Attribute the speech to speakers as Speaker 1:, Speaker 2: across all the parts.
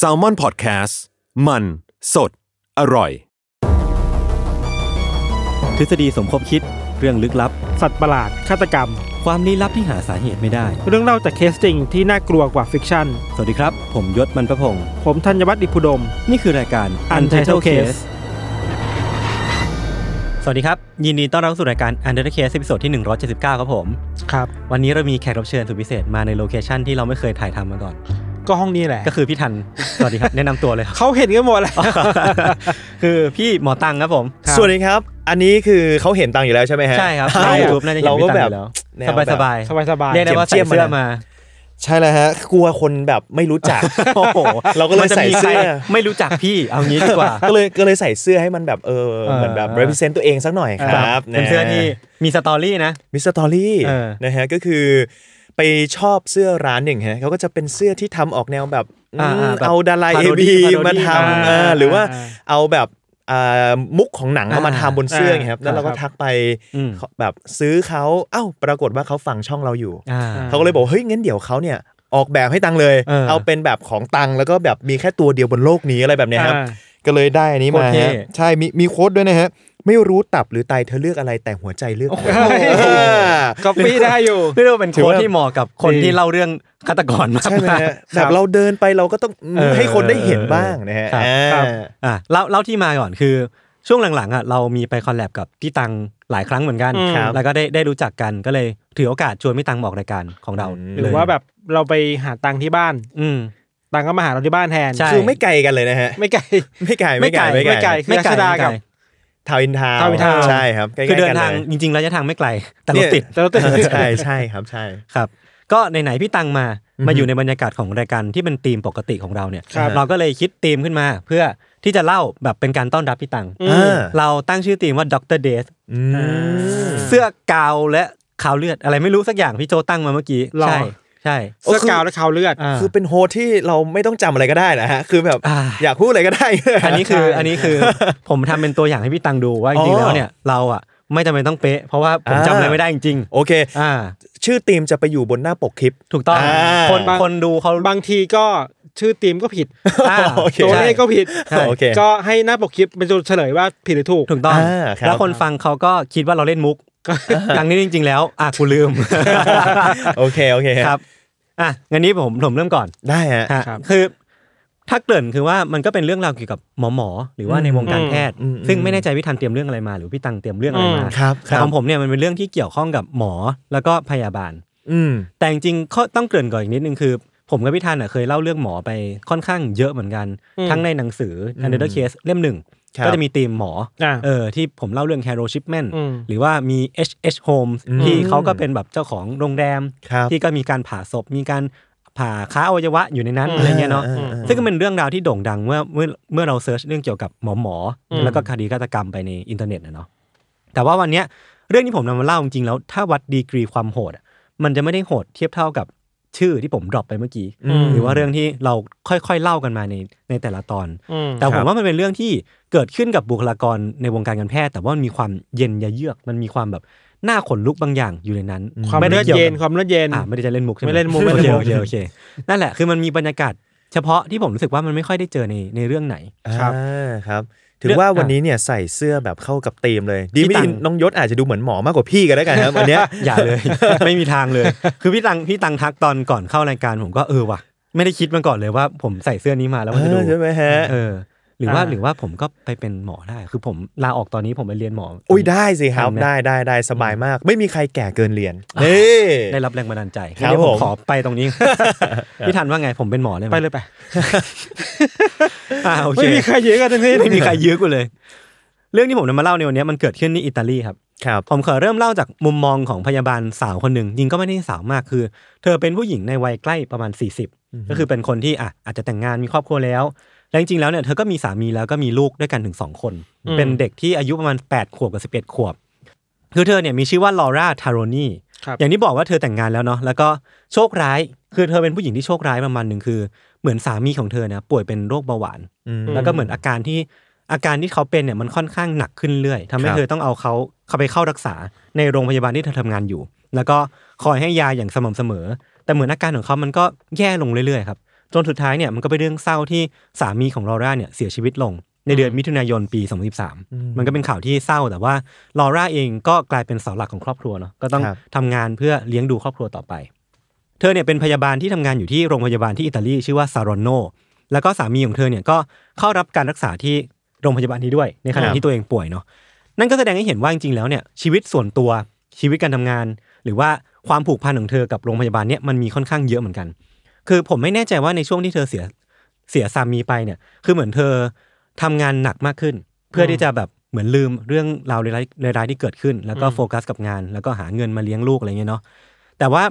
Speaker 1: s a l m o n PODCAST มัน สด อร่อย
Speaker 2: ทฤษฎีสมคบคิดเรื่องลึกลับ
Speaker 3: สัตว์ประหลาดฆาตกรรม
Speaker 2: ความลี้ลับที่หาสาเหตุไม่ได้
Speaker 3: เรื่องเล่าจากเคสจริงที่น่ากลัวกว่า fiction
Speaker 2: สวัสดีครับ ผมยชญ์ บรรพพงศ์
Speaker 3: ผมธัญวัฒน์อิพภูดม
Speaker 2: นี่คือรายการ
Speaker 3: Untitled Case
Speaker 2: สวัสดีครับ ยินดีต้อนรับสู่รายการ Untitled Case ตอนที่ 179 ครับผม
Speaker 3: ครับ
Speaker 2: วันนี้เรามีแขกรับเชิญสุดพิเศษมาในโลเคชันที่เราไม่เคยถ่ายทำมาก่อน
Speaker 3: ก็ห้องนี้แหละ
Speaker 2: ก็คือพี่ทัน สวัสดีครับ แนะนำตัวเลยครับ
Speaker 3: เขาเห็นกันหมดแล้ว
Speaker 2: คือพี่หมอตังครับผม
Speaker 3: ครับ
Speaker 4: สวัสดีครับ อันนี้คือเขาเห็นตังอยู่แล้วใช่ไหมฮะ
Speaker 2: ใช่ครับ
Speaker 4: ใช่
Speaker 2: ใน YouTube น่าจะเห็น
Speaker 4: เราก็
Speaker 2: พี่ตัง
Speaker 4: แบบ
Speaker 2: อยู่แล้ว
Speaker 4: แนว
Speaker 2: สบาย
Speaker 4: แบบ
Speaker 2: สบาย
Speaker 3: สบายสบาย
Speaker 2: เรียกได้ว่า
Speaker 4: เจี
Speaker 2: ใส่
Speaker 4: ยมๆ
Speaker 2: เสื้อ
Speaker 4: มานะ
Speaker 2: มา
Speaker 4: ใช่แล้วฮะ กลัวคนแบบไม่รู้จัก
Speaker 2: โอ้โห
Speaker 4: เราก็เลย
Speaker 2: มันจะ
Speaker 4: ใส่
Speaker 2: มีใคร
Speaker 4: เสื้อ
Speaker 2: ไม่รู้จักพี่เอางี้ดีกว่า
Speaker 4: ก็เลยก็เลยใส่เสื้อให้มันแบบเออ
Speaker 2: เออ
Speaker 4: เหมือนแบบ represent ตัวเองสักหน่อยครับ
Speaker 2: เป็นเสื้อที่มี story นะ
Speaker 4: มี story
Speaker 2: เออ
Speaker 4: นะฮะก็คือ ไปชอบเสื้อร้านหนึ่งฮะเขาก็จะเป็นเสื้อที่ทำออกแนวแบบ
Speaker 2: อ่า
Speaker 4: อืม
Speaker 2: แบบ
Speaker 4: เอาดาราเอ
Speaker 2: parody
Speaker 4: บี
Speaker 2: parody
Speaker 4: มาทำ
Speaker 3: อ่า
Speaker 4: อ่าหรือว่า
Speaker 3: อ่า
Speaker 4: เอาแบบอ่ามุกของหนังเอามา
Speaker 2: อ่า
Speaker 4: ทำบนเสื้ออย่างเงี้ยครับแล้วเราก็
Speaker 3: ครับ
Speaker 4: ทักไป
Speaker 2: อืม
Speaker 4: แบบซื้อเขาเอ้าปรากฏว่าเขาฟังช่องเราอยู่
Speaker 2: อ่า
Speaker 4: เขาก็เลยบอกเฮ้ยงั้นเดี๋ยวเขาเนี่ยออกแบบให้ตังเลย
Speaker 2: เออ
Speaker 4: เอาเป็นแบบของตังแล้วก็แบบมีแค่ตัวเดียวบนโลกนี้อะไรแบบเนี้ยครับ
Speaker 3: อ่า
Speaker 4: ก็เลยได้อันนี้มา
Speaker 2: โคตรเท่
Speaker 4: ฮะใช่มีมีโค้ดด้วยนะฮะไม่รู้ตับหรือไตเธอเลือกอะไรแต่หัวใจเลือกเธออ่า
Speaker 3: ก็ปี้ได้อยู่
Speaker 2: เรียกว่าเป็น
Speaker 4: ถือ
Speaker 2: โค้ด
Speaker 4: ว่า
Speaker 2: ที่เหมาะกับคน
Speaker 3: ดี
Speaker 2: ที่เล่าเรื่องฆาตกรมาก
Speaker 4: ใช่ไหม
Speaker 2: มาก
Speaker 4: ฮะแบบเราเดินไปเราก็ต้อง
Speaker 2: เออ
Speaker 4: ให้คนได้เห็นบ้างนะฮะ
Speaker 2: ครับ
Speaker 4: อ่า
Speaker 3: ครับ
Speaker 2: อะเล่าเล่าที่มาก่อนคือช่วงหลังๆอะเรามีไปคอลแลบกับพี่ตังหลายครั้งเหมือนกัน
Speaker 3: อืมครับ
Speaker 2: แล้วก็ได้ได้รู้จักกันก็เลยถือโอกาสชวนพี่ตังมาออกรายการของเรา
Speaker 3: หรือว่าแบบเราไปหาตังค์ที่บ้าน
Speaker 2: อื ม
Speaker 3: ตังค์ก็มาหาเราที่บ้านแทน
Speaker 2: ใช่
Speaker 4: คือไม่ไกลกันเลยนะฮะ
Speaker 3: ไม่ไกล
Speaker 4: ไม่ไกลไม่ไกล
Speaker 3: ไม่ไกล
Speaker 2: ไม่ไกล
Speaker 3: รัชดา
Speaker 2: ไม่ไกล
Speaker 3: กับ
Speaker 4: ทาวน์อินทาวน์
Speaker 3: ทาวน์อินทาวน์
Speaker 4: ใช่ครับใกล้ๆ
Speaker 2: คือเดินทางกันเล
Speaker 4: ย
Speaker 2: จริงๆระยะทางไม่ไกล แต่
Speaker 4: เนี่ยรถ
Speaker 2: ติด
Speaker 3: แต่รถเราติด
Speaker 4: ใช่ใช่ครับใช่
Speaker 2: ครับ ก็ไหนๆพี่ตังมา มาอยู่ในบรรยากาศของรายการที่เป็นธีมปกติของเราเนี่ย
Speaker 3: ครับ
Speaker 2: เราก็เลยคิดธีมขึ้นมา เพื่อที่จะเล่าแบบเป็นการต้อนรับพี่ตัง
Speaker 3: อืม
Speaker 4: อ่า
Speaker 2: เราตั้งชื่อธีมว่า Doctor Death อื
Speaker 4: ม
Speaker 2: เสื้อกาวน์และคาวเลือดอะไรไม่รู้สักอย่างพี่โจตั้งมาเมื่อกี้
Speaker 3: หรอ
Speaker 2: ใช่ ใช่
Speaker 3: เสื้อกาวน์และคาวเลือดอ่า
Speaker 4: คือเป็น host ที่เราไม่ต้องจำอะไรก็ได้นะฮะคือแบบ
Speaker 2: อ่า
Speaker 4: อยากพูดอะไรก็ได้
Speaker 2: อันนี้คือ
Speaker 3: ใช่
Speaker 2: อันนี้คือผมทำเป็นตัวอย่างให้พี่ตังดูว่าจริงๆ
Speaker 4: อ๋อ
Speaker 2: แล้วเนี่ยเราอะไม่จำเป็นต้องเป๊ะ เพราะว่าผม
Speaker 4: อ่า
Speaker 2: จำอะไรไม่ได้จริง
Speaker 4: โอเค
Speaker 2: ๆอ่า
Speaker 4: ชื่อทีมจะไปอยู่บนหน้าปกคลิป
Speaker 2: ถูกต้อง
Speaker 4: อ่า
Speaker 2: คนคนดูเขา
Speaker 3: บางทีก็ชื่อทีมก็ผิด
Speaker 2: อ่า
Speaker 4: โอเค
Speaker 3: ตัวเลขก็ผิด
Speaker 2: ใช่
Speaker 4: โอเค
Speaker 3: ก็ให้หน้าปกคลิปเป็นจุดเฉลยว่าผิดหรือถูก
Speaker 2: ถูกต้อง
Speaker 4: อ่าครับ
Speaker 2: แล้วคนฟังเขาก็คิดว่าเราเล่นมุก ทั้งนี้จริง ๆ แล้วอะกูลืม
Speaker 4: โอเคโอเค
Speaker 2: ครับอะงั้นนี้ผมผมเริ่มก่อน
Speaker 4: ได้ฮะ
Speaker 2: ฮะ
Speaker 3: ครับ
Speaker 2: คือถ้าเกริ่นคือว่ามันก็เป็นเรื่องราวเกี่ยวกับหมอหมอหรือว่าในวงการแพทย์
Speaker 4: อืมอืม
Speaker 2: ซึ่งไม่แน่ใจพี่ทันเตรียมเรื่องอะไรมา หรือพี่ตังเตรียมเรื่องอะไรมา
Speaker 4: ครับค
Speaker 2: แต่
Speaker 4: รับ
Speaker 2: ของผมเนี่ยมันเป็นเรื่องที่เกี่ยวข้องกับหมอแล้วก็พยาบาล
Speaker 4: อืม
Speaker 2: แต่จริงๆข้อต้องเกริ่นก่อนอีกนิดนึงคือ ผมกับพี่ทันอะเคยเล่าเรื่องหมอไปค่อนข้างเยอะเหมือนกัน
Speaker 3: อืม
Speaker 2: ทั้งในหนังสือ
Speaker 4: อืม
Speaker 2: Another Case เล่มหนึ่ง
Speaker 4: ครับ
Speaker 2: ก็จะมีธีมหมอ
Speaker 3: อ่า
Speaker 2: เออที่ผมเล่าเรื่อง Hero Shipment
Speaker 3: อืม
Speaker 2: หรือว่ามี H H Holmes
Speaker 4: อืม
Speaker 2: ที่เขาก็เป็นแบบเจ้าของโรงแรม
Speaker 4: ครับ
Speaker 2: ที่ก็มีการผ่าศพมีการผ่าค้าอวัยวะอยู่ในนั้น
Speaker 3: อืม
Speaker 2: อะไรเงี้ยเนาะ
Speaker 4: อ่าอ่า
Speaker 2: ซึ่งก็เป็นเรื่องราวที่โด่งดังเมื่อเมื่อเมื่อเรา search เรื่องเกี่ยวกับหมอหมอ อื
Speaker 3: ม
Speaker 2: แล้วก็คดีฆาตกรรมไปในอินเทอร์เน็ตนะเนาะแต่ว่าวันเนี้ยเรื่องที่ผมนำมาเล่าจริงๆแล้ว ถ้าวัดดีกรีความโหดอะมันจะไม่ได้โหดเทียบเท่ากับ ชื่อที่ผม drop ไปเมื่อกี้
Speaker 4: อืม
Speaker 2: หรือว่าเรื่องที่เราค่อยๆเล่ากันมาในในแต่ละตอน
Speaker 3: อืม
Speaker 2: แต่
Speaker 4: ครับผม
Speaker 2: ว่ามันเป็นเรื่องที่เกิดขึ้นกับบุคลากรในวงการการแพทย์ แต่ว่ามันมีความเย็นยะเยือกมันมีความแบบหน้าขนลุกบางอย่างอยู่ในนั้น
Speaker 3: ความ
Speaker 2: ไได้
Speaker 3: เลือด
Speaker 2: กี่ว
Speaker 3: เย็น
Speaker 2: กับ
Speaker 3: ความเลือดเย็น
Speaker 2: อ่าไม่ได้จะเล่นมุกใช่ไหม
Speaker 3: ไม่เล่นมุก
Speaker 2: โอ
Speaker 3: ไม่
Speaker 2: เค
Speaker 3: เล่นมุก
Speaker 2: โอเคโอเคนั่นแหละคือมันมีบรรยากาศเฉพาะที่ผมรู้สึกว่ามันไม่ค่อยได้เจอในในเรื่องไหน
Speaker 3: ครับ
Speaker 4: อ่าครับ ถื
Speaker 2: เรื่
Speaker 4: อ
Speaker 2: อง
Speaker 4: ว่าวัน
Speaker 2: อะ
Speaker 4: นี้เนี่ยใส่เสื้อแบบเข้ากับธีมเลย ดี
Speaker 2: พี่
Speaker 4: ไม่
Speaker 2: ตั
Speaker 4: ดี
Speaker 2: ง
Speaker 4: น้องยศอาจจะดูเหมือนหมอมากกว่าพี่ก็ได้กันครับวันเนี้ย
Speaker 2: อย่าเลย ไม่มีทางเลย คือพี่ตังพี่ตังทักตอนก่อนเข้ารายการผมก็เออว่ะ ไม่ได้คิดมาก่อนเลยว่าผมใส่เสื้อนี้มาแล้วมันจะดู
Speaker 4: เออใช่ไหมฮะ
Speaker 2: เออ หรือว่า
Speaker 3: อ่า
Speaker 2: หรือว่าผมก็ไปเป็นหมอได้ คือผมลาออกตอนนี้ผมไปเรียนหมอ
Speaker 4: อุ้ยได้สิครับ
Speaker 2: ทำไหม
Speaker 4: ได้ได้ได้สบายมาก ไม่มีใครแก่เกินเรียนนี่
Speaker 2: ได้รับแรงบันดาลใจ
Speaker 4: ครับ
Speaker 2: งั้นเดี๋ยวผ
Speaker 4: ผมม
Speaker 2: ขอไปตรงนี้พี่ทันว่าไงผมเป็นหมอได้ไหม
Speaker 3: ไปเลยไป
Speaker 2: อ่าโอเค
Speaker 3: ไม่มีใครเยอะกันทั้งนี้
Speaker 2: ไม่มีใครยื้อกูเลย เรื่องที่ผมนำมาเล่าในวันนี้มันเกิดขึ้นที่อิตาลีครับ
Speaker 4: ครับ
Speaker 2: ผมขอเริ่มเล่าจากมุมมองของพยาบาลสาวคนหนึ่งจริงก็ไม่ได้สาวมากคือ เธอเป็นผู้หญิงในวัยใกล้ประมาณ 40 ก็คือเป็นคนที่อะอาจจะแต่งงานมีครอบครัวแล้ว และจริงๆแล้วเนี่ยเธอก็มีสามีแล้วก็มีลูกด้วยกันถึง2คน
Speaker 3: อืม
Speaker 2: เป็นเด็กที่อายุประมาณ 8 ขวบกับ 11 ขวบ คือเธอเนี่ยมีชื่อว่าลอร่าทารนี
Speaker 3: ครับ
Speaker 2: อย่างที่บอกว่าเธอแต่งงานแล้วเนาะแล้วก็โชคร้ายคือเธอเป็นผู้หญิงที่โชคร้ายประมาณหนึ่งคือ เหมือนสามีของเธอนะป่วยเป็นโรคเบาหวาน
Speaker 4: อืม
Speaker 2: แล้วก็เหมือนอาการที่อาการที่เขาเป็นเนี่ยมันค่อนข้างหนักขึ้นเรื่อยทำให้
Speaker 4: ครับ
Speaker 2: เธอต้องเอาเขาเข้าไปเข้ารักษาในโรงพยาบาลที่เธอทำงานอยู่ แล้วก็คอยให้ยาอย่างสม่ำเสมอ แต่เหมือนอาการของเขามันก็แย่ลงเรื่อยๆครับ จนสุดท้ายเนี่ยมันก็เป็นเรื่องเศร้าที่สามีของลอร่าเนี่ยเสียชีวิตลง ในเดือนมิถุนายนปี 2013 มันก็เป็นข่าวที่เศร้าแต่ว่าลอร่าเองก็กลายเป็นเสาหลักของครอบครัวเนาะก็ต้อง
Speaker 4: ครับ
Speaker 2: ทำงานเพื่อเลี้ยงดูครอบครัวต่อไป เธอเนี่ยเป็นพยาบาลที่ทำงานอยู่ที่โรงพยาบาลที่อิตาลีชื่อว่าซารอนโนแล้วก็สามีของเธอเนี่ยก็เข้ารับการรักษาที่โรงพยาบาลนี้ด้วย ในขณะ
Speaker 4: ครับ
Speaker 2: ที่ตัวเองป่วยเนาะนั่นก็แสดงให้เห็นว่าจริงๆแล้วเนี่ยชีวิตส่วนตัวชีวิตการทำงาน หรือว่าความผูกพันของเธอกับโรงพยาบาลเนี่ยมันมีค่อนข้างเยอะเหมือนกัน คือผมไม่แน่ใจว่าในช่วงที่เธอเสียเสียสามีไปเนี่ย คือเหมือนเธอทำงานหนักมากขึ้น เพื่อที่จะแบบเหมือนลืมเรื่องราวร้ายร้ายๆที่เกิดขึ้น แล้วก็โฟกัสกับงาน แล้วก็หาเงินมาเลี้ยงลูกอะไรเงี้ยเนาะแต่ว่า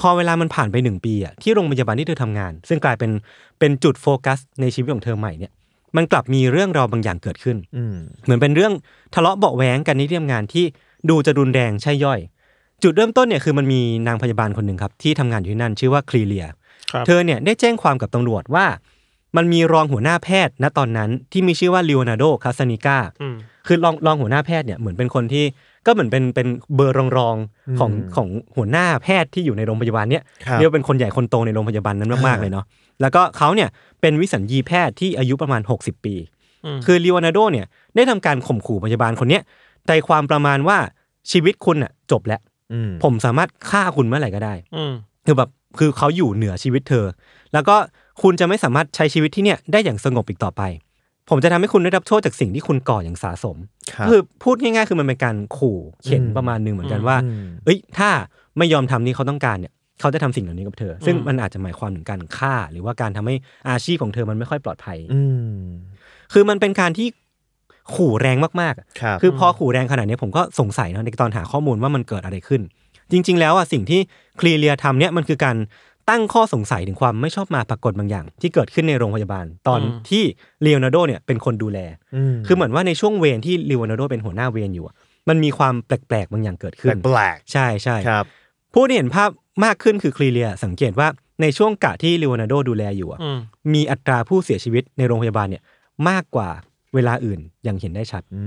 Speaker 2: พอเวลามันผ่านไปหนึ่งปีอะที่โรงพยาบาลที่เธอทำงาน ซึ่งกลายเป็นเป็นจุดโฟกัสในชีวิตของเธอใหม่เนี่ยมันกลับมีเรื่องราวบางอย่างเกิดขึ้น
Speaker 4: อืม
Speaker 2: เหมือนเป็นเรื่องทะเลาะเบาะแว้งกันในที่ทำงานที่ดูจะรุนแรงใช่ย่อย จุดเริ่มต้นเนี่ยคือมันมีนางพยาบาลคนหนึ่งครับที่ทำงานอยู่ที่นั่นชื่อว่าคลีเลีย
Speaker 3: ครับ
Speaker 2: เธอเนี่ยได้แจ้งความกับตำรวจว่า มันมีรองหัวหน้าแพทย์ณตอนนั้นที่มีชื่อว่าลีโอนาร์โดคาสนิก้า
Speaker 3: อืม
Speaker 2: คือรองรองหัวหน้าแพทย์เนี่ยเหมือนเป็นคนที่ก็เหมือนเป็นเป็นเบอร์รองรองๆของ
Speaker 4: อืม
Speaker 2: ของหัวหน้าแพทย์ที่อยู่ในโรงพยาบาลเนี่ย
Speaker 4: ครับ
Speaker 2: เรียกว่าเป็นคนใหญ่คนโตในโรงพยาบาลนั้นมากๆเลยเนาะแล้วก็เขาเนี่ยเป็นวิสัญญีแพทย์ที่อายุประมาณ 60 ปี
Speaker 3: อืม
Speaker 2: คือลีโอนาร์โดเนี่ยได้ทำการข่มขู่พยาบาลคนเนี้ยใจความประมาณว่าชีวิตคุณอะจบแล้ว
Speaker 4: อืม
Speaker 2: ผมสามารถฆ่าคุณเมื่อไหร่ก็ได้
Speaker 3: อืม
Speaker 2: คือแบบ คือเขาอยู่เหนือชีวิตเธอ แล้วก็คุณจะไม่สามารถใช้ชีวิตที่เนี่ยได้อย่างสงบอีกต่อไป ผมจะทำให้คุณได้รับโทษจากสิ่งที่คุณก่ออย่างสาสม
Speaker 4: ครับ
Speaker 2: คือพูดง่ายๆ คือมันเป็นการขู่เข็น
Speaker 4: อืม
Speaker 2: ประมาณหนึงเหมือนกันว่า
Speaker 4: อืม
Speaker 2: เอ้ย ถ้าไม่ยอมทำนี่เขาต้องการเนี่ยเขาจะทำสิ่งเหล่านี้กับเธอ ซึ่งมันอาจจะหมายความถึงการฆ่า หรือว่าการทำให้อาชีพของเธอมันไม่ค่อยปลอดภัย
Speaker 4: อืม
Speaker 2: คือมันเป็นการที่ขู่แรงมากๆอะ
Speaker 4: ครับ
Speaker 2: คือพอขู่แรงขนาดนี้ผมก็สงสัยนะในตอนหาข้อมูลว่ามันเกิดอะไรขึ้น จริง ๆ แล้วอะสิ่งที่คลีเลียทำเนี่ยมันคือการตั้งข้อสงสัยถึงความไม่ชอบมาปรากฏบางอย่าง ที่เกิดขึ้นในโรงพยาบาล ตอน
Speaker 3: อืม
Speaker 2: ที่เลโอนาร์โดเนี่ยเป็นคนดูแล
Speaker 4: ม
Speaker 2: คือเหมือนว่าในช่วงเวรที่เลโอนาร์โดเป็นหัวหน้าเวรอยู่อะมันมีความแปลกๆบางอย่างเกิดขึ้น
Speaker 4: แปลก
Speaker 2: ใช่ใช่
Speaker 4: ๆครับ
Speaker 2: ผู้ที่เห็นภาพมากขึ้นคือคลีเลียสังเกตว่าในช่วงกะที่เลโอนาร์โดดูแลอยู่อะ
Speaker 3: อืม
Speaker 2: มีอัตราผู้เสียชีวิตในโรงพยาบาลเนี่ยมากกว่าเวลาอื่นอย่างเห็นได้ชัด
Speaker 4: อื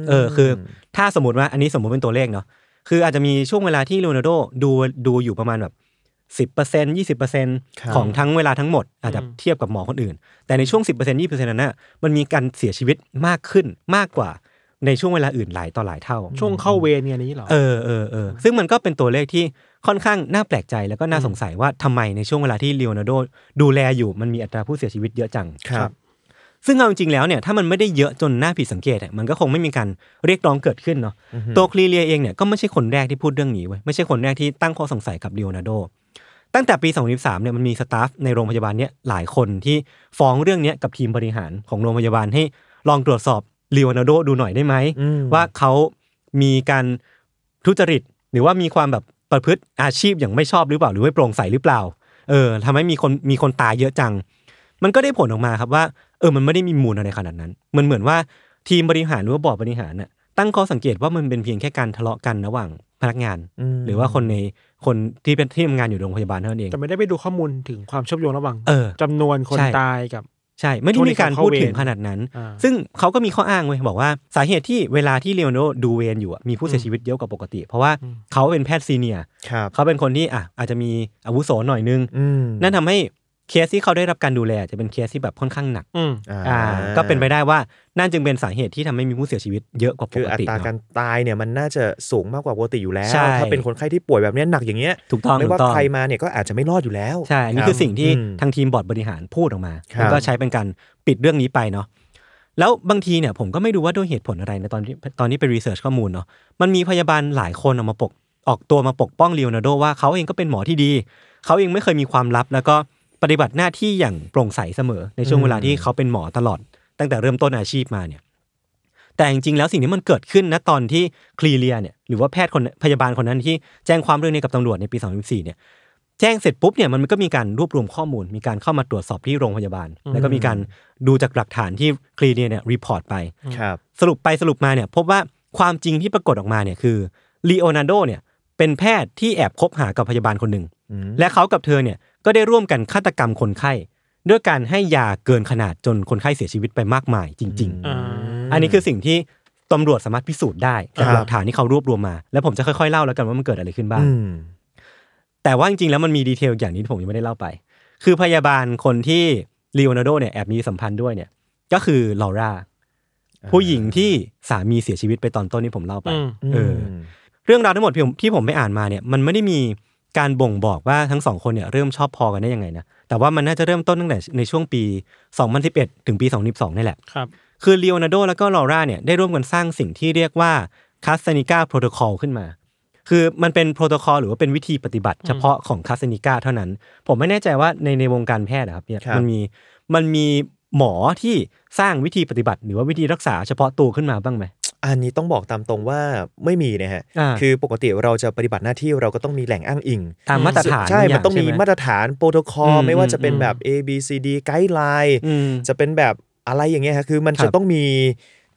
Speaker 4: ม
Speaker 2: เออคือ ถ้าสมมติว่าอันนี้สมมติเป็นตัวเลขเนาะ คืออาจจะมีช่วงเวลาที่เลโอนาร์โดดูดูอยู่ประมาณแบบสิบเปอร์เซ็นยี่สิบเปอร์เซ็นของทั้งเวลาทั้งหมด อาจจะเทียบกับหมอคนอื่น แต่ในช่วงสิบเปอร์เซ็นยี่เปอร์เซ็นนั้นน่ะมันมีการเสียชีวิตมากขึ้นมากกว่าในช่วงเวลาอื่นหลายต่อหลายเท่า
Speaker 3: ช่วงเข้าเวรเนี่ยนี้เหรอ
Speaker 2: เออเออเออซึ่งมันก็เป็นตัวเลขที่ค่อนข้างน่าแปลกใจแล้วก็น่าสงสัยว่าทำไมในช่วงเวลาที่เลโอนาร์โดดูแลอยู่มันมีอัตราผู้เสียชีวิตเยอะจัง
Speaker 4: ครับ
Speaker 2: ซึ่งเอาจริงๆแล้วเนี่ยถ้ามันไม่ได้เยอะจนน่าผิดสังเกตอะมันก็คงไม่มีการเรียกร้องเกิดขึ้นเนาะตัวคลีเลียเองเนี่ยก็ไม่ใช่คนแรกที่พูดเรื่องนี้เว้ยไม่ใช่คนแรกที่ตั้งข้อสงสัยกับเลโอนาร์โดตั้งแต่ปี 2013เนี่ยมันมีสตาฟในโรงพยาบาลเนี่ยหลายคนที่ฟ้องเรื่องเนี้ยกับทีมบริหารของโรงพยาบาลให้ลองตรวจสอบเลโอนาร์โดดูหน่อยได้ไหม
Speaker 4: อืม
Speaker 2: ว่าเขามีการทุจริตหรือว่ามีความแบบประพฤติอาชีพอย่างไม่ชอบหรือเปล่าหรือไม่โปร่งใสหรือเปล่า เออทำให้มีคนมีคนตายเยอะจัง มันก็ได้ผลออกมาครับว่าเออมันไม่ได้มีมูลอะไรขนาดนั้น มันเหมือนว่าทีมบริหารหรือว่าบอร์ดบริหารน่ะตั้งข้อสังเกตว่ามันเป็นเพียงแค่การทะเลาะกันระหว่างพนักงาน
Speaker 4: ม
Speaker 2: หรือว่าคนในคนที่เป็นที่ทำงานอยู่โรงพยาบาลเท่านั้นเอง
Speaker 3: แต่ไม่ได้ไปดูข้อมูลถึงความเชื่อมโยงระหว่าง
Speaker 2: เออ
Speaker 3: จำนวนคน
Speaker 2: ใช่
Speaker 3: ตายกับ
Speaker 2: ใช่ ไม่ได้มีการพูดถึงขนาดนั้น
Speaker 3: อ่า
Speaker 2: ซึ่งเขาก็มีข้ออ้างเว้ยบอกว่าสาเหตุที่เวลาที่เลโอนาร์โดดูเวรอยู่อะมีผู้เสียชีวิตเยอะกว่าปกติ เพราะว่าเขาเป็นแพทย์ senior
Speaker 4: ครับ
Speaker 2: เขาเป็นคนที่อะอาจจะมีอาวุโสหน่อยนึง
Speaker 4: อืม
Speaker 2: นั่นทำให้ เคสที่เขาได้รับการดูแลจะเป็นเคสที่แบบค่อนข้างหนัก
Speaker 3: อืม
Speaker 2: อ่า ก็เป็นไปได้ว่านั่นจึงเป็นสาเหตุที่ทำให้มีผู้เสียชีวิตเยอะกว่าป
Speaker 4: คือกอั
Speaker 2: ติ
Speaker 4: ตรา
Speaker 2: เนอะ
Speaker 4: การตายเนี่ยมันน่าจะสูงมากกว่าปกติอยู่แล้ว
Speaker 2: ใช่
Speaker 4: ถ้าเป็นคนไข้ที่ป่วยแบบเนี้ยหนักอย่างเงี้ย
Speaker 2: ถูกต้อง
Speaker 4: ไม่
Speaker 2: ถู
Speaker 4: ว่าก
Speaker 2: ต้อง
Speaker 4: ใครมาเนี่ยก็อาจจะไม่รอดอยู่แล้ว
Speaker 2: ใช่ อันนี้
Speaker 4: รับ
Speaker 2: คือสิ่งที่
Speaker 4: อืม
Speaker 2: ทางทีมบอร์ดบริหารพูดออกมา
Speaker 4: ครับ
Speaker 2: แล้วก็ใช้เป็นการปิดเรื่องนี้ไปเนาะ แล้วบางทีเนี่ยผมก็ไม่รู้ว่าด้วยเหตุผลอะไรในตอนที่ตอนนี้ไปรีเสิร์ชข้อมูลเนาะ มันมีพยาบาลหลายคนออกมาปกออกตัวมาปกป้องเลโอนาร์โดว่าเขาเองก็เป็นหมอที่ดี เขาเองไม่เคยมีความลับ แล้วก็ ปฏิบัติหน้าที่อย่างโปร่งใสเสมอในช่วงเวลาที่เขาเป็นหมอตลอด ตั้งแต่เริ่มต้นอาชีพมาเนี่ย แต่จริงๆแล้วสิ่งนี้มันเกิดขึ้นนะตอนที่คลีเลียเนี่ยหรือว่าแพทย์คนพยาบาลคนนั้นที่แจ้งความเรื่องนี้กับตำรวจในปี 2014 เนี่ยแจ้งเสร็จปุ๊บเนี่ยมันก็มีการรวบรวมข้อมูล มีการเข้ามาตรวจสอบที่โรงพยาบาล แล้วก็มีการดูจากหลักฐานที่คลีเลียเนี่ย report ไป
Speaker 4: ครับ
Speaker 2: สรุปไปสรุปมาเนี่ยพบว่าความจริงที่ปรากฏออกมาเนี่ยคือลีโอนาร์โดเนี่ยเป็นแพทย์ที่แอบคบหากับพยาบาลคนหนึ่ง
Speaker 4: อืม
Speaker 2: และเขากับเธอเนี่ย ก็ได้ร่วมกันฆาตกรรมคนไข้ ด้วยการให้ยาเกินขนาดจนคนไข้เสียชีวิตไปมากมายจริง
Speaker 3: อ่า
Speaker 2: ๆอันนี้คือสิ่งที่ตำรวจสามารถพิสูจน์ได้จากหลักฐานที่เขารวบรวมมา แล้วผมจะค่อยๆเล่าแล้วกันว่ามันเกิดอะไรขึ้นบ้าง
Speaker 4: อืม
Speaker 2: แต่ว่าจริงๆแล้วมันมีดีเทลอย่างนี้ที่ผมยังไม่ได้เล่าไป คือพยาบาลคนที่ลีโอนาร์โดเนี่ยแอบมีสัมพันธ์ด้วยเนี่ย ก็คือลอร่าผู้หญิงที่สามีเสียชีวิตไปตอนต้นที่ผมเล่าไป
Speaker 3: อืม
Speaker 2: เออ เรื่องราวทั้งหมดที่ผมที่ผมไปอ่านมาเนี่ย มันไม่ได้มี การบ่งบอกว่าทั้งสองคนเนี่ยเริ่มชอบพอกันได้ยังไงนะแต่ว่ามันน่าจะเริ่มต้นตั้งแต่ในช่วงปี 2011 ถึงปี 2012นี่แหละ
Speaker 3: ครับ
Speaker 2: คือลีโอนาร์โดแล้วก็ลอร่าเนี่ยได้ร่วมกันสร้างสิ่งที่เรียกว่าคาส a นิก้าโปรโตคอลขึ้นมา คือมันเป็นโปรโตคอลหรือว่าเป็นวิธีปฏิบัติเฉพาะของคาส a นิก้าเท่านั้น ผมไม่แน่ใจว่าในในวงการแพทย์นะครับเนี่ย
Speaker 4: ครับ
Speaker 2: มันมีมันมีหมอที่สร้างวิธีปฏิบัติ หรือว่าวิธีรักษาเฉพาะตัวขึ้นมาบ้างไหม
Speaker 4: อันนี้ต้องบอกตามตรงว่าไม่มีนะฮะ
Speaker 2: อ่า
Speaker 4: คือปกติเราจะปฏิบัติหน้าที่เราก็ต้องมีแหล่งอ้างอิง
Speaker 2: ตามมาตรฐาน
Speaker 4: ใช่
Speaker 2: บางอย่าง
Speaker 4: มันต้องมี
Speaker 2: ใช่ไห
Speaker 4: มมาตรฐานโปรโตคอล
Speaker 2: อืม
Speaker 4: ไม่ว่าจะเป็น
Speaker 2: อืม
Speaker 4: แบบ A B C D guideline
Speaker 2: อืม
Speaker 4: จะเป็นแบบอะไรอย่างเงี้ยฮะคือมัน
Speaker 2: ครั
Speaker 4: จะต้องมี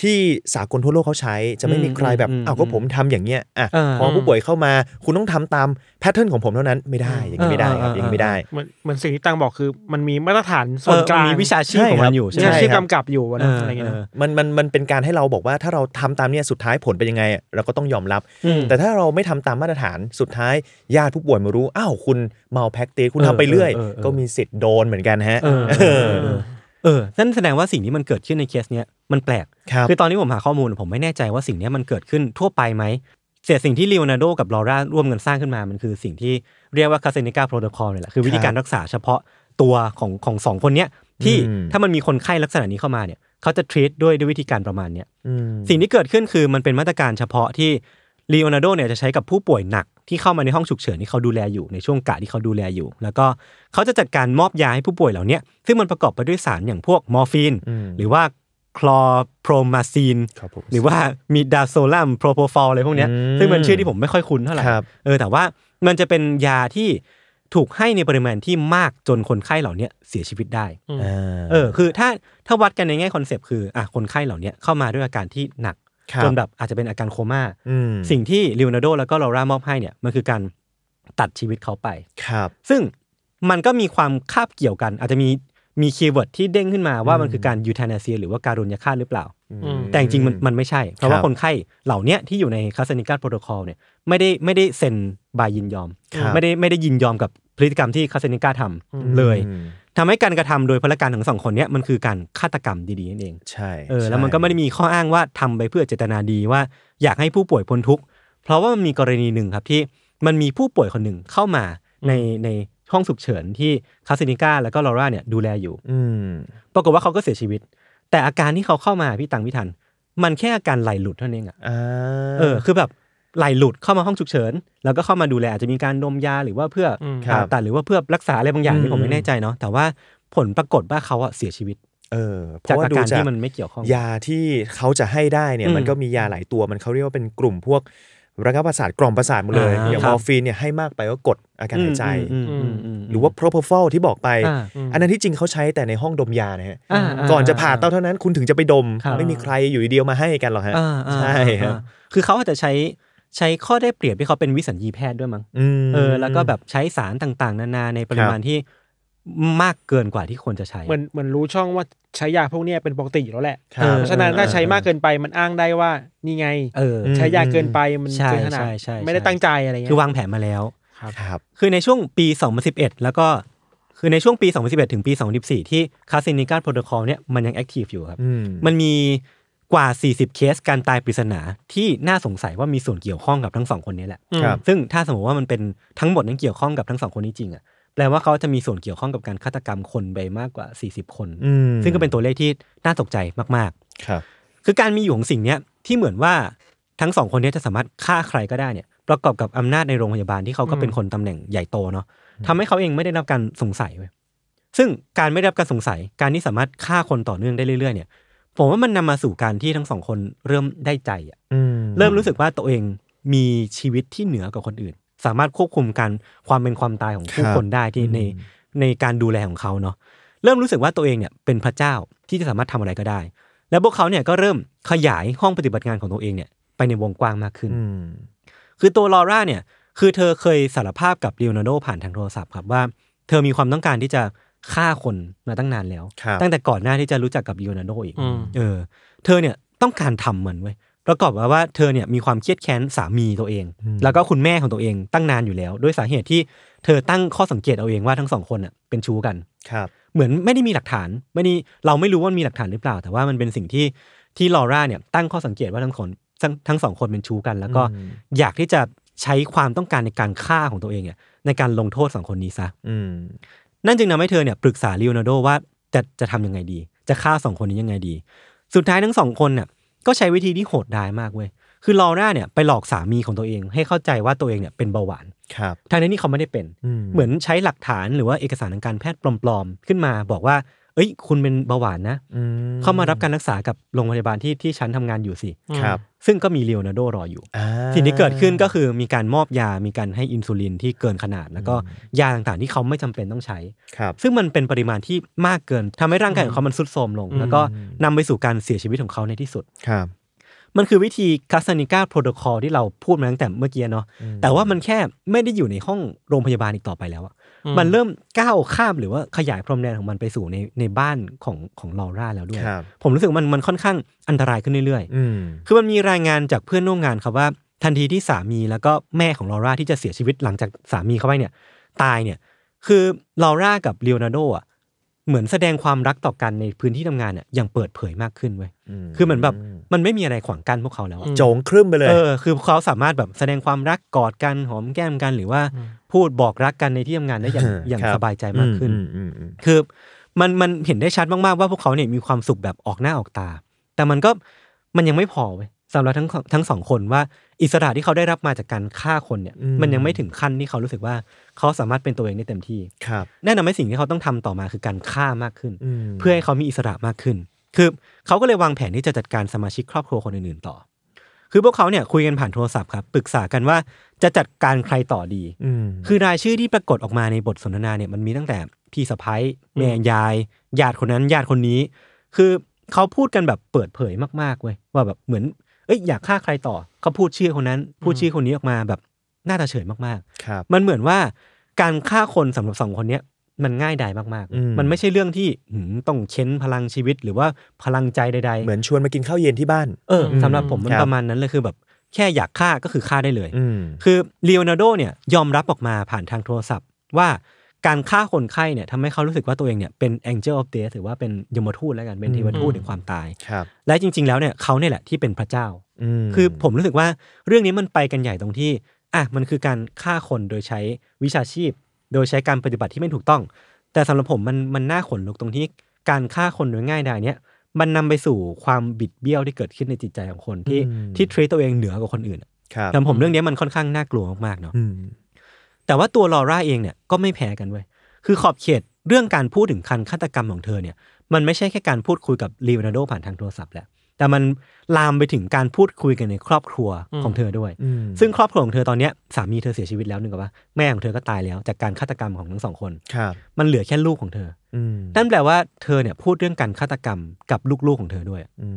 Speaker 4: ที่สากลทั่วโลกเขาใช้จะไม่มีใครแบบ
Speaker 2: อืม
Speaker 4: อ้าวก็ผมทำอย่างเงี้ยอะ
Speaker 2: เออ
Speaker 4: พอผู้ป่วยเข้ามา คุณต้องทำตาม pattern ของผมเท่านั้นไม่ได้อย่างนี้ไม่ได้ครับ
Speaker 2: เออเออ
Speaker 4: อย่างนี้ไม่ได้
Speaker 3: เหมือนเหมือนสิ่งที่ตังบอกคือ มันมีมาตรฐานส่วน
Speaker 2: เออก
Speaker 3: ลาง
Speaker 2: มีวิชาชีพของมันอยู่ใช่ไหม
Speaker 3: วิชาชีพ
Speaker 4: ใช่ครับ
Speaker 3: กำกับอยู่อะนะอะไรเงี้ย
Speaker 2: เออ
Speaker 3: นะ
Speaker 4: มันมันมันเป็นการให้เราบอกว่าถ้าเราทำตามเนี่ยสุดท้ายผลเป็นยังไงอะเราก็ต้องยอมรับ
Speaker 2: อืม
Speaker 4: แต่ถ้าเราไม่ทำตามมาตรฐานสุดท้ายญาติผู้ป่วยมารู้อ้าวคุณเมาแพ็กเตคุณ
Speaker 2: เออ
Speaker 4: ทำไปเรื่อย
Speaker 2: เออเออเออ
Speaker 4: ก็มีสิทธิ์โดนเหมือนกันฮะ
Speaker 2: เออเออเออเออนั่นแสดงว่าสิ่งที่มันเกิดขึ้นในเคสเนี้ยมันแปลก
Speaker 4: ครับ
Speaker 2: คือตอนที่ผมหาข้อมูลผมไม่แน่ใจว่าสิ่งเนี้ยมันเกิดขึ้นทั่วไปไหมเสียสิ่งที่ลีโอนาร์โดกับลอร่าร่วมกันสร้างขึ้นมา มันคือสิ่งที่เรียกว่าคาซานิก้าโปรโตคอลเนี่ยแหละคือวิธีการรักษาเฉพาะตัวของของสองคนเนี้ยที่
Speaker 4: อืม
Speaker 2: ถ้ามันมีคนไข้ลักษณะนี้เข้ามาเนี่ยเขาจะ treat ด้วยด้วยวิธีการประมาณเนี้ย
Speaker 4: อืม
Speaker 2: สิ่งที่เกิดขึ้นคือมันเป็นมาตรการเฉพาะที่ลีโอนาร์โดเนี่ยจะใช้กับผู้ป่วยหนัก ที่เข้ามาในห้องฉุกเฉินที่เขาดูแลอยู่ในช่วงกะที่เขาดูแลอยู่ แล้วก็เขาจะจัดการมอบยาให้ผู้ป่วยเหล่าเนี้ยซึ่งมันประกอบไปด้วยสารอย่างพวกมอร์ฟีน
Speaker 4: อืม
Speaker 2: หรือว่าคลอโพรมาซีน
Speaker 4: ครับผม
Speaker 2: หรือว่ามีดาโซลัมโปรโพฟอลอะไรพวกเนี้ย
Speaker 4: อืม
Speaker 2: ซึ่งมันชื่อที่ผมไม่ค่อยคุ้นเท่าไหร่
Speaker 4: ครับ
Speaker 2: เออแต่ว่ามันจะเป็นยาที่ถูกให้ในปริมาณที่มากจนคนไข้เหล่าเนี้ยเสียชีวิตได้
Speaker 4: อ่า
Speaker 2: เออคือถ้าถ้าวัดกันในแง่ concept คืออะคนไข้เหล่าเนี้ยเข้ามาด้วยอาการที่หนัก
Speaker 4: ครับ
Speaker 2: จนแบบอาจจะเป็นอาการโคม่า
Speaker 4: อืม
Speaker 2: สิ่งที่ลีโอนาร์โดแล้วก็ลอร่ามอบให้เนี่ยมันคือการตัดชีวิตเขาไป
Speaker 4: ครับ
Speaker 2: ซึ่งมันก็มีความคาบเกี่ยวกัน อาจจะมี มี keyword ที่เด้งขึ้นมาว่ามันคือการ euthanasia หรือว่าการุญยฆาตหรือเปล่า
Speaker 3: อืม
Speaker 2: แต่จริงๆมันมันไม่ใช่ เพราะว่า
Speaker 4: ครับ
Speaker 2: คนไข้เหล่าเนี้ยที่อยู่ในคาซานิก้าโปรโตคอลเนี่ยไม่ได้ไม่ได้เซ็นบายยินยอม
Speaker 4: ครับ
Speaker 2: ไม่ได้ไม่ได้ยินยอมกับพฤติกรรมที่คาสนิกาทำเลย
Speaker 4: อืม
Speaker 2: ทำให้การกระทำโดยพลการทั้งสองคนเนี้ยมันคือการฆาตกรรมดีๆนั่นเอง
Speaker 4: ใช่
Speaker 2: เออแล้ว
Speaker 4: ใช่
Speaker 2: มันก็ไม่ได้มีข้ออ้างว่าทำไปเพื่อเจตนาดีว่าอยากให้ผู้ป่วยพ้นทุกข์เพราะว่ามันมีกรณีหนึ่งครับที่มันมีผู้ป่วยคนหนึ่งเข้ามาในใน ห้องฉุกเฉินที่คาสนิก้าแล้วก็ลอร่าเนี่ยดูแลอยู่
Speaker 4: อืม
Speaker 2: ปรากฏว่าเขาก็เสียชีวิต แต่อาการที่เขาเข้ามาพี่ตังพี่ทัน มันแค่อาการไหลหลุดเท่านั้นเองอะ
Speaker 4: อ่า
Speaker 2: เออ คือแบบไหลหลุดเข้ามาห้องฉุกเฉิน แล้วก็เข้ามาดูแลอาจจะมีการดมยาหรือว่าเพื่ออ
Speaker 3: ม
Speaker 2: ผ่าตัดหรือว่าเพื่อรักษาอะไรบางอย่าง
Speaker 4: อื
Speaker 2: ที่ผม
Speaker 4: ม
Speaker 2: ไม่แน่ใจเนาะแต่ว่าผลปรากฏว่าเขาอะเสียชีวิต
Speaker 4: เออเพ
Speaker 2: จาก
Speaker 4: ราะว่า
Speaker 2: อา
Speaker 4: ดู
Speaker 2: การ
Speaker 4: จาก
Speaker 2: ที่มันไม่เกี่ยวข้อง
Speaker 4: ยาที่เขาจะให้ได้เนี่ย
Speaker 2: อืม
Speaker 4: มันก็มียาหลายตัวมันเขาเรียกว่าเป็นกลุ่มพวก ระงับประสาทกล่อมประสาทหมดเลย
Speaker 2: อ่า
Speaker 4: อย่าง
Speaker 2: ครับ
Speaker 4: มอร์ฟีนเนี่ยให้มากไปก็กดอาการหายใจ
Speaker 2: อืมอืมอืม
Speaker 4: หรือว่า propofol ที่บอกไป
Speaker 2: อ่า
Speaker 4: อันนั้นที่จริงเขาใช้แต่ในห้องดมยานะฮะ
Speaker 2: อ่า
Speaker 4: ก่อนจะผ่าเต้าเท่านั้นคุณถึงจะไปดม
Speaker 2: ครับ
Speaker 4: ไม่มีใครอยู่ดีๆมาให้กันหรอกฮะ
Speaker 2: อ่าอ่า
Speaker 4: ใช่ครับ
Speaker 2: อ่าคือเขาอาจจะใช้ใช้ข้อได้เปรียบที่เขาเป็นวิสัญญีแพทย์ด้วยมั้ง
Speaker 4: ม
Speaker 2: เออแล้วก็แบบใช้สารต่างๆ นานาในปริมาณที่ มากเกินกว่าที่ควรจะใช้
Speaker 3: เหมือนเหมือนรู้ช่องว่าใช้ยาพวกเนี้ยเป็นปกติอยู่แล้วแหละ
Speaker 4: ครับ
Speaker 2: เออ
Speaker 3: เพราะฉะนั้นถ้าใช้มากเกินไปมันอ้างได้ว่านี่ไง
Speaker 2: เออ
Speaker 4: ม
Speaker 3: ใช้ยาเกินไปมัน
Speaker 2: ใช่
Speaker 3: เกินขนาด
Speaker 2: ใช่ใช่
Speaker 3: ไม่ได้ตั้งใจอะไรเงี้ย
Speaker 2: คือวางแผนมาแล้ว
Speaker 4: ครับ
Speaker 2: คือในช่วงปี 2011 แล้วก็คือในช่วงปี 2011 ถึงปี 2014 ที่คาสินิการโปรโตคอลเนี่ยมันยังแอคทีฟอยู่ครับ
Speaker 4: อืม
Speaker 2: มันมีกว่า 40 เคสการตายปริศนาที่น่าสงสัยว่ามีส่วนเกี่ยวข้องกับทั้งสองคนนี้แหละ
Speaker 4: ครับ
Speaker 2: ซึ่งถ้าสมมติว่ามันเป็นทั้งหมดนั้นเกี่ยวข้องกับทั้งสองคนนี้จริงอะ แปลว่าเขาจะมีส่วนเกี่ยวข้องกับการฆาตกรรมคนไปมากกว่า 40 คน
Speaker 4: อืม
Speaker 2: ซึ่งก็เป็นตัวเลขที่น่าตกใจมาก
Speaker 4: ครับ
Speaker 2: ๆคือการมีอยู่ของสิ่งเนี้ยที่เหมือนว่าทั้งสองคนนี้จะสามารถฆ่าใครก็ได้เนี่ย ประกอบกับอำนาจในโรงพยาบาลที่เขาก็เป็นคนตำแหน่งใหญ่โตเนาะทำให้เขาเองไม่ได้รับการสงสัยเว้ยซึ่งการไม่ได้รับการสงสัย การที่สามารถฆ่าคนต่อเนื่องได้เรื่อยๆเนี่ย ผมว่ามันนำมาสู่การที่ทั้งสองคนเริ่มได้ใจอะ
Speaker 4: อืม
Speaker 2: เริ่มรู้สึกว่าตัวเองมีชีวิตที่เหนือกว่าคนอื่น สามารถควบคุมการความเป็นความตายของผู้
Speaker 4: ครับ
Speaker 2: คนได้ที่ในในการดูแลของเขาเนาะเริ่มรู้สึกว่าตัวเองเนี่ยเป็นพระเจ้าที่จะสามารถทำอะไรก็ได้ แล้วพวกเขาเนี่ยก็เริ่มขยายห้องปฏิบัติงานของตัวเองเนี่ยไปในวงกว้างมากขึ้น
Speaker 4: อืม
Speaker 2: คือตัวลอร่าเนี่ย คือเธอเคยสารภาพกับเลโอนาร์โดผ่านทางโทรศัพท์ครับว่า เธอมีความต้องการที่จะฆ่าคนมาตั้งนานแล้ว
Speaker 4: ครับ
Speaker 2: ตั้งแต่ก่อนหน้าที่จะรู้จักกับเลโอนาร์โดอีก
Speaker 3: อืม
Speaker 2: เออ เธอเนี่ยต้องการทำมันเว้ย ประกอบกับว่าเธอเนี่ยมีความเครียดแค้นสามีตัวเอง แล้วก็คุณแม่ของตัวเองตั้งนานอยู่แล้ว ด้วยสาเหตุที่เธอตั้งข้อสังเกตเอาเองว่าทั้งสองคนน่ะเป็นชู้กัน
Speaker 4: ครับ
Speaker 2: เหมือนไม่ได้มีหลักฐานไม่ได้เราไม่รู้ว่ามีหลักฐานหรือเปล่า แต่ว่ามันเป็นสิ่งที่ที่ลอร่าเนี่ยตั้งข้อสังเกตว่าทั้งคนทั้งทั้งสองคนเป็นชู้กัน แล้วก็
Speaker 4: อืม
Speaker 2: อยากที่จะใช้ความต้องการในการฆ่าของตัวเองเนี่ยในการลงโทษสองคนนี้ซะ
Speaker 4: อืม
Speaker 2: นั่นจึงทำให้เธอเนี่ยปรึกษาลีโอนาร์โดว่าจะจะทำยังไงดี จะฆ่าสองคนนี้ยังไงดี สุดท้ายทั้งสองคนเนี่ย ก็ใช้วิธีที่โหดร้ายมากเว้ยคือลอร่าเนี่ยไปหลอกสามีของตัวเอง ให้เข้าใจว่าตัวเองเนี่ยเป็นเบาหวาน
Speaker 4: ครับ
Speaker 2: ทางนี้นี่เขาไม่ได้เป็น
Speaker 4: อืม
Speaker 2: เหมือนใช้หลักฐานหรือว่าเอกสารทางการแพทย์ปลอมๆ ขึ้นมา บอกว่า เอ้ย คุณเป็นเบาหวานนะ
Speaker 4: อืม
Speaker 2: เข้ามารับการรักษากับโรงพยาบาลที่ที่ฉันทำงานอยู่สิ
Speaker 4: ครับ
Speaker 2: ซึ่งก็มีเลโอนาร์โดรออยู่
Speaker 4: อ่า
Speaker 2: สิ่งที่เกิดขึ้นก็คือมีการมอบยา มีการให้อินซูลินที่เกินขนาด แล้วก็ยาต่างๆที่เขาไม่จำเป็นต้องใช้
Speaker 4: ครับ
Speaker 2: ซึ่งมันเป็นปริมาณที่มากเกินทำให้ร่างกายของเขามันทรุดโทรมลง แล้วก็นำไปสู่การเสียชีวิตของเขาในที่สุด
Speaker 4: ครับ
Speaker 2: มันคือวิธีคาส a นิก้าโปรโตคอลที่เราพูดมาตั้งแต่เมื่อกี้เนาะแต่ว่ามันแค่ไม่ได้อยู่ในห้องโรงพยาบาลอีกต่อไปแล้วอะ มันเริ่มก้าวข้ามหรือว่าขยายพรมแดนของมันไปสู่ในในบ้านของของลอร่าแล้วด้วย
Speaker 4: ครับ
Speaker 2: ผมรู้สึกมันมันค่อนข้างอันตรายขึ้นเรื่อย
Speaker 4: อืม
Speaker 2: ๆคือมันมีรายงานจากเพื่อนร่วมงานครับว่าทันทีที่สามีแล้วก็แม่ของลอร่าที่จะเสียชีวิตหลังจากสามีเขาไปเนี่ย ตายเนี่ย คือลอร่ากับเลโอนาร์โดอะ เหมือนแสดงความรักต่อกันในพื้นที่ทำงานเนี่ยอย่างเปิดเผยมากขึ้นเว้ยคือเหมือนแบบมันไม่มีอะไรขวางกั้นพวกเขาแล้วอะ
Speaker 4: โจงครึ่มไปเลย
Speaker 2: เออคือเขาสามารถแบบแสดงความรักกอดกันหอมแก้มกัน หรือว่าพูดบอกรักกันในที่ทำงานได้อย่าง
Speaker 4: ครับ
Speaker 2: อย่างสบายใจมากขึ้น
Speaker 4: อืมอืมอืม
Speaker 2: คือมันมันเห็นได้ชัดมากๆว่าพวกเขาเนี่ยมีความสุขแบบออกหน้าออกตา แต่มันก็มันยังไม่พอเว้ย สำหรับทั้งทั้งสองคนว่าอิสระที่เขาได้รับมาจากการฆ่าคนเนี่ย มันยังไม่ถึงขั้นที่เขารู้สึกว่าเขาสามารถเป็นตัวเองได้เต็มที่
Speaker 4: ครับ
Speaker 2: แน่นอนไหมสิ่งที่เขาต้องทำต่อมาคือการฆ่ามากขึ้น
Speaker 4: อืม
Speaker 2: เพื่อให้เขามีอิสระมากขึ้น คือเขาก็เลยวางแผนที่จะจัดการสมาชิกครอบครัวคนอื่นๆต่อ คือพวกเขาเนี่ยคุยกันผ่านโทรศัพท์ครับปรึกษากันว่าจะจัดการใครต่อดี
Speaker 4: อืม
Speaker 2: คือรายชื่อที่ปรากฏออกมาในบทสนทนาเนี่ยมันมีตั้งแต่พี่สะพ้ายแม่ยายญาติคนนั้นญาติคนนี้ คือเขาพูดกันแบบเปิดเผยมากๆเว้ยว่าแบบเหมือน เอ้ยอยากฆ่าใครต่อเขาพูดชื่อคนนั้น พูดชื่อคนนี้ออกมาแบบน่าตาเฉยมาก
Speaker 4: ครับ
Speaker 2: ๆ มันเหมือนว่าการฆ่าคนสำหรับสองคนเนี้ยมันง่ายดายมาก
Speaker 4: อืม
Speaker 2: ๆ มันไม่ใช่เรื่องที่หืมต้องเค้นพลังชีวิตหรือว่าพลังใจใด ๆ
Speaker 4: เหมือนชวนมากินข้าวเย็นที่บ้าน
Speaker 2: เออสำหรับผมมัน
Speaker 4: ครับ
Speaker 2: ประมาณนั้นเลยคือแบบแค่อยากฆ่าก็คือฆ่าได้เลย
Speaker 4: อืม
Speaker 2: คือเลโอนาร์โดเนี่ยยอมรับออกมาผ่านทางโทรศัพท์ว่า การฆ่าคนไข้เนี่ยทำให้เขารู้สึกว่าตัวเองเนี่ยเป็น angel of death หรือว่าเป็นยมทูตแล้วกันเป็นเทวทูตแห่งความตาย
Speaker 4: ครับ
Speaker 2: และจริง ๆ แล้วเนี่ยเขาเนี่ยแหละที่เป็นพระเจ้า
Speaker 4: อืม
Speaker 2: คือผมรู้สึกว่าเรื่องนี้มันไปกันใหญ่ตรงที่อะมันคือการฆ่าคนโดยใช้วิชาชีพ โดยใช้การปฏิบัติที่ไม่ถูกต้อง แต่สำหรับผมมันมันน่าขนลุกตรงที่การฆ่าคนโดยง่ายดายเนี่ยมันนำไปสู่ความบิดเบี้ยวที่เกิดขึ้นในจิตใจของคนที่ที่ทรีตตัวเองเหนือกว่าคนอื่นอะ
Speaker 4: ครับ
Speaker 2: สำหรับผมเรื่องนี้มันค่อนข้างน่ากลัวมากๆเนาะ
Speaker 4: อืม
Speaker 2: แต่ว่าตัวลอร่าเองเนี่ยก็ไม่แพ้กันเว้ยคือขอบเขตเรื่องการพูดถึงคันฆาตกรรมของเธอเนี่ยมันไม่ใช่แค่การพูดคุยกับลีโอนาร์โดผ่านทางโทรศัพท์แหละแต่มันลามไปถึงการพูดคุยกันในครอบครัวของเธอด้วย
Speaker 4: อืม
Speaker 2: ซึ่งครอบครัวของเธอตอนเนี้ยสามีเธอเสียชีวิตแล้วนึกว่าแม่ของเธอก็ตายแล้วจากการฆาตกรรมของทั้งสองคน
Speaker 4: ครับ
Speaker 2: มันเหลือแค่ลูกของเธอ
Speaker 4: อืม
Speaker 2: นั่นแปลว่าเธอเนี่ยพูดเรื่องการฆาตกรรมกับลูกๆของเธอด้วย
Speaker 4: อื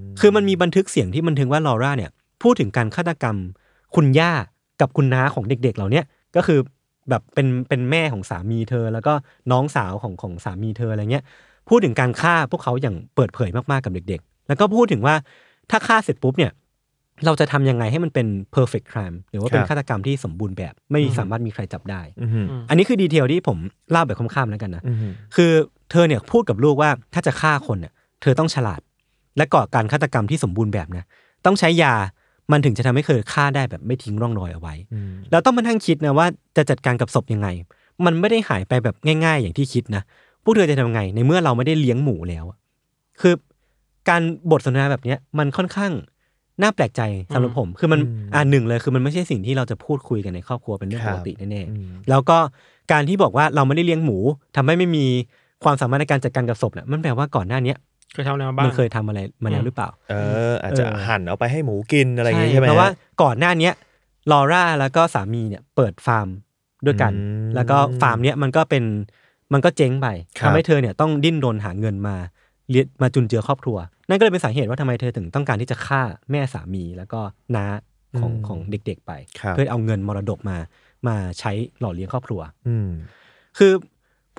Speaker 4: ม
Speaker 2: คือมันมีบันทึกเสียงที่บันทึกว่าลอร่าเนี่ยพูดถึงการฆาตกรรม คุณย่ากับคุณน้าของเด็ก ๆ เหล่าเนี้ย ก็คือแบบเป็นเป็นแม่ของสามีเธอ แล้วก็น้องสาวของของสามีเธออะไรเงี้ยพูดถึงการฆ่าพวกเขาอย่างเปิดเผยมากๆกับเด็ก ๆ แล้วก็พูดถึงว่าถ้าฆ่าเสร็จปุ๊บเนี่ยเราจะทำยังไงให้มันเป็น perfect crime หรือว่าเป็นฆาตกรรมที่สมบูรณ์แบบ ไม่สามารถมีใครจับได้
Speaker 4: อืม
Speaker 2: อันนี้คือดีเทลที่ผมเล่าแบบข้ามๆแล้วกันนะ
Speaker 4: อืม
Speaker 2: คือเธอเนี่ยพูดกับลูกว่าถ้าจะฆ่าคนเนี่ยเธอต้องฉลาด และก่อการฆาตกรรมที่สมบูรณ์แบบนะต้องใช้ยา มันถึงจะทำให้เธอฆ่าได้แบบไม่ทิ้งร่องรอยเอาไว้
Speaker 4: อืม
Speaker 2: แล้วต้องมานั่งคิดนะว่าจะจัดการกับศพยังไง มันไม่ได้หายไปแบบง่าย ๆ อย่างที่คิดนะพวกเธอจะทำไงในเมื่อเราไม่ได้เลี้ยงหมูแล้วอะคือการบทสนทนาแบบเนี้ยมันค่อนข้างน่าแปลกใจสำหรับผม คือมันอ่าหนึ่งเลยคือมันไม่ใช่สิ่งที่เราจะพูดคุยกันในครอบครัวเป็นเรื่องปกติแน่
Speaker 4: อืม
Speaker 2: ๆแล้วก็การที่บอกว่าเราไม่ได้เลี้ยงหมูทำให้ไม่มีความสามารถในการจัดการกับศพเนี่ยมันแปลว่าก่อนหน้าเนี้ย
Speaker 3: เคยทำอะไรมาบ้าง
Speaker 2: มันเคยทำอะไรมาแล้วหรือเปล่า
Speaker 4: เออ อาจจะ
Speaker 2: เออ
Speaker 4: หั่นเอาไปให้หมูกินอะไรอย่างงี้ใช่ไหม
Speaker 2: เพราะว่า
Speaker 4: ฮะ
Speaker 2: ก่อนหน้าเนี้ยลอร่าแล้วก็สามีเนี่ยเปิดฟาร์มด้วยกัน
Speaker 4: อืม
Speaker 2: แล้วก็ฟาร์มเนี้ยมันก็เป็นมันก็เจ๊งไป
Speaker 4: ครับ
Speaker 2: ทำให้เธอเนี่ยต้องดิ้นรนหาเงินมาเลี้ยงมาจุนเจือครอบครัว นั่นก็เลยเป็นสาเหตุว่าทำไมเธอถึงต้องการที่จะฆ่าแม่สามีแล้วก็น้าของของเด็กๆไป
Speaker 4: ครับ
Speaker 2: เพื่อเอาเงินมรดกมามาใช้หล่อเลี้ยงครอบครัว
Speaker 4: อืม
Speaker 2: คือ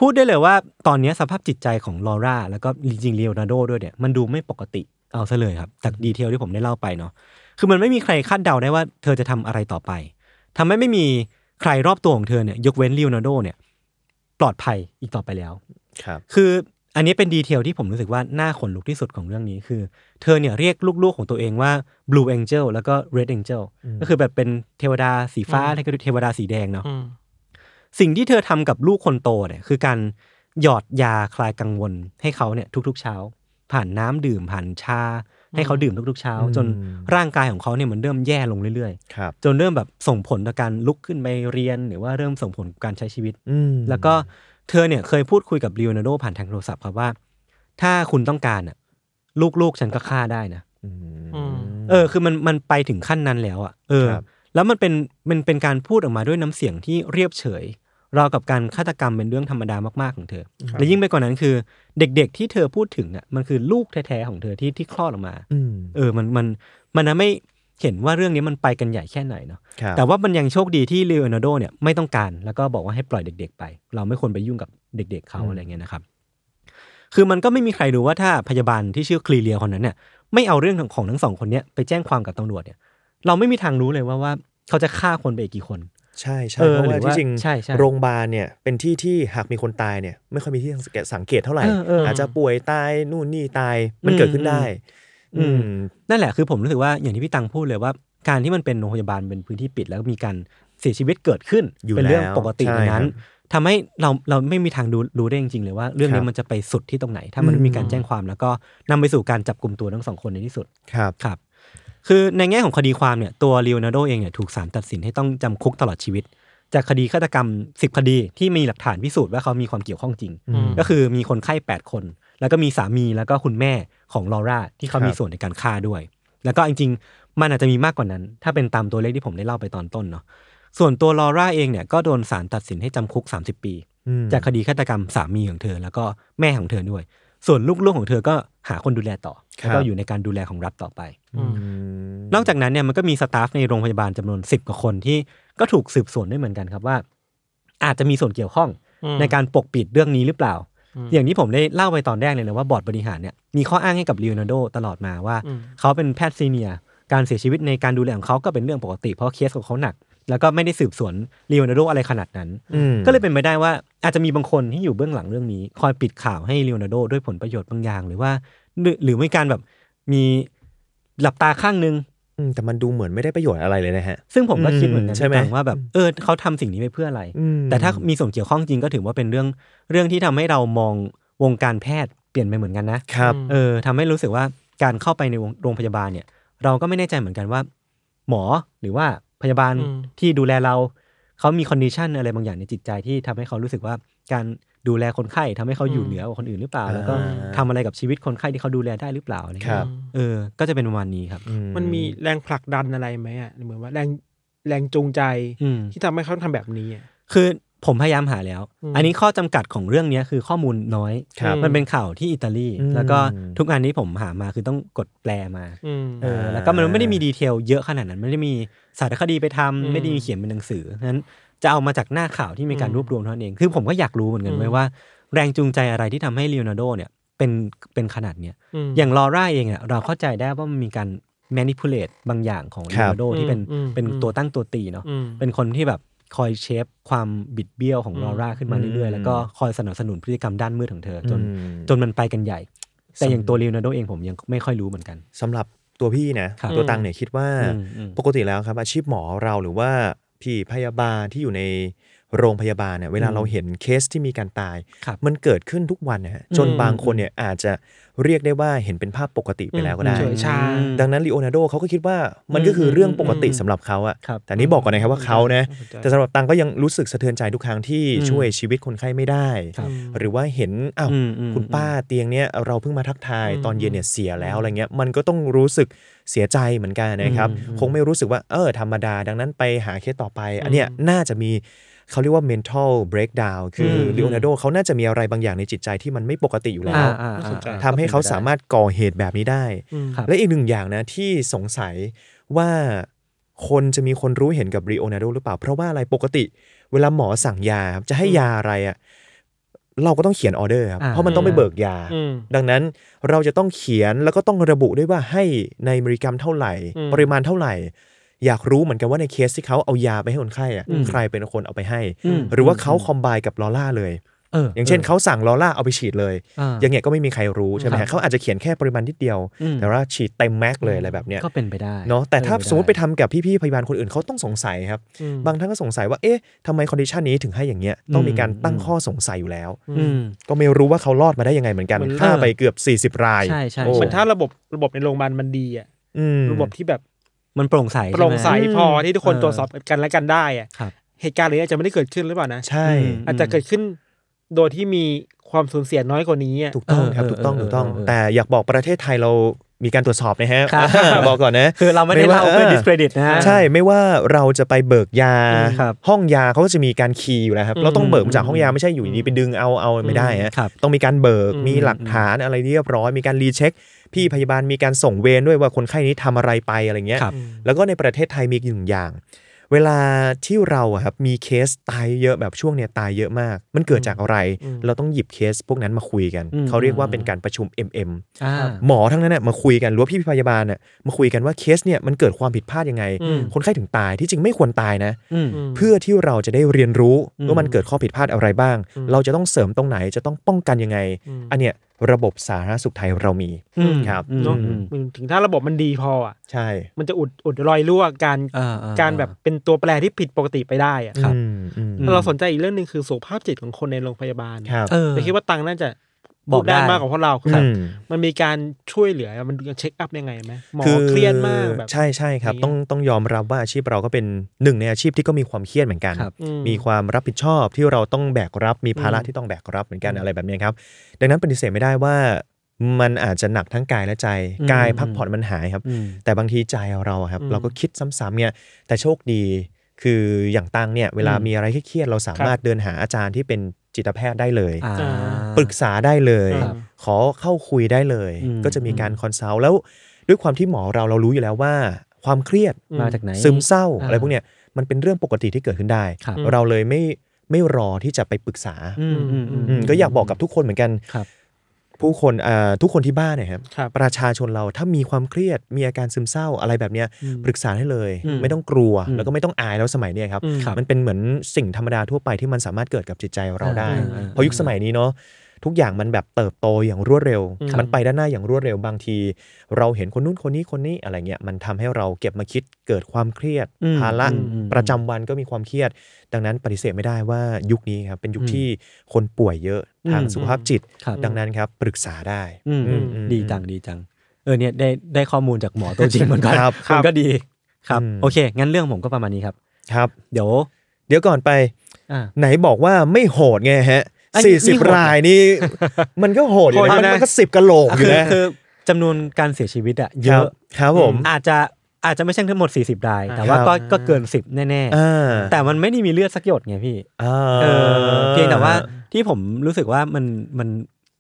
Speaker 2: พูดได้เลยว่าตอนนี้สภาพจิตใจของลอร่าแล้วก็จริงๆเลโอนาร์โดด้วยเนี่ยมันดูไม่ปกติเอาซะเลยครับจากดีเทลที่ผมได้เล่าไปเนาะคือมันไม่มีใครคาดเดาได้ว่าเธอจะทำอะไรต่อไปทำให้ไม่มีใครรอบตัวของเธอเนี่ยยกเว้นเลโอนาร์โดเนี่ยปลอดภัยอีกต่อไปแล้ว
Speaker 4: ครับ
Speaker 2: คืออันนี้เป็นดีเทลที่ผมรู้สึกว่าน่าขนลุกที่สุดของเรื่องนี้คือ เธอเนี่ยเรียกลูกๆของตัวเองว่า Blue Angel แล้วก็ Red Angel ก็คือแบบเป็นเทวดาสีฟ้าแล้วก็เทวดาสีแดงเนาะ
Speaker 3: อืม
Speaker 2: สิ่งที่เธอทำกับลูกคนโตเนี่ยคือการหยอดยาคลายกังวลให้เขาเนี่ยทุก ๆ เช้า ผ่านน้ำดื่มผ่านชา ให้เขาดื่มทุกๆเช้า
Speaker 4: อืม
Speaker 2: จนร่างกายของเขาเนี่ยมันเริ่มแย่ลงเรื่อย
Speaker 4: ครับ
Speaker 2: ๆจนเริ่มแบบส่งผลต่อการลุกขึ้นไปเรียน หรือว่าเริ่มส่งผลกับการใช้ชีวิต
Speaker 4: อืม
Speaker 2: แล้วก็เธอเนี่ยเคยพูดคุยกับลีโอนาร์โดผ่านทางโทรศัพท์ครับว่า ถ้าคุณต้องการอะ ลูกๆฉันก็ฆ่าได้นะ
Speaker 4: อืม
Speaker 3: อืม
Speaker 2: เออ คือมันมันไปถึงขั้นนั้นแล้วอะเออ
Speaker 4: ครับ
Speaker 2: แล้วมันเป็นมันเป็นการพูดออกมาด้วยน้ำเสียงที่เรียบเฉย ราวกับการฆาตกรรมเป็นเรื่องธรรมดามากๆของเธอ และยิ่งไปกว่านั้นคือเด็กๆที่เธอพูดถึงอะมันคือลูกแท้ๆของเธอที่ที่คลอดออกมา
Speaker 4: อืม
Speaker 2: เออมันมันมันทำให้เห็นว่าเรื่องนี้มันไปกันใหญ่แค่ไหนเนาะ
Speaker 4: ครับ
Speaker 2: แต่ว่ามันยังโชคดีที่เลโอนาร์โดเนี่ยไม่ต้องการแล้วก็บอกว่าให้ปล่อยเด็ก ๆ ไป เราไม่ควรไปยุ่งกับเด็ก ๆเขาอะไรเงี้ยนะครับคือมันก็ไม่มีใครรู้ว่าถ้าพยาบาลที่ชื่อคลีเลียคนนั้นเนี่ยไม่เอาเรื่องของทั้งสองคนเนี้ยไปแจ้งความกับตำรวจเนี่ย เราไม่มีทางรู้เลยว่าว่าเขาจะฆ่าคนไปอีกกี่คน
Speaker 4: ใช่ใช่
Speaker 2: เออ
Speaker 4: เพราะ
Speaker 2: หรื
Speaker 4: ว่า
Speaker 2: อว่า
Speaker 4: ที่จริง
Speaker 2: ใช่ใช่
Speaker 4: โรงพยาบาลเนี่ยเป็นที่ที่หากมีคนตายเนี่ยไม่ค่อยมีที่สังเกตสังเกตเท่าไหร่
Speaker 2: เออเอออ
Speaker 4: อาจจะป่วยตายนู่นนี่ตายมัน
Speaker 2: อืม
Speaker 4: เกิดขึ้นได้
Speaker 2: อื
Speaker 4: อื
Speaker 2: ม
Speaker 4: ม
Speaker 2: นั่นแหละคือผมรู้สึกว่าอย่างที่พี่ตังพูดเลยว่า การที่มันเป็นโรงพยาบาลเป็นพื้นที่ปิดแล้วก็มีการเสียชีวิตเกิดขึ้น
Speaker 4: อยู่
Speaker 2: เป็นเรื่อง
Speaker 4: แล้ว
Speaker 2: ปกติ
Speaker 4: ใช่
Speaker 2: ในนั้น
Speaker 4: ครับ
Speaker 2: ทำให้เราเราไม่มีทางดูรู้ได้จริงๆเลยว่าเรื่อง
Speaker 4: ค
Speaker 2: นี้
Speaker 4: รับ
Speaker 2: มันจะไปสุดที่ตรงไหน ถ้ามันไม่มีการแจ้งความแล้วก็นำไปสู่การจับกลุ่มตัวทั้งสองคนในที่สุด
Speaker 4: ครับ
Speaker 2: ครับ คือในแง่ของคดีความเนี่ยตัวลีโอนาร์โดเองเนี่ยถูกศาลตัดสินให้ต้องจำคุกตลอดชีวิต จากคดีฆาตกรรม 10 คดีที่มีหลักฐานพิสูจน์ว่าเขามีความเกี่ยวข้องจริง
Speaker 3: อืม
Speaker 2: ก็คือมีคนไข้ 8 คน แล้วก็มีสามีแล้วก็คุณแม่ของลอร่าที่เขา
Speaker 4: ครับ
Speaker 2: มีส่วนในการฆ่าด้วย แล้วก็จริงๆ มันอาจจะมีมากกว่านั้น ถ้าเป็นตามตัวเลขที่ผมได้เล่าไปตอนต้นเนาะส่วนตัวลอร่าเองเนี่ยก็โดนศาลตัดสินให้จำคุก 30 ปี
Speaker 4: อืม
Speaker 2: จากคดีฆาตกรรมสามีของเธอ แล้วก็แม่ของเธอด้วย ส่วนลูกๆของเธอก็หาคนดูแลต่อ
Speaker 4: ครับ
Speaker 2: แล้วก็อยู่ในการดูแลของรัฐต่อไป
Speaker 3: อืม
Speaker 2: นอกจากนั้นเนี่ยมันก็มีสตาฟในโรงพยาบาลจำนวน10กว่าคนที่ก็ถูกสืบสวนด้วยเหมือนกันครับว่า อาจจะมีส่วนเกี่ยวข้อง
Speaker 3: อืม
Speaker 2: ในการปกปิดเรื่องนี้หรือเปล่า
Speaker 3: อืม
Speaker 2: อย่างที่ผมได้เล่าไปตอนแรกเลยนะว่าบอร์ดบริหารเนี่ยมีข้ออ้างให้กับลีโอนาร์โดตลอดมาว่า
Speaker 3: อืม
Speaker 2: เขาเป็นแพทย์ซีเนียร์การเสียชีวิตในการดูแลของเขาก็เป็นเรื่องปกติ เพราะเคสของเขาหนัก แล้วก็ไม่ได้สืบสวนลีโอนาร์โดอะไรขนาดนั้น
Speaker 4: อืม
Speaker 2: ก็เลยเป็นไปได้ว่าอาจจะมีบางคนที่อยู่เบื้องหลังเรื่องนี้ คอยปิดข่าวให้ลีโอนาร์โดด้วยผลประโยชน์บางอย่าง หรือว่า หรือหรือไม่การแบบมีหลับตาข้างนึง
Speaker 4: อืมแต่มันดูเหมือนไม่ได้ประโยชน์อะไรเลยนะฮะ
Speaker 2: ซึ่งผมก็คิดเหมือนกัน
Speaker 4: ใช่ไหม
Speaker 2: พี่ตังว่าแบบเออเขาทำสิ่งนี้ไปเพื่ออะไร
Speaker 4: อืม
Speaker 2: แต่ถ้ามีส่วนเกี่ยวข้องจริงก็ถือว่าเป็นเรื่องเรื่องที่ทำให้เรามองวงการแพทย์เปลี่ยนไปเหมือนกันนะครับเออทำให้รู้สึกว่าการเข้าไปในวงโรงพยาบาลเนี่ย เราก็ไม่แน่ใจเหมือนกันว่า หมอหรือว่า พยาบาล
Speaker 3: อืม
Speaker 2: ที่ดูแลเราเขามี condition อะไรบางอย่างในจิตใจที่ทำให้เขารู้สึกว่าการดูแลคนไข้ทำให้เขาอยู่เหนือกว่าคนอื่นหรือเปล่า แล้วก็
Speaker 4: อ่า
Speaker 2: ทำอะไรกับชีวิตคนไข้ที่เขาดูแลได้หรือเปล่าอะไร
Speaker 4: ค
Speaker 2: เงี้ยครั
Speaker 4: บ
Speaker 2: เออ ก็จะเป็นประมาณนี้ครับ
Speaker 4: อื
Speaker 3: มันมีแรงผลักดันอะไรไหมอะเหมือนว่าแรงแรงจูงใจ
Speaker 2: อืม
Speaker 3: ที่ทำให้เขาทำแบบนี้อะ
Speaker 2: คือ ผมพยายามหาแล้ว
Speaker 3: อืม
Speaker 2: อันนี้ข้อจำกัดของเรื่องเนี้ยคือข้อมูลน้อย
Speaker 4: ครับ
Speaker 2: มันเป็นข่าวที่อิตาลี
Speaker 4: อืม
Speaker 2: แล้วก็ทุกอันที่ผมหามาคือต้องกดแปลมา
Speaker 3: อืม
Speaker 2: เออแล้วก็มันไม่ได้มีดีเทลเยอะขนาดนั้น ไม่ได้มีสารคดีไปทำ
Speaker 3: อืม
Speaker 2: ไม่ได้มีเขียนเป็นหนังสือนั้นจะเอามาจากหน้าข่าวที่มีการ
Speaker 3: อืม
Speaker 2: รวบรวมเท่านั้นเอง คือผมก็อยากรู้เหมือนกัน
Speaker 3: อืม
Speaker 2: ไว้ว่า แรงจูงใจอะไรที่ทำให้เลโอนาร์โดเนี่ยเป็นเป็นขนาดเนี้ย
Speaker 3: ม
Speaker 2: อย่างลอร่าเองอะเราเข้าใจได้ว่ามันมีการ manipulate บางอย่างของเล
Speaker 4: ครั
Speaker 2: โอบนาร์โดที่เป็น
Speaker 3: อืม
Speaker 2: เป็น
Speaker 3: อืม
Speaker 2: ตัวตั้งตัวตีเนาะ
Speaker 3: อืม
Speaker 2: เป็นคนที่แบบ คอยเชฟความบิดเบี้ยวของ
Speaker 3: อืม
Speaker 2: ลอร่าขึ้นมา
Speaker 4: อืม
Speaker 2: เรื่อยๆ แล้วก็คอยสนับสนุนพฤติกรรมด้านมืดของเธอ จน
Speaker 4: อืม
Speaker 2: จนมันไปกันใหญ่ แต่อย่างตัวเลโอนาร์โดเองผมยังไม่ค่อยรู้เหมือนกัน
Speaker 4: สำหรับตัวพี่นะครับตัวตังเนี่ยคิดว่า
Speaker 2: อืมอืม
Speaker 4: ปกติแล้วครับอาชีพหมอเราหรือว่าพี่พยาบาลที่อยู่ใน โรงพยาบาลเนี่ยเวลา
Speaker 2: อืม
Speaker 4: เราเห็นเคสที่มีการตาย
Speaker 2: ครับ
Speaker 4: มันเกิดขึ้นทุกวันนะฮะจน
Speaker 2: อืม
Speaker 4: บางคนเนี่ยอาจจะเรียกได้ว่าเห็นเป็นภาพปกติไปแล้วก็ได้
Speaker 3: เฉยชา
Speaker 4: ดังนั้นลีโอนาร์โดเขาก็คิดว่ามันก็คือเรื่องปกติสำหรับเขาอะ
Speaker 2: ครับ
Speaker 4: แต่นี่บอกก่อนนะครับว่าเขานะ
Speaker 3: น่าสนใจ
Speaker 4: แต่สำหรับตังก็ยังรู้สึกสะเทือนใจทุกครั้งที่
Speaker 2: อืม
Speaker 4: ช่วยชีวิตคนไข้ไม่ได้
Speaker 2: ครับ
Speaker 4: หรือว่าเห็นอ้าว
Speaker 2: อืมอืม
Speaker 4: คุณป้าเตียงเนี้ยเราเพิ่งมาทักทาย
Speaker 3: อืม
Speaker 4: ตอนเย็นเนี่ยเสียแล้วอะไรเงี้ยมันก็ต้องรู้สึกเสียใจเหมือนกันนะครับ
Speaker 2: อืม
Speaker 4: คงไม่รู้สึกว่าเออธรรมดา ดังนั้นไปหาเคสต่อไป อันเนี้ยน่าจะมี เขาเรียกว่า mental breakdown คืออ
Speaker 2: ม
Speaker 4: ลีโอนาร์โดเขาน่าจะมีอะไรบางอย่างในจิตใจที่มันไม่ปกติอยู่แล้
Speaker 2: อ่าวอ่า
Speaker 3: น่าสนใจ
Speaker 2: อ่
Speaker 4: ทำให้เขาสามารถก่อเหตุแบบนี้ได้
Speaker 3: อืม
Speaker 2: ครับ
Speaker 4: และอีกหนึ่งอย่างนะที่สงสัยว่าคนจะมีคนรู้เห็นกับรีโอนาร์โดหรือเปล่า เพราะว่าอะไรปกติ เวลาหมอสั่งยาครับจะให้ยาอะไรอะเราก็ต้องเขียนออเดอร์ครับ
Speaker 2: อ่า
Speaker 4: เพราะมันต้องไปเบิกยา
Speaker 3: อืม
Speaker 4: ดังนั้นเราจะต้องเขียนแล้วก็ต้องระบุด้วยว่าให้ในมิลลิกรัมเท่าไหร่
Speaker 3: อืม
Speaker 4: ปริมาณเท่าไหร่ อยากรู้เหมือนกันว่าในเคสที่เขาเอายาไปให้คนไข้อะ
Speaker 2: อืม
Speaker 4: ใครเป็นคนเอาไปให้
Speaker 2: อืม
Speaker 4: หรือว่าเขา combine กับลอล่าเลย
Speaker 2: เออ
Speaker 4: อย่างเช่นเขาสั่งลอล่าเอาไปฉีดเลย
Speaker 2: อ่า
Speaker 4: อย่างเงี้ยก็ไม่มีใครรู้ใช่ไหม
Speaker 2: ครั
Speaker 4: ฮะ
Speaker 2: บ
Speaker 4: เขาอาจจะเขียนแค่ปริมาณนิดเดียว
Speaker 2: อืม
Speaker 4: แต่ว่าฉีดเต็มแม็กเลยอะไรแบบเนี้ย
Speaker 2: ก็เป็นไปได้
Speaker 4: เนาะแต่ถ้า
Speaker 2: เป็น
Speaker 4: สมมติไปได้ทำกับพี่ๆพยาบาลคนอื่นเขาต้องสงสัยครับ
Speaker 3: อืม
Speaker 4: บางท่านก็สงสัยว่าเอ๊ะทำไม condition นี้ถึงให้อย่างเงี้ยต้องมีการตั้ง
Speaker 2: อืม
Speaker 4: ข้อสงสัยอยู่แล้ว
Speaker 2: อืม
Speaker 4: ก็ไม่รู้ว่าเขารอดมาได้ยังไงเหมือนกัน
Speaker 3: เหมือน
Speaker 4: ฆ่าไปเกือบ 40 ราย
Speaker 2: ใช่ใช่
Speaker 4: โอ้
Speaker 2: ใช่
Speaker 3: เหมือนถ้าระบบระบบในโรงพยาบาลมันดีอะ
Speaker 4: อืม
Speaker 3: ระบบที่แบบ
Speaker 2: มันโปร่งใส
Speaker 3: โปร่งใส
Speaker 2: ช่ไหม
Speaker 3: พอที่ทุกคน
Speaker 2: เออ
Speaker 3: ตรวจสอบกันและกันได้อะ
Speaker 2: ครับ
Speaker 3: เหตุการณ์เหล่านี้อาจจะไม่ได้เกิดขึ้นหรือเปล่านะ
Speaker 4: ใช่
Speaker 2: อืม
Speaker 3: อาจจะเกิดขึ้นโดยที่มีความสูญเสียน้อยกว่านี้อะ
Speaker 4: ถูกต้องครับ
Speaker 2: เออ
Speaker 4: ถูกต้อง
Speaker 2: เออ
Speaker 4: ถูกต้อง
Speaker 2: เออเออ
Speaker 4: แต่อยากบอกประเทศไทยเรา มีการตรวจสอบนะฮะ
Speaker 2: ครับ
Speaker 4: บอกก่อนนะ
Speaker 2: คือเราไม่ได้
Speaker 4: ไม่ว่า
Speaker 2: เล่าเพื่อ
Speaker 4: เออ
Speaker 2: discredit นะฮะ
Speaker 4: ใช่ไม่ว่าเราจะไปเบิกยา
Speaker 2: ครับ
Speaker 4: ห้องยาเขาก็จะมีการ key อยู่แล้วครับ
Speaker 3: อืม
Speaker 4: เราต้องเบิกมาจากห้องยาไม่ใช่อยู่ดีๆไปดึงเอาเอาไม่ได้ฮะ
Speaker 2: ครับ
Speaker 4: ต้องมีการเบิก
Speaker 3: อืม
Speaker 4: มีหลักฐานอะไรเรียบร้อย มีการ recheck พี่พยาบาลมีการส่งเวรด้วยว่าคนไข้นี้ทำอะไรไปอะไรเงี้ย
Speaker 2: ครับ
Speaker 4: แล้วก็ในประเทศไทยมีอีกหนึ่งอย่าง เวลาที่เราอะครับมีเคสตายเยอะแบบช่วงเนี้ยตายเยอะมาก มันเกิดจากอะไร
Speaker 3: อืม
Speaker 4: เราต้องหยิบเคสพวกนั้นมาคุยกัน
Speaker 2: อืม
Speaker 4: เขาเรียกว่าเป็นการประชุม MM
Speaker 2: อ่า
Speaker 4: หมอทั้งนั้นน่ะมาคุยกันหรือว่าพี่พยาบาลน่ะมาคุยกันว่าเคสเนี่ยมันเกิดความผิดพลาดยังไง
Speaker 3: อืม
Speaker 4: คนไข้ถึงตายที่จริงไม่ควรตายนะ
Speaker 2: อืม
Speaker 4: เพื่อที่เราจะได้เรียนรู้
Speaker 2: อืม
Speaker 4: ว่ามันเกิดข้อผิดพลาดอะไรบ้าง
Speaker 3: อืม
Speaker 4: เราจะต้องเสริมตรงไหนจะต้องป้องกันยังไง
Speaker 3: อืม
Speaker 4: อันเนี้ย ระบบสาธารณสุขไทยเรามี
Speaker 2: อืม
Speaker 4: ครับ
Speaker 2: อืม
Speaker 3: เนาะ
Speaker 2: อืม
Speaker 3: มันถึงถ้าระบบมันดีพออะ
Speaker 4: ใช่
Speaker 3: มันจะอุดอุดรอยรั่วการ
Speaker 2: อ่าอ่า
Speaker 3: การแบบเป็นตัวแปรที่ผิดปกติไปได้อะ
Speaker 2: ครับ
Speaker 4: อืมอืม
Speaker 2: อืม
Speaker 3: เราสนใจอีกเรื่องหนึ่งคือสุขภาพจิตของคนในโรงพยาบาล
Speaker 4: ครับ
Speaker 2: เออ
Speaker 3: แต่คิดว่าตังน่าจะ
Speaker 2: บอก
Speaker 3: พูดได้
Speaker 2: ได้
Speaker 3: มากกว่าพวกเราคือ
Speaker 4: อืม
Speaker 3: มันมีการช่วยเหลือมันเช็คอัพยังไงไหมหมอ
Speaker 4: คือ
Speaker 3: เครียดมากแบบ
Speaker 4: ใช่ใช่ครับ
Speaker 3: อย่างเงี้ย
Speaker 4: ต้องต้องยอมรับว่าอาชีพเราก็เป็นหนึ่งในอาชีพที่ก็มีความเครียดเหมือนกัน
Speaker 2: ครับ
Speaker 3: อื
Speaker 4: มีความรับผิดชอบที่เราต้องแบกรับมีภาระ
Speaker 3: อืม
Speaker 4: ที่ต้องแบกรับเหมือนกันอะไรแบบนี้ครับ ดังนั้นปฏิเสธไม่ได้ว่ามันอาจจะหนักทั้งกายและใจ
Speaker 2: อืม
Speaker 4: กายพักผ่อนมันหายครับ
Speaker 2: อืม
Speaker 4: แต่บางทีใจเราอะครับ
Speaker 3: อืม
Speaker 4: เราก็คิดซ้ำๆเนี่ยแต่โชคดีคืออย่างตังเนี่ยเวลา
Speaker 2: อืม
Speaker 4: มีอะไรเครียดๆเราสามารถเดินหาอาจารย์ที่เป็น จิตแพทย์ได้เลย
Speaker 2: อ่า
Speaker 4: ปรึกษาได้เลย
Speaker 3: ครับ
Speaker 4: ขอเข้าคุยได้เลย
Speaker 2: อืม
Speaker 4: ก็จะมีการคอนซัลท์แล้วด้วยความที่หมอเราเรารู้อยู่แล้วว่า ความเครียด
Speaker 2: มาจากไหน
Speaker 4: ซึมเศร้า
Speaker 2: อ่า
Speaker 4: อะไรพวกเนี้ยมันเป็นเรื่องปกติที่เกิดขึ้นได้
Speaker 2: ครับ
Speaker 4: เราเลยไม่ไม่รอที่จะไปปรึกษา
Speaker 2: อืมอืมอืม
Speaker 4: อืมก็อยากบอกกับทุกคนเหมือนกัน
Speaker 2: ครับ
Speaker 4: ผู้คนอ่าทุกคนที่บ้านเนี่ยครับ
Speaker 3: ครับ
Speaker 4: ประชาชนเราถ้ามีความเครียดมีอาการซึมเศร้าอะไรแบบเนี้ย
Speaker 3: อืม
Speaker 4: ปรึกษาได้เลย
Speaker 2: อืม
Speaker 4: ไม่ต้องกลัว
Speaker 2: อืม
Speaker 4: แล้วก็ไม่ต้องอายแล้วสมัยเนี้ยครับ
Speaker 3: อืม
Speaker 2: ครับ
Speaker 4: มันเป็นเหมือนสิ่งธรรมดาทั่วไปที่มันสามารถเกิดกับจิตใจเราได้
Speaker 2: อ่าอ่า
Speaker 4: เพราะยุคสมัยนี้เนาะ ทุกอย่างมันแบบเติบโตอย่างรวดเร็ว
Speaker 3: อืม
Speaker 4: มันไปด้านหน้าอย่างรวดเร็วบางที เราเห็นคนนู้นคนนี้คนนี้อะไรเงี้ยมันทำให้เราเก็บมาคิดเกิดความเครียด
Speaker 2: อืม
Speaker 4: ภาระ
Speaker 2: อืมอืม
Speaker 4: ประจำวันก็มีความเครียด ดังนั้นปฏิเสธไม่ได้ว่ายุคนี้ครับเป็นยุค
Speaker 2: อืม
Speaker 4: ที่คนป่วยเยอะทาง
Speaker 2: อืม
Speaker 4: สุขภาพจิต
Speaker 2: ครับ
Speaker 4: ดังนั้นครับปรึกษาได้
Speaker 2: อืม
Speaker 4: อืมอืม
Speaker 2: ดีจังดีจังเออเนี่ยได้ได้ข้อมูลจากหมอตัวจริงเหมือนกัน
Speaker 4: ครับ
Speaker 2: มันก็ดีครับ
Speaker 4: อืม
Speaker 2: โอเค งั้นเรื่องผมก็ประมาณนี้ครับ
Speaker 4: ครับ
Speaker 2: เดี๋ยว
Speaker 4: เดี๋ยวก่อนไป
Speaker 2: อ่า
Speaker 4: ไหนบอกว่าไม่โหดไงฮะ
Speaker 2: ไอ้
Speaker 4: สี่
Speaker 2: นี่
Speaker 4: สิบ
Speaker 2: โหด
Speaker 4: รายนี่ มันก็โหดอยู่
Speaker 3: โหดอยู่
Speaker 4: นะ
Speaker 3: นะ
Speaker 4: มันก็สิบกะโหลกอยู่
Speaker 2: คือ
Speaker 4: นะ
Speaker 2: คือจำนวนการเสียชีวิตอะเย
Speaker 4: ครับ
Speaker 2: อะ
Speaker 4: ครับผม
Speaker 2: อาจจะอาจจะไม่ใช่ทั้งหมด 40 ราย แต่ว่า
Speaker 4: ครับ
Speaker 2: ก็ก็เกิน 10 แน่
Speaker 4: อ่า
Speaker 2: ๆแต่มันไม่ได้มีเลือดสักหยดไงพี่
Speaker 4: อ่า
Speaker 2: เออเพียงแต่ว่าที่ผมรู้สึกว่ามันมัน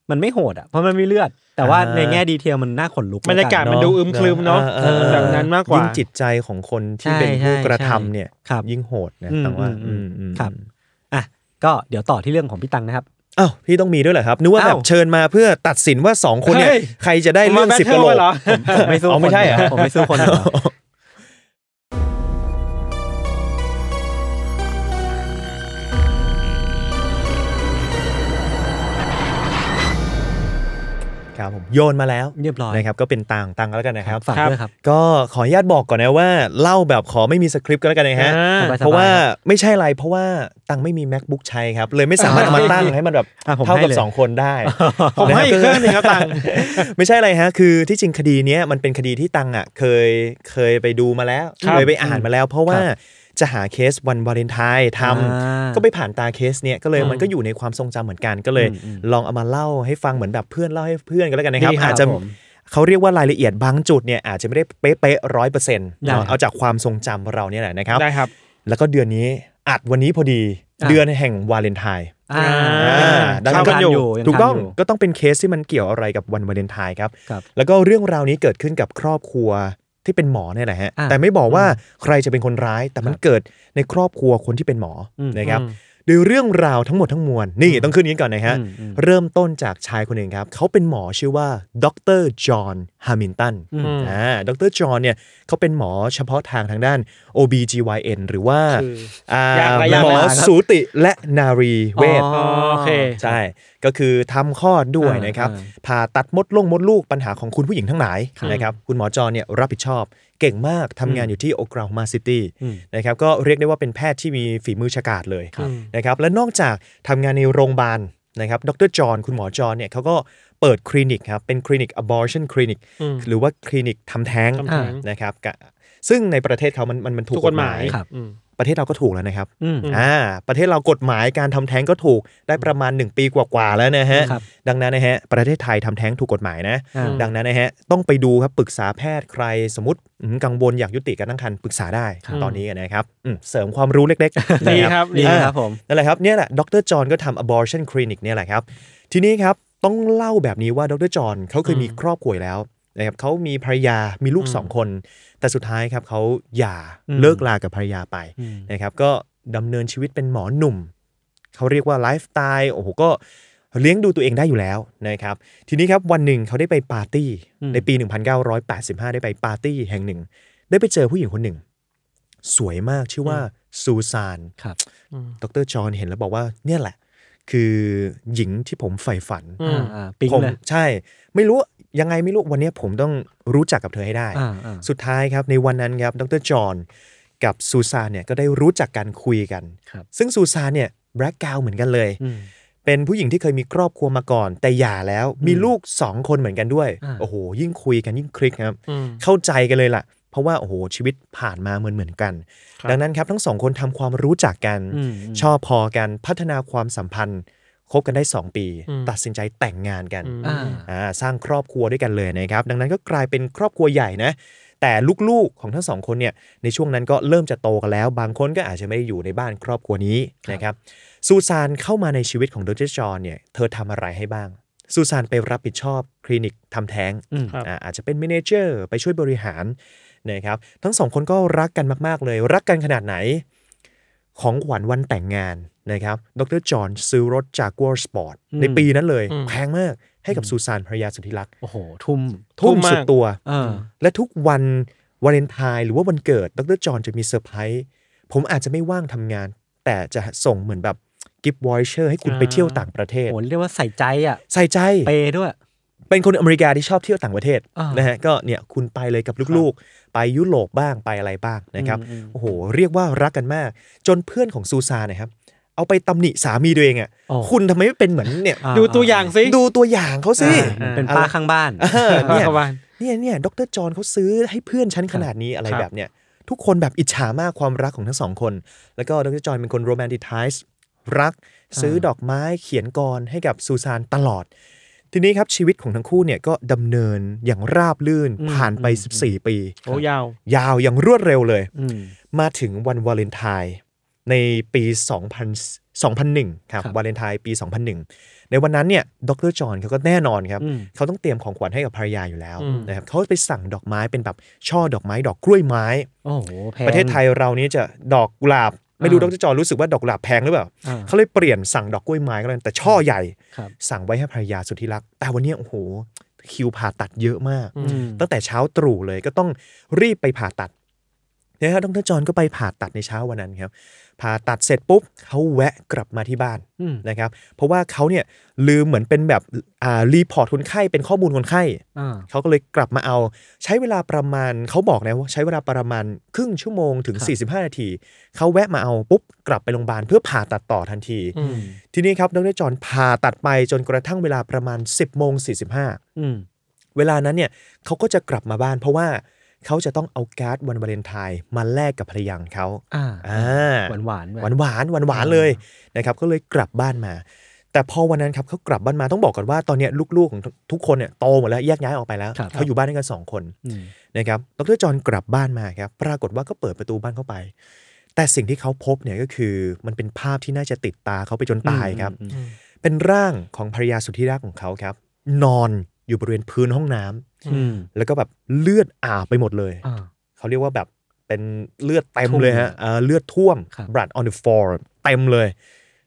Speaker 2: มันไม่โหดอะเพราะมันมีเลือด แต่ว่า
Speaker 4: อ่า
Speaker 2: ในแง่ดีเทลมันน่าขนลุก
Speaker 3: บรรยากาศ
Speaker 2: แล้ว
Speaker 3: มันดูอึมครึมเนาะ
Speaker 4: ออ
Speaker 3: แบบนั้นมากกว่า
Speaker 4: ยิ่งจิตใจของคนที่เป็นผู้กระทำเนี่ย
Speaker 2: ครับ
Speaker 4: ยิ่งโหดนะ
Speaker 2: อืม
Speaker 4: แต่ว่า
Speaker 2: อืม
Speaker 4: อืม
Speaker 2: ครับอะ ก็เดี๋ยวต่อที่เรื่องของพี่ตังนะครับ
Speaker 4: อ้าวพี่ต้องมีด้วยเหรอครับนึกว่า
Speaker 2: อ้าว
Speaker 4: แบบเชิญมาเพื่อตัดสินว่าสองคนเนี่ย
Speaker 3: เฮ้ย
Speaker 4: ใครจะได้เรื่อง
Speaker 3: มา
Speaker 4: สิบ
Speaker 3: battle
Speaker 4: กะโหลก
Speaker 3: เหรอ
Speaker 2: ผมไม่สู้
Speaker 4: อ๋อ
Speaker 2: คน
Speaker 4: ไม่ใช่เหรอ
Speaker 2: ผมไม่สู้คน
Speaker 4: คครับผมโยนมาแล้ว
Speaker 2: เรียบร้อย
Speaker 4: นะครับก็เป็นตังตังแล้วกันนะครับ
Speaker 2: ฝากด้วยครับ
Speaker 4: ก็ขออนุญาตบอกก่อนนะว่าเล่าแบบขอไม่มีสคริปต์ก็แล้วกันนะฮะ
Speaker 3: อ่า
Speaker 2: สบายๆ
Speaker 4: เพราะว่าไม่ใช่อะไรเพราะว่าตังไม่มี macbook ใช้ครับเลยไม่สามารถเอามาตั้งให้มันแบบ
Speaker 2: อะผม
Speaker 4: เท่า
Speaker 2: ให้
Speaker 4: กับ
Speaker 2: เลย
Speaker 4: สองคนได้
Speaker 3: ผมให้อีกเครื่องหนึงครับตัง
Speaker 4: ไม่ใช่อะไรฮะคือที่จริงคดีเนี้ยมันเป็นคดีที่ตังอะเคยเคยไปดูมาแล้ว
Speaker 3: ครับ
Speaker 4: เคยไปอ่านมาแล้ว เพราะว่า
Speaker 2: ครับ
Speaker 4: จะหาเคสวันวาเลนไทน์ท
Speaker 2: อ่าำ
Speaker 4: ก็ไปผ่านตาเคสเนี้ยก็เลย
Speaker 3: อืม
Speaker 4: มันก็อยู่ในความทรงจำเหมือนกันก็เลย
Speaker 2: อืมอืม
Speaker 4: ลองเอามาเล่าให้ฟังเหมือนแบบเพื่อนเล่าให้เพื่อนกันแล้วกันนะครับ
Speaker 2: ดีครับ
Speaker 4: อาจจะ
Speaker 2: ผม
Speaker 4: เขาเรียกว่ารายละเอียดบางจุดเนี่ยอาจจะไม่ได้เป๊ะๆร้อยเปอร์เซ็นต์
Speaker 2: ได้ครับ
Speaker 4: เอาจากความทรงจำเราเนี่ยแหละนะครับ
Speaker 3: ได้ครับ
Speaker 4: แล้วก็เดือนนี้อัดวันนี้พอดี
Speaker 2: อะ
Speaker 4: เดือนแห่งวาเลนไทน์
Speaker 2: อ่า
Speaker 4: อ่าดังนั้น
Speaker 2: ยังทันอยู่ยัง
Speaker 4: ถูกต้อง
Speaker 2: ทันอยู่
Speaker 4: ก็ต้องเป็นเคสที่มันเกี่ยวอะไรกับวันวาเลนไทน์ครับ
Speaker 2: ครับ
Speaker 4: แล้วก็เรื่องราวนี้เกิดขึ้นกับครอบครัว ที่เป็นหมอเนี่ยแหละฮะ
Speaker 2: อะ
Speaker 4: แต่ไม่บอกว่าใครจะเป็นคนร้าย แต่มันเกิดในครอบครัวคนที่เป็นหมออ
Speaker 2: ม
Speaker 4: นะครับ
Speaker 3: อืม
Speaker 4: โดยเรื่องราวทั้งหมดทั้งมวลนี่ต้องขึ้นนี้ก่อนนะฮะ
Speaker 2: อืมอืม
Speaker 4: เริ่มต้นจากชายคนหนึ่งครับ เขาเป็นหมอชื่อว่าดรจอห์นฮามิลตัน
Speaker 2: อืม
Speaker 4: อ่าดรจอห์นเนี่ยเขาเป็นหมอเฉพาะทางทางด้าน OBGYN หรือว่า
Speaker 3: คือ
Speaker 4: อ่า
Speaker 3: อยากอะไรอยาก
Speaker 4: หมอ
Speaker 3: อะไรครับ
Speaker 4: สูติและนารีเวช
Speaker 2: อ๋อ
Speaker 3: โอเค
Speaker 4: ใช่ ก็คือทำคลอดด้วย
Speaker 2: อ่านะ
Speaker 4: ครับ
Speaker 2: อ่า
Speaker 4: ผ่าตัดมดลงมดลูกปัญหาของคุณผู้หญิงทั้งหลาย
Speaker 2: ครับ
Speaker 4: นะครับคุณหมอจอห์นเนี่ยรับผิดชอบ เก่งมากทำงานอยู่ที่โอกลาโฮมาซิตี้
Speaker 2: อืม
Speaker 4: นะครับก็เรียกได้ว่าเป็นแพทย์ที่มีฝีมือฉกาจเลย
Speaker 3: ครับ
Speaker 4: นะครับและนอกจากทำงานในโรงพยาบาลนะครับดรจอห์นคุณหมอจอห์นเนี่ยเขาก็เปิดคลินิกครับเป็นคลินิก abortion clinic
Speaker 3: อืม
Speaker 4: หรือว่าคลินิกทำแท้ง
Speaker 3: ทำแท้ง
Speaker 4: นะครับกะซึ่งในประเทศเขามันมันมันถู
Speaker 3: ถู
Speaker 4: ก
Speaker 3: กกฎหมาย
Speaker 2: ครับ
Speaker 3: อืม
Speaker 4: ประเทศเราก็ถูกแล้วนะครับ
Speaker 2: อืม
Speaker 4: อ่าประเทศเรากฎหมายการทำแท้งก็ถูกได้ประมาณ 1 ปีกว่าๆแล้วนะฮะ
Speaker 2: ครับ
Speaker 4: ดังนั้นนะฮะประเทศไทยทำแท้งถูกกฎหมายนะ
Speaker 2: อ่า
Speaker 4: ดังนั้นนะฮะต้องไปดูครับปรึกษาแพทย์ใครสมมติอืมกังวลอยากยุติการตั้งครรภ์ปรึกษาได้
Speaker 2: ครับ
Speaker 4: ตอนนี้นะครับอืมเสริมความรู้เล็กๆ
Speaker 3: ดี
Speaker 4: นะครับ
Speaker 2: ดี
Speaker 4: อ่า
Speaker 2: ครับผม
Speaker 4: นั่นแหละครับเนี่ยแหละดรจอห์นก็ทำ abortion clinic เนี่ยแหละครับ ทีนี้ครับต้องเล่าแบบนี้ว่าดรจอห์นเขาเคยมีครอบครัวอยู่แล้ว นะครับเขามีภรรยามีลูกสองคน แต่สุดท้ายครับเขาหย่า
Speaker 2: อืม
Speaker 4: เลิกลากับภรรยาไป
Speaker 2: อืม
Speaker 4: นะครับก็ดำเนินชีวิตเป็นหมอหนุ่ม เขาเรียกว่าไลฟ์สไตล์โอ้โหก็เลี้ยงดูตัวเองได้อยู่แล้วนะครับ ทีนี้ครับวันหนึ่งเขาได้ไปปาร์ตี้
Speaker 2: อืม
Speaker 4: ในปี 1985 ได้ไปปาร์ตี้แห่งหนึ่ง ได้ไปเจอผู้หญิงคนหนึ่ง สวยมากชื่อว่าซูซาน
Speaker 2: ครับ
Speaker 4: ดรจอห์นเห็นแล้วบอกว่าเนี่ยแหละ คือหญิงที่ผมใฝ่ฝัน
Speaker 3: อืม
Speaker 2: อ่าปิ๊ง
Speaker 4: ผม
Speaker 2: เลย
Speaker 4: ใช่ ไม่รู้ ยังไงไม่รู้วันนี้ผมต้องรู้จักกับเธอให้ได้
Speaker 2: อ่าอ่า
Speaker 4: สุดท้ายครับในวันนั้นครับดรจอห์นกับซูซานเนี่ยก็ได้รู้จักกันคุยกัน
Speaker 2: ครับ
Speaker 4: ซึ่งซูซานเนี่ยแบล็กกราวเหมือนกันเลย
Speaker 2: อืม
Speaker 4: เป็นผู้หญิงที่เคยมีครอบครัวมาก่อน แต่หย่าแล้วมีลูกสองคนเหมือนกันด้วย
Speaker 2: อ่า
Speaker 4: โอ้โห ยิ่งคุยกันยิ่งคลิกครับ
Speaker 3: อืม
Speaker 4: เข้าใจกันเลยล่ะ เพราะว่าโอ้โหชีวิตผ่านมาเหมือนเหมือนๆกัน
Speaker 3: ครับ
Speaker 4: ดังนั้นครับทั้งสองคนทำความรู้จักกัน
Speaker 2: อืม
Speaker 4: ชอบพอกันพัฒนาความสัมพันธ์ คบกันได้ 2 ปี
Speaker 3: อืม
Speaker 4: ตัดสินใจแต่งงานกัน
Speaker 3: อืม
Speaker 2: อ่า
Speaker 4: อ่าสร้างครอบครัวด้วยกันเลยนะครับ ดังนั้นก็กลายเป็นครอบครัวใหญ่นะ แต่ลูกๆของทั้งสองคนเนี่ยในช่วงนั้นก็เริ่มจะโตกันแล้ว บางคนก็อาจจะไม่ได้อยู่ในบ้านครอบครัวนี้นะครับซูซานเข้ามาในชีวิตของดรจอห์นเนี่ยเธอทำอะไรให้บ้างซูซานไปรับผิดชอบคลินิกทำแท้ง
Speaker 2: อืม
Speaker 3: ครับ
Speaker 4: อ่าอาจจะเป็นเมเนเจอร์ไปช่วยบริหารนะครับทั้งสองคนก็รักกันมาก ๆ เลย รักกันขนาดไหน ของขวัญวันแต่งงานนะครับ ดรจอห์นซื้อรถจากัวร์สปอร์ต
Speaker 2: อืม
Speaker 4: ในปีนั้นเลย
Speaker 3: อืม
Speaker 4: แพงมากให้กับซูซานภรรยาสุดที่รัก
Speaker 2: โอ้โห ทุ่ม
Speaker 4: ทุ่ม
Speaker 3: ทุ่มมาก
Speaker 4: สุดตัว
Speaker 2: เออ
Speaker 4: และทุกวันวาเลนไทน์หรือว่าวันเกิด ดรจอห์นจะมีเซอร์ไพรส์ ผมอาจจะไม่ว่างทำงาน แต่จะส่งเหมือนแบบ gift voucher ให้คุณไปเที่ยวต่างประเทศ
Speaker 2: โหเรียกว่าใส่ใจอะ
Speaker 4: ใส่ใจ
Speaker 2: เปย์ด้วย
Speaker 4: เป็นคนอเมริกาที่ชอบเที่ยวต่างประเทศ
Speaker 2: อ่าน
Speaker 4: นะฮะ ก็เนี่ยคุณไปเลยกับลูกๆ ไปยุโรปบ้างไปอะไรบ้างนะครับ
Speaker 2: อืมอืม
Speaker 4: โอ้โหเรียกว่ารักกันมาก จนเพื่อนของซูซานนะครับเอาไปตำหนิสามีตัวเองอะ
Speaker 2: โอ้
Speaker 4: คุณทำไมไม่เป็นเหมือนเนี่ย
Speaker 2: อ่า
Speaker 3: ดูตัวอย่างสิ
Speaker 4: ดูตัวอย่างเขาสิ
Speaker 2: อ่าเป็นป้าข้างบ้าน
Speaker 4: เออ
Speaker 3: ป้า
Speaker 4: เนี่ย
Speaker 3: เข้าบ้าน
Speaker 4: เนี่ยเนี่ยดรจอห์นเขาซื้อให้เพื่อนฉันขนาดนี้อะไร
Speaker 3: ครับ
Speaker 4: แบบเนี้ยทุกคนแบบอิจฉามากความรักของทั้งสองคน แล้วก็ดรจอห์นเป็นคนโรแมนติไทส์รักซื้อดอกไม้เขียนกรให้กับซูซานตลอด ทีนี้ครับชีวิตของทั้งคู่เนี่ยก็ดำเนินอย่างราบลื่น
Speaker 2: อืม
Speaker 4: ผ่านไป
Speaker 2: อืม
Speaker 4: 14 ปี
Speaker 3: โอ้ยาว
Speaker 4: ยาวอย่างรวดเร็วเลย
Speaker 2: อืม
Speaker 4: มาถึงวันวาเลนไทน์ในปี 2000 2001ครับ
Speaker 2: ครับ
Speaker 4: วาเลนไทน์ปี 2001 ในวันนั้นเนี่ยดรจอห์นเขาก็แน่นอนครับ
Speaker 2: อืม
Speaker 4: เขาต้องเตรียมของขวัญให้กับภรรยาอยู่แล้ว
Speaker 3: อืม
Speaker 4: นะครับเขาไปสั่งดอกไม้เป็นแบบช่อดอกไม้ดอกกล้วยไม้
Speaker 2: โอ้โหแพง
Speaker 4: ประเทศไทยเรานี้จะดอกกุหลาบ ไม่รู้
Speaker 2: อ่าด
Speaker 4: รจอห์นรู้สึกว่าดอกกุหลาบแพงหรือเปล่า
Speaker 2: อ่า
Speaker 4: เขาเลยเปลี่ยนสั่งดอกกล้วยไม้ก็เลยแต่ช่อใหญ่
Speaker 2: ครับ
Speaker 4: สั่งไว้ให้ภรรยาสุดที่รัก แต่วันเนี้ยโอ้โหคิวผ่าตัดเยอะมาก
Speaker 2: อืม
Speaker 4: ตั้งแต่เช้าตรู่เลยก็ต้องรีบไปผ่าตัด นะฮะดรจอห์นก็ไปผ่าตัดในเช้าวันนั้นครับผ่าตัดเสร็จปุ๊บเขาแวะกลับมาที่บ้าน
Speaker 2: อืม
Speaker 4: นะครับเพราะว่าเขาเนี่ยลืมเหมือนเป็นแบบอ่า report คนไข้เป็นข้อมูลคนไข้
Speaker 2: อ่า
Speaker 4: เขาก็เลยกลับมาเอา ใช้เวลาประมาณเขาบอกนะว่าใช้เวลาประมาณครึ่งชั่วโมงถึง
Speaker 2: ครับ
Speaker 4: 45 นาทีเขาแวะมาเอาปุ๊บกลับไปโรงพยาบาลเพื่อผ่าตัดต่อทันที
Speaker 3: อืม
Speaker 4: ทีนี้ครับดรจอห์นผ่าตัดไปจนกระทั่งเวลาประมาณ 10โมง45
Speaker 2: อืม
Speaker 4: เวลานั้นเนี่ยเขาก็จะกลับมาบ้านเพราะว่า เขาจะต้องเอาการ์ดวันวาเลนไทน์มาแลกกับภรรยาของเขา
Speaker 2: อ่า
Speaker 4: อ่า
Speaker 2: หวานหวานๆ
Speaker 4: หวานหวานหวานหวานๆเลยนะครับก็เลยกลับบ้านมา แต่พอวันนั้นครับเขากลับบ้านมาต้องบอกก่อนว่าตอนเนี้ยลูกๆของทุกคนเนี่ยโตหมดแล้วแยกย้ายออกไปแล้ว
Speaker 2: ครับ
Speaker 4: เขาอยู่บ้านด้วยกันสองคน
Speaker 2: อืม
Speaker 4: นะครับดรจอห์นกลับบ้านมาครับปรากฏว่าก็เปิดประตูบ้านเข้าไปแต่สิ่งที่เขาพบเนี่ยก็คือมันเป็นภาพที่น่าจะติดตาเขาไปจนตายครับ
Speaker 2: อืม
Speaker 3: อืม
Speaker 4: เป็นร่างของภรรยาสุดที่รักของเขาครับ นอนอยู่บริเวณพื้นห้องน้ำ
Speaker 2: อืม
Speaker 4: แล้วก็แบบเลือดอาบไปหมดเลย
Speaker 2: อ่า
Speaker 4: เขาเรียกว่าแบบเป็นเลือดเต็ม
Speaker 2: ท่วม
Speaker 4: เลยฮะเอ่อเลือดท่วม
Speaker 2: ครับ
Speaker 4: blood on the floor เต็มเลย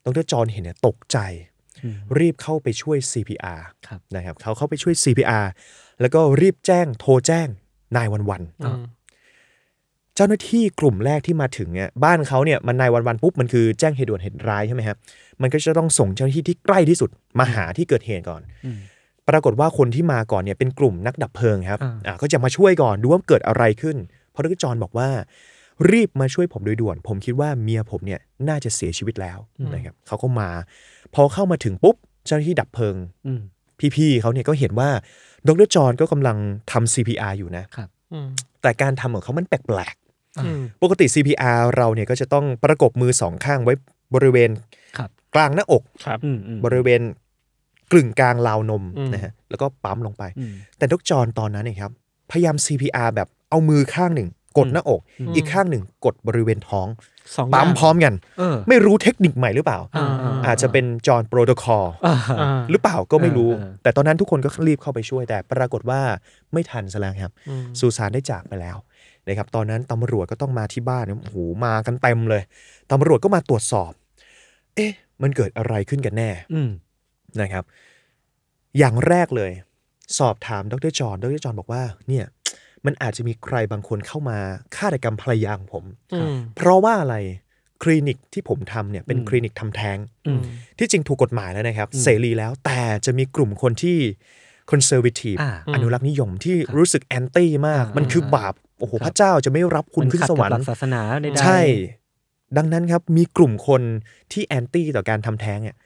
Speaker 4: ดรจอห์นเห็นเนี่ยตกใจ
Speaker 2: อืม
Speaker 4: รีบเข้าไปช่วย CPR
Speaker 2: ครับ
Speaker 4: นะครับเขาเข้าไปช่วย CPR แล้วก็รีบแจ้งโทรแจ้งนายวันวัน
Speaker 3: อืม
Speaker 4: เจ้าหน้าที่กลุ่มแรกที่มาถึงเนี่ยบ้านเขาเนี่ยมันนายวันวันปุ๊บมันคือแจ้งเหตุด่วนเหตุร้ายใช่ไหมครับมันก็จะต้องส่งเจ้าหน้าที่ที่ใกล้ที่สุดมาหาที่เกิดเหตุก่อน
Speaker 2: อืม
Speaker 4: ปรากฏว่าคนที่มาก่อนเนี่ยเป็นกลุ่มนักดับเพลิงครับ
Speaker 2: อ่า
Speaker 4: อ่าก็จะมาช่วยก่อนดูว่าเกิดอะไรขึ้น เพราะดรจอห์นบอกว่า รีบมาช่วยผมโดยด่วน ผมคิดว่าเมียผมเนี่ยน่าจะเสียชีวิตแล้วนะครับเขาก็มา พอเข้ามาถึงปุ๊บเจ้าหน้าที่ดับเพลิง
Speaker 2: อืม
Speaker 4: พี่ๆเขาเนี่ยก็เห็นว่าดรจอห์นก็กำลังทำ CPR อยู่นะ
Speaker 2: ครับ
Speaker 3: อืม
Speaker 4: แต่การทำของเขามันแปลก
Speaker 3: อืม
Speaker 4: ๆปกติ CPR เราเนี่ยก็จะต้องประกบมือสองข้างไว้บริเวณ
Speaker 2: ครับ
Speaker 4: กลางหน้าอก
Speaker 3: ครับ
Speaker 2: อืมอืม
Speaker 4: บริเวณ กลึงกลางราวนม
Speaker 3: อืม
Speaker 4: นะฮะแล้วก็ปั๊มลงไป
Speaker 2: อืม
Speaker 4: แต่ดรจอห์นตอนนั้นเนี่ยครับพยายาม CPR แบบเอามือข้างหนึ่ง กดหน้าอก อีกข้างหนึ่งกดบริเวณท้อง
Speaker 3: สอง
Speaker 4: ปั๊ม
Speaker 3: ย่าง
Speaker 4: พร้อมกัน
Speaker 2: เออ
Speaker 4: ไม่รู้เทคนิคใหม่หรือเปล่า
Speaker 3: อ่า
Speaker 4: อาจจะเป็นจอห์นโปรโตคอล
Speaker 2: อ่า
Speaker 3: อ่า
Speaker 4: หรือเปล่าก็ไม่รู้
Speaker 2: เออเออ
Speaker 4: แต่ตอนนั้นทุกคนก็รีบเข้าไปช่วยแต่ปรากฏว่าไม่ทันซะแล้วครับ
Speaker 3: อืม
Speaker 4: ซูซานได้จากไปแล้วนะครับตอนนั้นตำรวจก็ต้องมาที่บ้านเนี่ยโอ้โหมากันเต็มเลยตำรวจก็มาตรวจสอบ เอ๊ะ มันเกิดอะไรขึ้นกันแน่
Speaker 2: อืม
Speaker 4: นะครับ อย่างแรกเลย สอบถามดรจอห์นดรจอห์นบอกว่าเนี่ยมันอาจจะมีใครบางคนเข้ามาฆาตกรรมภรรยาของผม
Speaker 3: อืม
Speaker 4: เพราะว่าอะไรคลินิกที่ผมทำเนี่ยเป็น
Speaker 2: อืม
Speaker 4: คลินิกทำแท้ง
Speaker 2: อืม
Speaker 4: ที่จริงถูกกฎหมายแล้วนะครับ
Speaker 2: อืม
Speaker 4: เสรีแล้วแต่จะมีกลุ่มคนที่ conservative อ่าอนุรักษ์นิยมที่
Speaker 2: ครับ
Speaker 4: รู้สึกแอนตี้มาก
Speaker 2: อ่ามั
Speaker 4: มันคือบาปโอ้โห
Speaker 2: ครับ
Speaker 4: พระเจ้าจะไม่รับคุณ
Speaker 2: ขึ้น
Speaker 4: สวรรค์มัน
Speaker 2: ขัด
Speaker 4: ส
Speaker 2: กับหลักศาสนาใดๆ
Speaker 4: ใช่ ดังนั้นครับมีกลุ่มคนที่แอนตี้ต่อการทำแท้งเนี่ย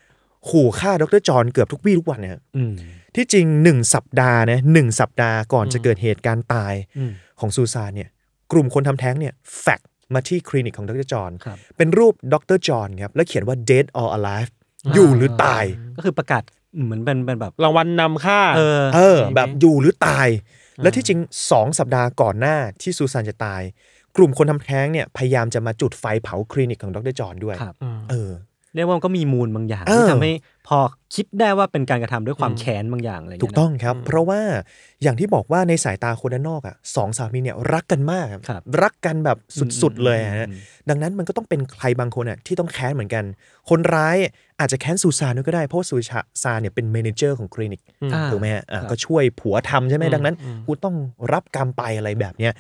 Speaker 4: ขู่ฆ่าดรจอห์นเกือบทุกวี่ทุกวันนะครับ
Speaker 2: อืม
Speaker 4: ที่จริงหนึ่งสัปดาห์นะหนึ่งสัปดาห์ก่อนจะเกิดเหตุการณ์ตาย
Speaker 2: อืม
Speaker 4: ของซูซานเนี่ย กลุ่มคนทำแท้งเนี่ยแฟกมาที่คลินิกของดรจอห์น
Speaker 2: ครับ
Speaker 4: เป็นรูปดรจอห์นครับแล้วเขียนว่า dead or alive อยู่หรือตาย
Speaker 2: ก็คือประกาศเหมือนเป็นเป็นแบบ
Speaker 3: รางวัลนำค่า
Speaker 2: เออ
Speaker 4: เออ แบบอยู่หรือตาย
Speaker 2: อ่า
Speaker 4: และที่จริง2สัปดาห์ก่อนหน้าที่ซูซานจะตาย กลุ่มคนทำแท้งเนี่ยพยายามจะมาจุดไฟเผาคลินิกของดรจอห์นด้วย
Speaker 2: ครับ
Speaker 3: อืม
Speaker 4: เออ
Speaker 2: เรียกว่ามันก็มีมูลบางอย่าง
Speaker 4: เออ
Speaker 2: ที่ทำให้พอคิดได้ว่าเป็นการกระทำด้วยความ
Speaker 3: อืม
Speaker 2: แค้นบางอย่างอะไรอย่าง
Speaker 4: ถู
Speaker 2: เงี้
Speaker 4: ก
Speaker 2: ยนะถูก
Speaker 4: ต้องครับ เพราะว่าอย่างที่บอกว่าในสายตาคนด้านนอกอะสองสามีเนี่ยรักกันมากครับ
Speaker 2: ครับ
Speaker 4: รักกันแบบสุดๆเลยฮะ
Speaker 2: อืม
Speaker 4: ดังนั้นมันก็ต้องเป็นใครบางคนอะที่ต้องแค้นเหมือนกัน คนร้ายอาจจะแค้นซูซานด้วยก็ได้ เพราะว่าซูซานเนี่ยเป็น manager ของคลินิก
Speaker 2: อ่า
Speaker 4: ถูกไหมฮะอะ
Speaker 2: ครับ
Speaker 4: ก็ช่วยผัวทำใช่ไหม
Speaker 3: อืม
Speaker 4: ดังนั้น
Speaker 3: อืม
Speaker 4: กูต้องรับกรรมไปอะไรแบบเนี้ย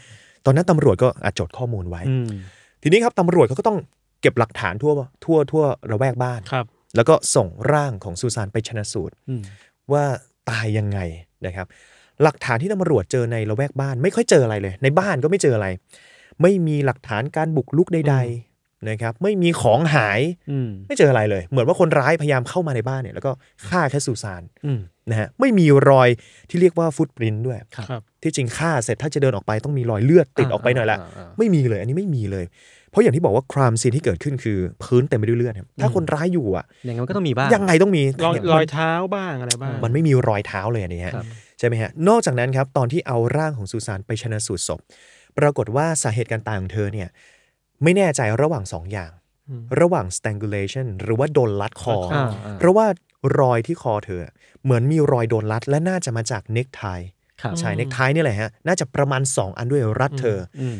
Speaker 4: ตอนนั้นตำรวจก็อะจดข้อมูลไว้
Speaker 2: อืม
Speaker 4: ทีนี้ครับตำรวจเขาก็ต้อง เก็บหลักฐานทั่วทั่วทั่วระแวกบ้าน
Speaker 3: ครับ
Speaker 4: แล้วก็ส่งร่างของซูซานไปชนะสูตร
Speaker 2: อืม
Speaker 4: ว่าตายยังไงนะครับ หลักฐานที่ตำรวจเจอในละแวกบ้าน ไม่ค่อยเจออะไรเลย ในบ้านก็ไม่เจออะไร ไม่มีหลักฐานการบุกลุกใดๆนะครับ ไม่มีของหาย
Speaker 2: อืม
Speaker 4: ไม่เจออะไรเลย เหมือนว่าคนร้ายพยายามเข้ามาในบ้านเนี่ยแล้วก็ฆ่าแค่ซูซาน
Speaker 2: อืม
Speaker 4: นะฮะไม่มีรอยที่เรียกว่าฟุตปรินด้วย
Speaker 2: ครับ
Speaker 3: ครับ
Speaker 4: ที่จริงฆ่าเสร็จถ้าจะเดินออกไปต้องมีรอยเลือดติดออกไปหน่อยละาไม่มีเลย อันนี้ไม่มีเลยเพ ราะอย่างที่บอกว่าครามซีนที่เกิดขึ้นคือพื้นเต็มไปด้วยเลือดครับถ้าคนร้ายอยู่อะ
Speaker 2: อย่างงั้นมันก็ต้องมีบ้าง
Speaker 4: ยังไงต้องมี
Speaker 3: รอย
Speaker 4: เนี่ย
Speaker 3: ร
Speaker 4: มัน
Speaker 3: อยเท้าบ้างอะไรบ้าง
Speaker 4: มันไม่มีรอยเท้าเลยอันนี้ฮะ
Speaker 2: ครับ
Speaker 4: ใช่ไหมฮะนอกจากนั้นครับตอนที่เอาร่างของซูซานไปชนะสูตรศพ ปรากฏว่าสาเหตุการตายของเธอเนี่ยไม่แน่ใจระหว่างสองอย่าง
Speaker 3: อืม
Speaker 4: ระหว่าง strangulation หรือว่าโดนลัดคอ
Speaker 3: อ่า
Speaker 4: เพราะว่ารอยที่คอเธอ เหมือนมีรอยโดนรัดและน่าจะมาจากเน็กไท
Speaker 2: ครับ
Speaker 4: ใช่เน็กไทนี่แหละฮะน่าจะประมาณ 2 อันด้วยรัดเธออ
Speaker 2: อืม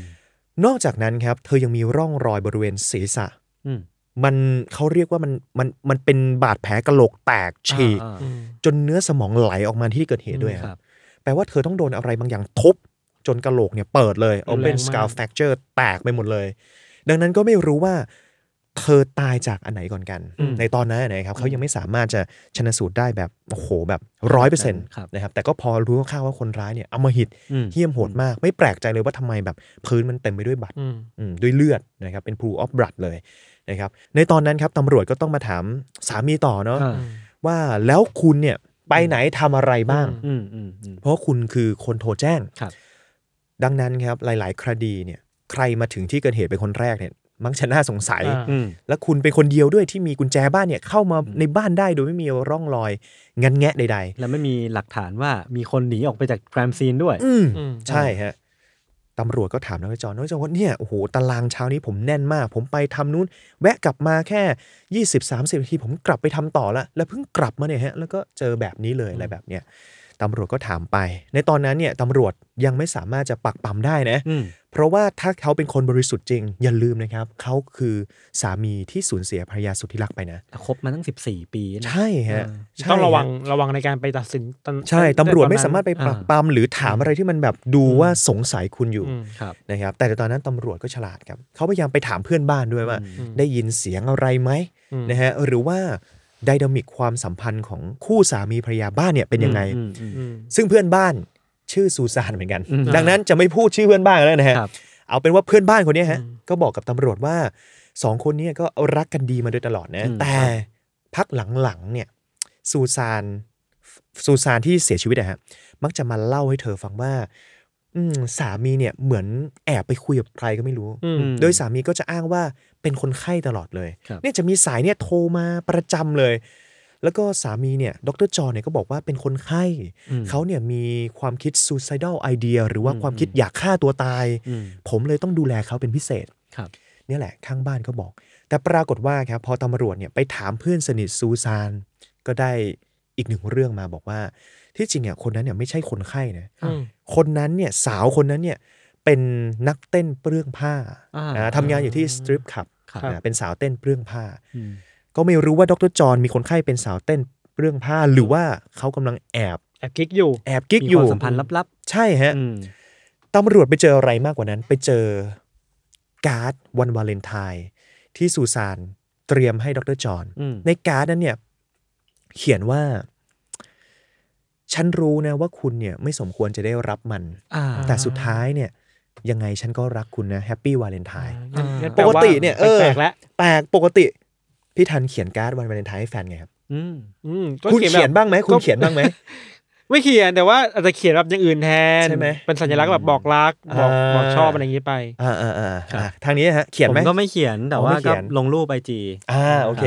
Speaker 4: นอกจากนั้นครับ เธอยังมีร่องรอยบริเวณศีรษะ
Speaker 2: อืม
Speaker 4: มันเขาเรียกว่ามันมันมันเป็นบาดแผลกะโหลกแตกฉีก
Speaker 2: อ่า
Speaker 3: อืม
Speaker 4: จนเนื้อสมองไหลออกมาที่เกิดเหตุด้วย
Speaker 2: ค
Speaker 4: ค
Speaker 2: รั
Speaker 4: รับบแปลว่าเธอต้องโดนอะไรบางอย่างทุบจนกระโหลกเนี่ยเปิดเลย
Speaker 3: รุนแรง
Speaker 4: open
Speaker 3: มาก
Speaker 4: skull fracture แตกไปหมดเลย ดังนั้นก็ไม่รู้ว่า เธอตายจากอันไหนก่อนกัน
Speaker 2: อืม
Speaker 4: ในตอนนั้นนะครับเขายังไม่สามารถจะชนสูตรได้แบบโอ้โหแบบร้อยเปอร์เซ็นต์
Speaker 2: ครับ
Speaker 4: นะครับแต่ก็พอรู้คร่าวๆว่าคนร้ายเนี่ยอำมหิต
Speaker 2: อืม
Speaker 4: เหี้ยมโหดมาก ไม่แปลกใจเลยว่าทำไมแบบพื้นมันเต็มไปด้วยบัตร
Speaker 3: อืม
Speaker 4: อืมด้วยเลือดนะครับเป็น pool of blood เลยนะครับในตอนนั้นครับตำรวจก็ต้องมาถามสามีต่อเนาะ
Speaker 2: อ่า
Speaker 4: ว่าแล้วคุณเนี่ยไปไหนทำอะไรบ้าง
Speaker 3: อืม
Speaker 2: อืมอืมอืม
Speaker 4: เพราะว่าคุณคือคนโทรแจ้ง
Speaker 2: ครับ
Speaker 4: ดังนั้นครับหลาย ๆ คดีเนี่ยใครมาถึงที่เกิดเหตุเป็นคนแรกเนี่ย มักจะน่าสงสัย
Speaker 3: อ่า
Speaker 2: อืม
Speaker 4: และคุณเป็นคนเดียวด้วยที่มีกุญแจบ้านเนี่ยเข้ามาในบ้านได้โดยไม่มีร่องรอย งันแงะใด
Speaker 2: แล้วไม่มีหลักฐานว่ามีคนหนีออกไปจากแกรมซีนด้วย
Speaker 4: ๆอืม
Speaker 3: อืม
Speaker 4: ใช่ฮะตำรวจก็ถามนักจอนนักจอนว่าเนี่ยโอ้โหตารางเช้านี้ผมแน่นมาก ผมไปทำนู้น แวะกลับมาแค่ 20 30นาทีผมกลับไปทำต่อละแล้วเพิ่งกลับมาเนี่ยฮะแล้วก็เจอแบบนี้เลยอะไรแบบเนี้ยตำรวจก็ถามไป ในตอนนั้นเนี่ยตำรวจยังไม่สามารถจะปักปั๊มได้นะ
Speaker 2: อืม
Speaker 4: เพราะว่าถ้าเขาเป็นคนบริสุทธิ์จริง อย่าลืมนะครับ เขาคือสามีที่สูญเสียภรรยาสุดที่รักไปนะ
Speaker 2: แต่คบมาตั้งสิบสี่ปีนะ
Speaker 4: ใช่ฮะ
Speaker 2: เออ
Speaker 4: ใช่
Speaker 3: ต้องระวัง
Speaker 4: ฮ
Speaker 3: ระวังในการไปตัดสินตอน
Speaker 4: ใช่ตำรวจไม่
Speaker 3: ตอนนั้น
Speaker 4: สามารถไปปรัก
Speaker 2: อ่า
Speaker 4: ปรำหรือถามอะไรที่มันแบบดูว่าสงสัยคุณอยู่
Speaker 3: อืม
Speaker 2: ครับ
Speaker 4: นะครับแต่ตอนนั้นตำรวจก็ฉลาดครับเขาพยายามไปถามเพื่อนบ้านด้วยว่า
Speaker 3: อืม
Speaker 4: ได้ยินเสียงอะไรไหม
Speaker 3: อืม
Speaker 4: นะฮะหรือว่าdynamic ความสัมพันธ์ของคู่สามีภรรยาบ้านเนี่ยเป็นยังไง
Speaker 2: อืมอืม
Speaker 3: อืม
Speaker 4: ซึ่งเพื่อนบ้าน ชื่อซูซานเหมือนกัน
Speaker 2: อืม
Speaker 4: ดังนั้นจะไม่พูดชื่อเพื่อนบ้านแล้วนะฮะ
Speaker 2: ครับ
Speaker 4: เอาเป็นว่าเพื่อนบ้านคนเนี้ยฮะ
Speaker 3: อืม
Speaker 4: ก็บอกกับตำรวจว่าสองคนเนี้ยก็รักกันดีมาโดยตลอดนะ
Speaker 2: อืม
Speaker 4: แต่พักหลังๆเนี่ยซูซานซูซานที่เสียชีวิตอะฮะมักจะมาเล่าให้เธอฟังว่าอืมสามีเนี่ยเหมือนแอบไปคุยกับใครก็ไม่รู้
Speaker 3: อืม
Speaker 4: โดยสามีก็จะอ้างว่าเป็นคนไข้ตลอดเลย
Speaker 2: ครับ
Speaker 4: เนี่ยจะมีสายเนี่ยโทรมาประจำเลย แล้วก็สามีเนี่ยดรจอห์นเนี่ยก็บอกว่าเป็นคนไข้
Speaker 2: อืม
Speaker 4: เขาเนี่ยมีความคิด suicidal idea หรือว่า
Speaker 2: อืม
Speaker 4: ความคิดอยากฆ่าตัวตาย
Speaker 2: อืม
Speaker 4: ผมเลยต้องดูแลเขาเป็นพิเศษ
Speaker 2: ครับ
Speaker 4: เนี่ยแหละข้างบ้านก็บอก แต่ปรากฏว่าครับพอตำรวจเนี่ยไปถามเพื่อนสนิทซูซานก็ได้อีกหนึ่งเรื่องมาบอกว่า ที่จริงอะคนนั้นเนี่ยไม่ใช่คนไข้นะ
Speaker 3: อืม
Speaker 4: คนนั้นเนี่ยสาวคนนั้นเนี่ยเป็นนักเต้นเปลื้องผ้า
Speaker 2: อ่า
Speaker 4: อ่าทำงานอยู่ที่ strip club ค
Speaker 2: รับ
Speaker 4: เป็นสาวเต้นเปลื้องผ้า
Speaker 2: อืม
Speaker 4: ก็ไม่รู้ว่าดรจอห์นมีคนไข้เป็นสาวเต้นเปลื้องผ้าหรือว่าเขากำลังแอบ
Speaker 3: แอบกิ๊กอยู่
Speaker 4: แอบกิ๊กอยู่มีค
Speaker 2: วามสัมพันธ์ลับ
Speaker 4: ใช่ฮะ
Speaker 2: ๆอืม
Speaker 4: ตำรวจไปเจออะไรมากกว่านั้น ไปเจอการ์ดวันวาเลนไทน์ที่ซูซานเตรียมให้ดรจอห์น
Speaker 2: อืม
Speaker 4: ในการ์ดนั้นเนี่ย เขียนว่า ฉันรู้นะว่าคุณเนี่ย ไม่สมควรจะได้รับมัน
Speaker 2: อ่า
Speaker 4: แต่สุดท้ายเนี่ย ยังไงฉันก็รักคุณนะแฮปปี้วาเลนไทน์
Speaker 3: งั้นงั้น
Speaker 4: ปกติเนี่ยเออ
Speaker 3: แปลกๆแล้ว
Speaker 4: แปลกปกติ พี่ทันเขียนการ์ดวันวาเลนไทน์ให้แฟนไงครับ
Speaker 2: อืม
Speaker 3: อืมก็
Speaker 4: คุณ
Speaker 3: แบบ
Speaker 4: เขียนบ้างไหมคุณเขียนบ้างไหม
Speaker 3: ไม่เขียนแต่ว่าอาจจะเขียนแบบอย่างอื่นแทน
Speaker 4: ใช่ไหม
Speaker 3: เป็นสัญลักษณ์แบบบอกรักบอก
Speaker 4: อ่า
Speaker 3: บอกชอบอะไรอย่างนี้ไป
Speaker 4: อ่าอ่าอ่า
Speaker 2: ครับ
Speaker 4: อ่าทางนี้ฮะเขียน
Speaker 2: ผม
Speaker 4: ไหม
Speaker 2: ก็ไม่เขียนแต่
Speaker 4: อ๋อ
Speaker 2: ว่า
Speaker 4: ไม่เขี
Speaker 2: ก็
Speaker 4: ยน
Speaker 2: ลงรูปไอจี
Speaker 4: อ่าโอเค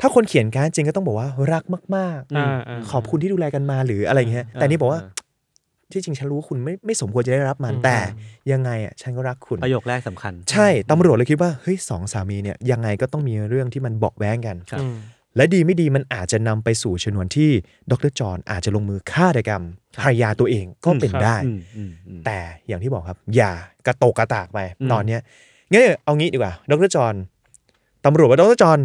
Speaker 4: ถ้าคนเขียนการ์ดจริงก็ต้องบอกว่ารักมาก
Speaker 3: อ่าอ่า
Speaker 4: ๆขอบคุณที่ดูแลกันมาหรืออะไรเงี้ยแต่นี่บอกว่า ที่จริงฉันรู้ว่าคุณไม่ไม่สมควรจะได้รับมัน
Speaker 3: อืม
Speaker 4: แต่ยังไงอะฉันก็รักคุณ
Speaker 2: ประโยคแรกสำคัญ
Speaker 4: ใช่ตำรวจเลยคิดว่าเฮ้ยสองสามีเนี่ยยังไงก็ต้องมีเรื่องที่มันเบาะแว้งกัน
Speaker 2: ครับ
Speaker 3: อืม
Speaker 4: และดีไม่ดีมันอาจจะนำไปสู่ชนวนที่ดรจอห์นอาจจะลงมือฆ่าตกรรมภรรยาตัวเองก็เป็น
Speaker 3: ครับ
Speaker 4: ได้
Speaker 2: อืมอืมอืม
Speaker 4: แต่อย่างที่บอกครับ อย่ากระโตกกระตากไป
Speaker 2: อืม
Speaker 4: ตอนเนี้ยงั้นเอางี้ดีกว่า ดรจอห์นตำรวจว่าดรจอห์น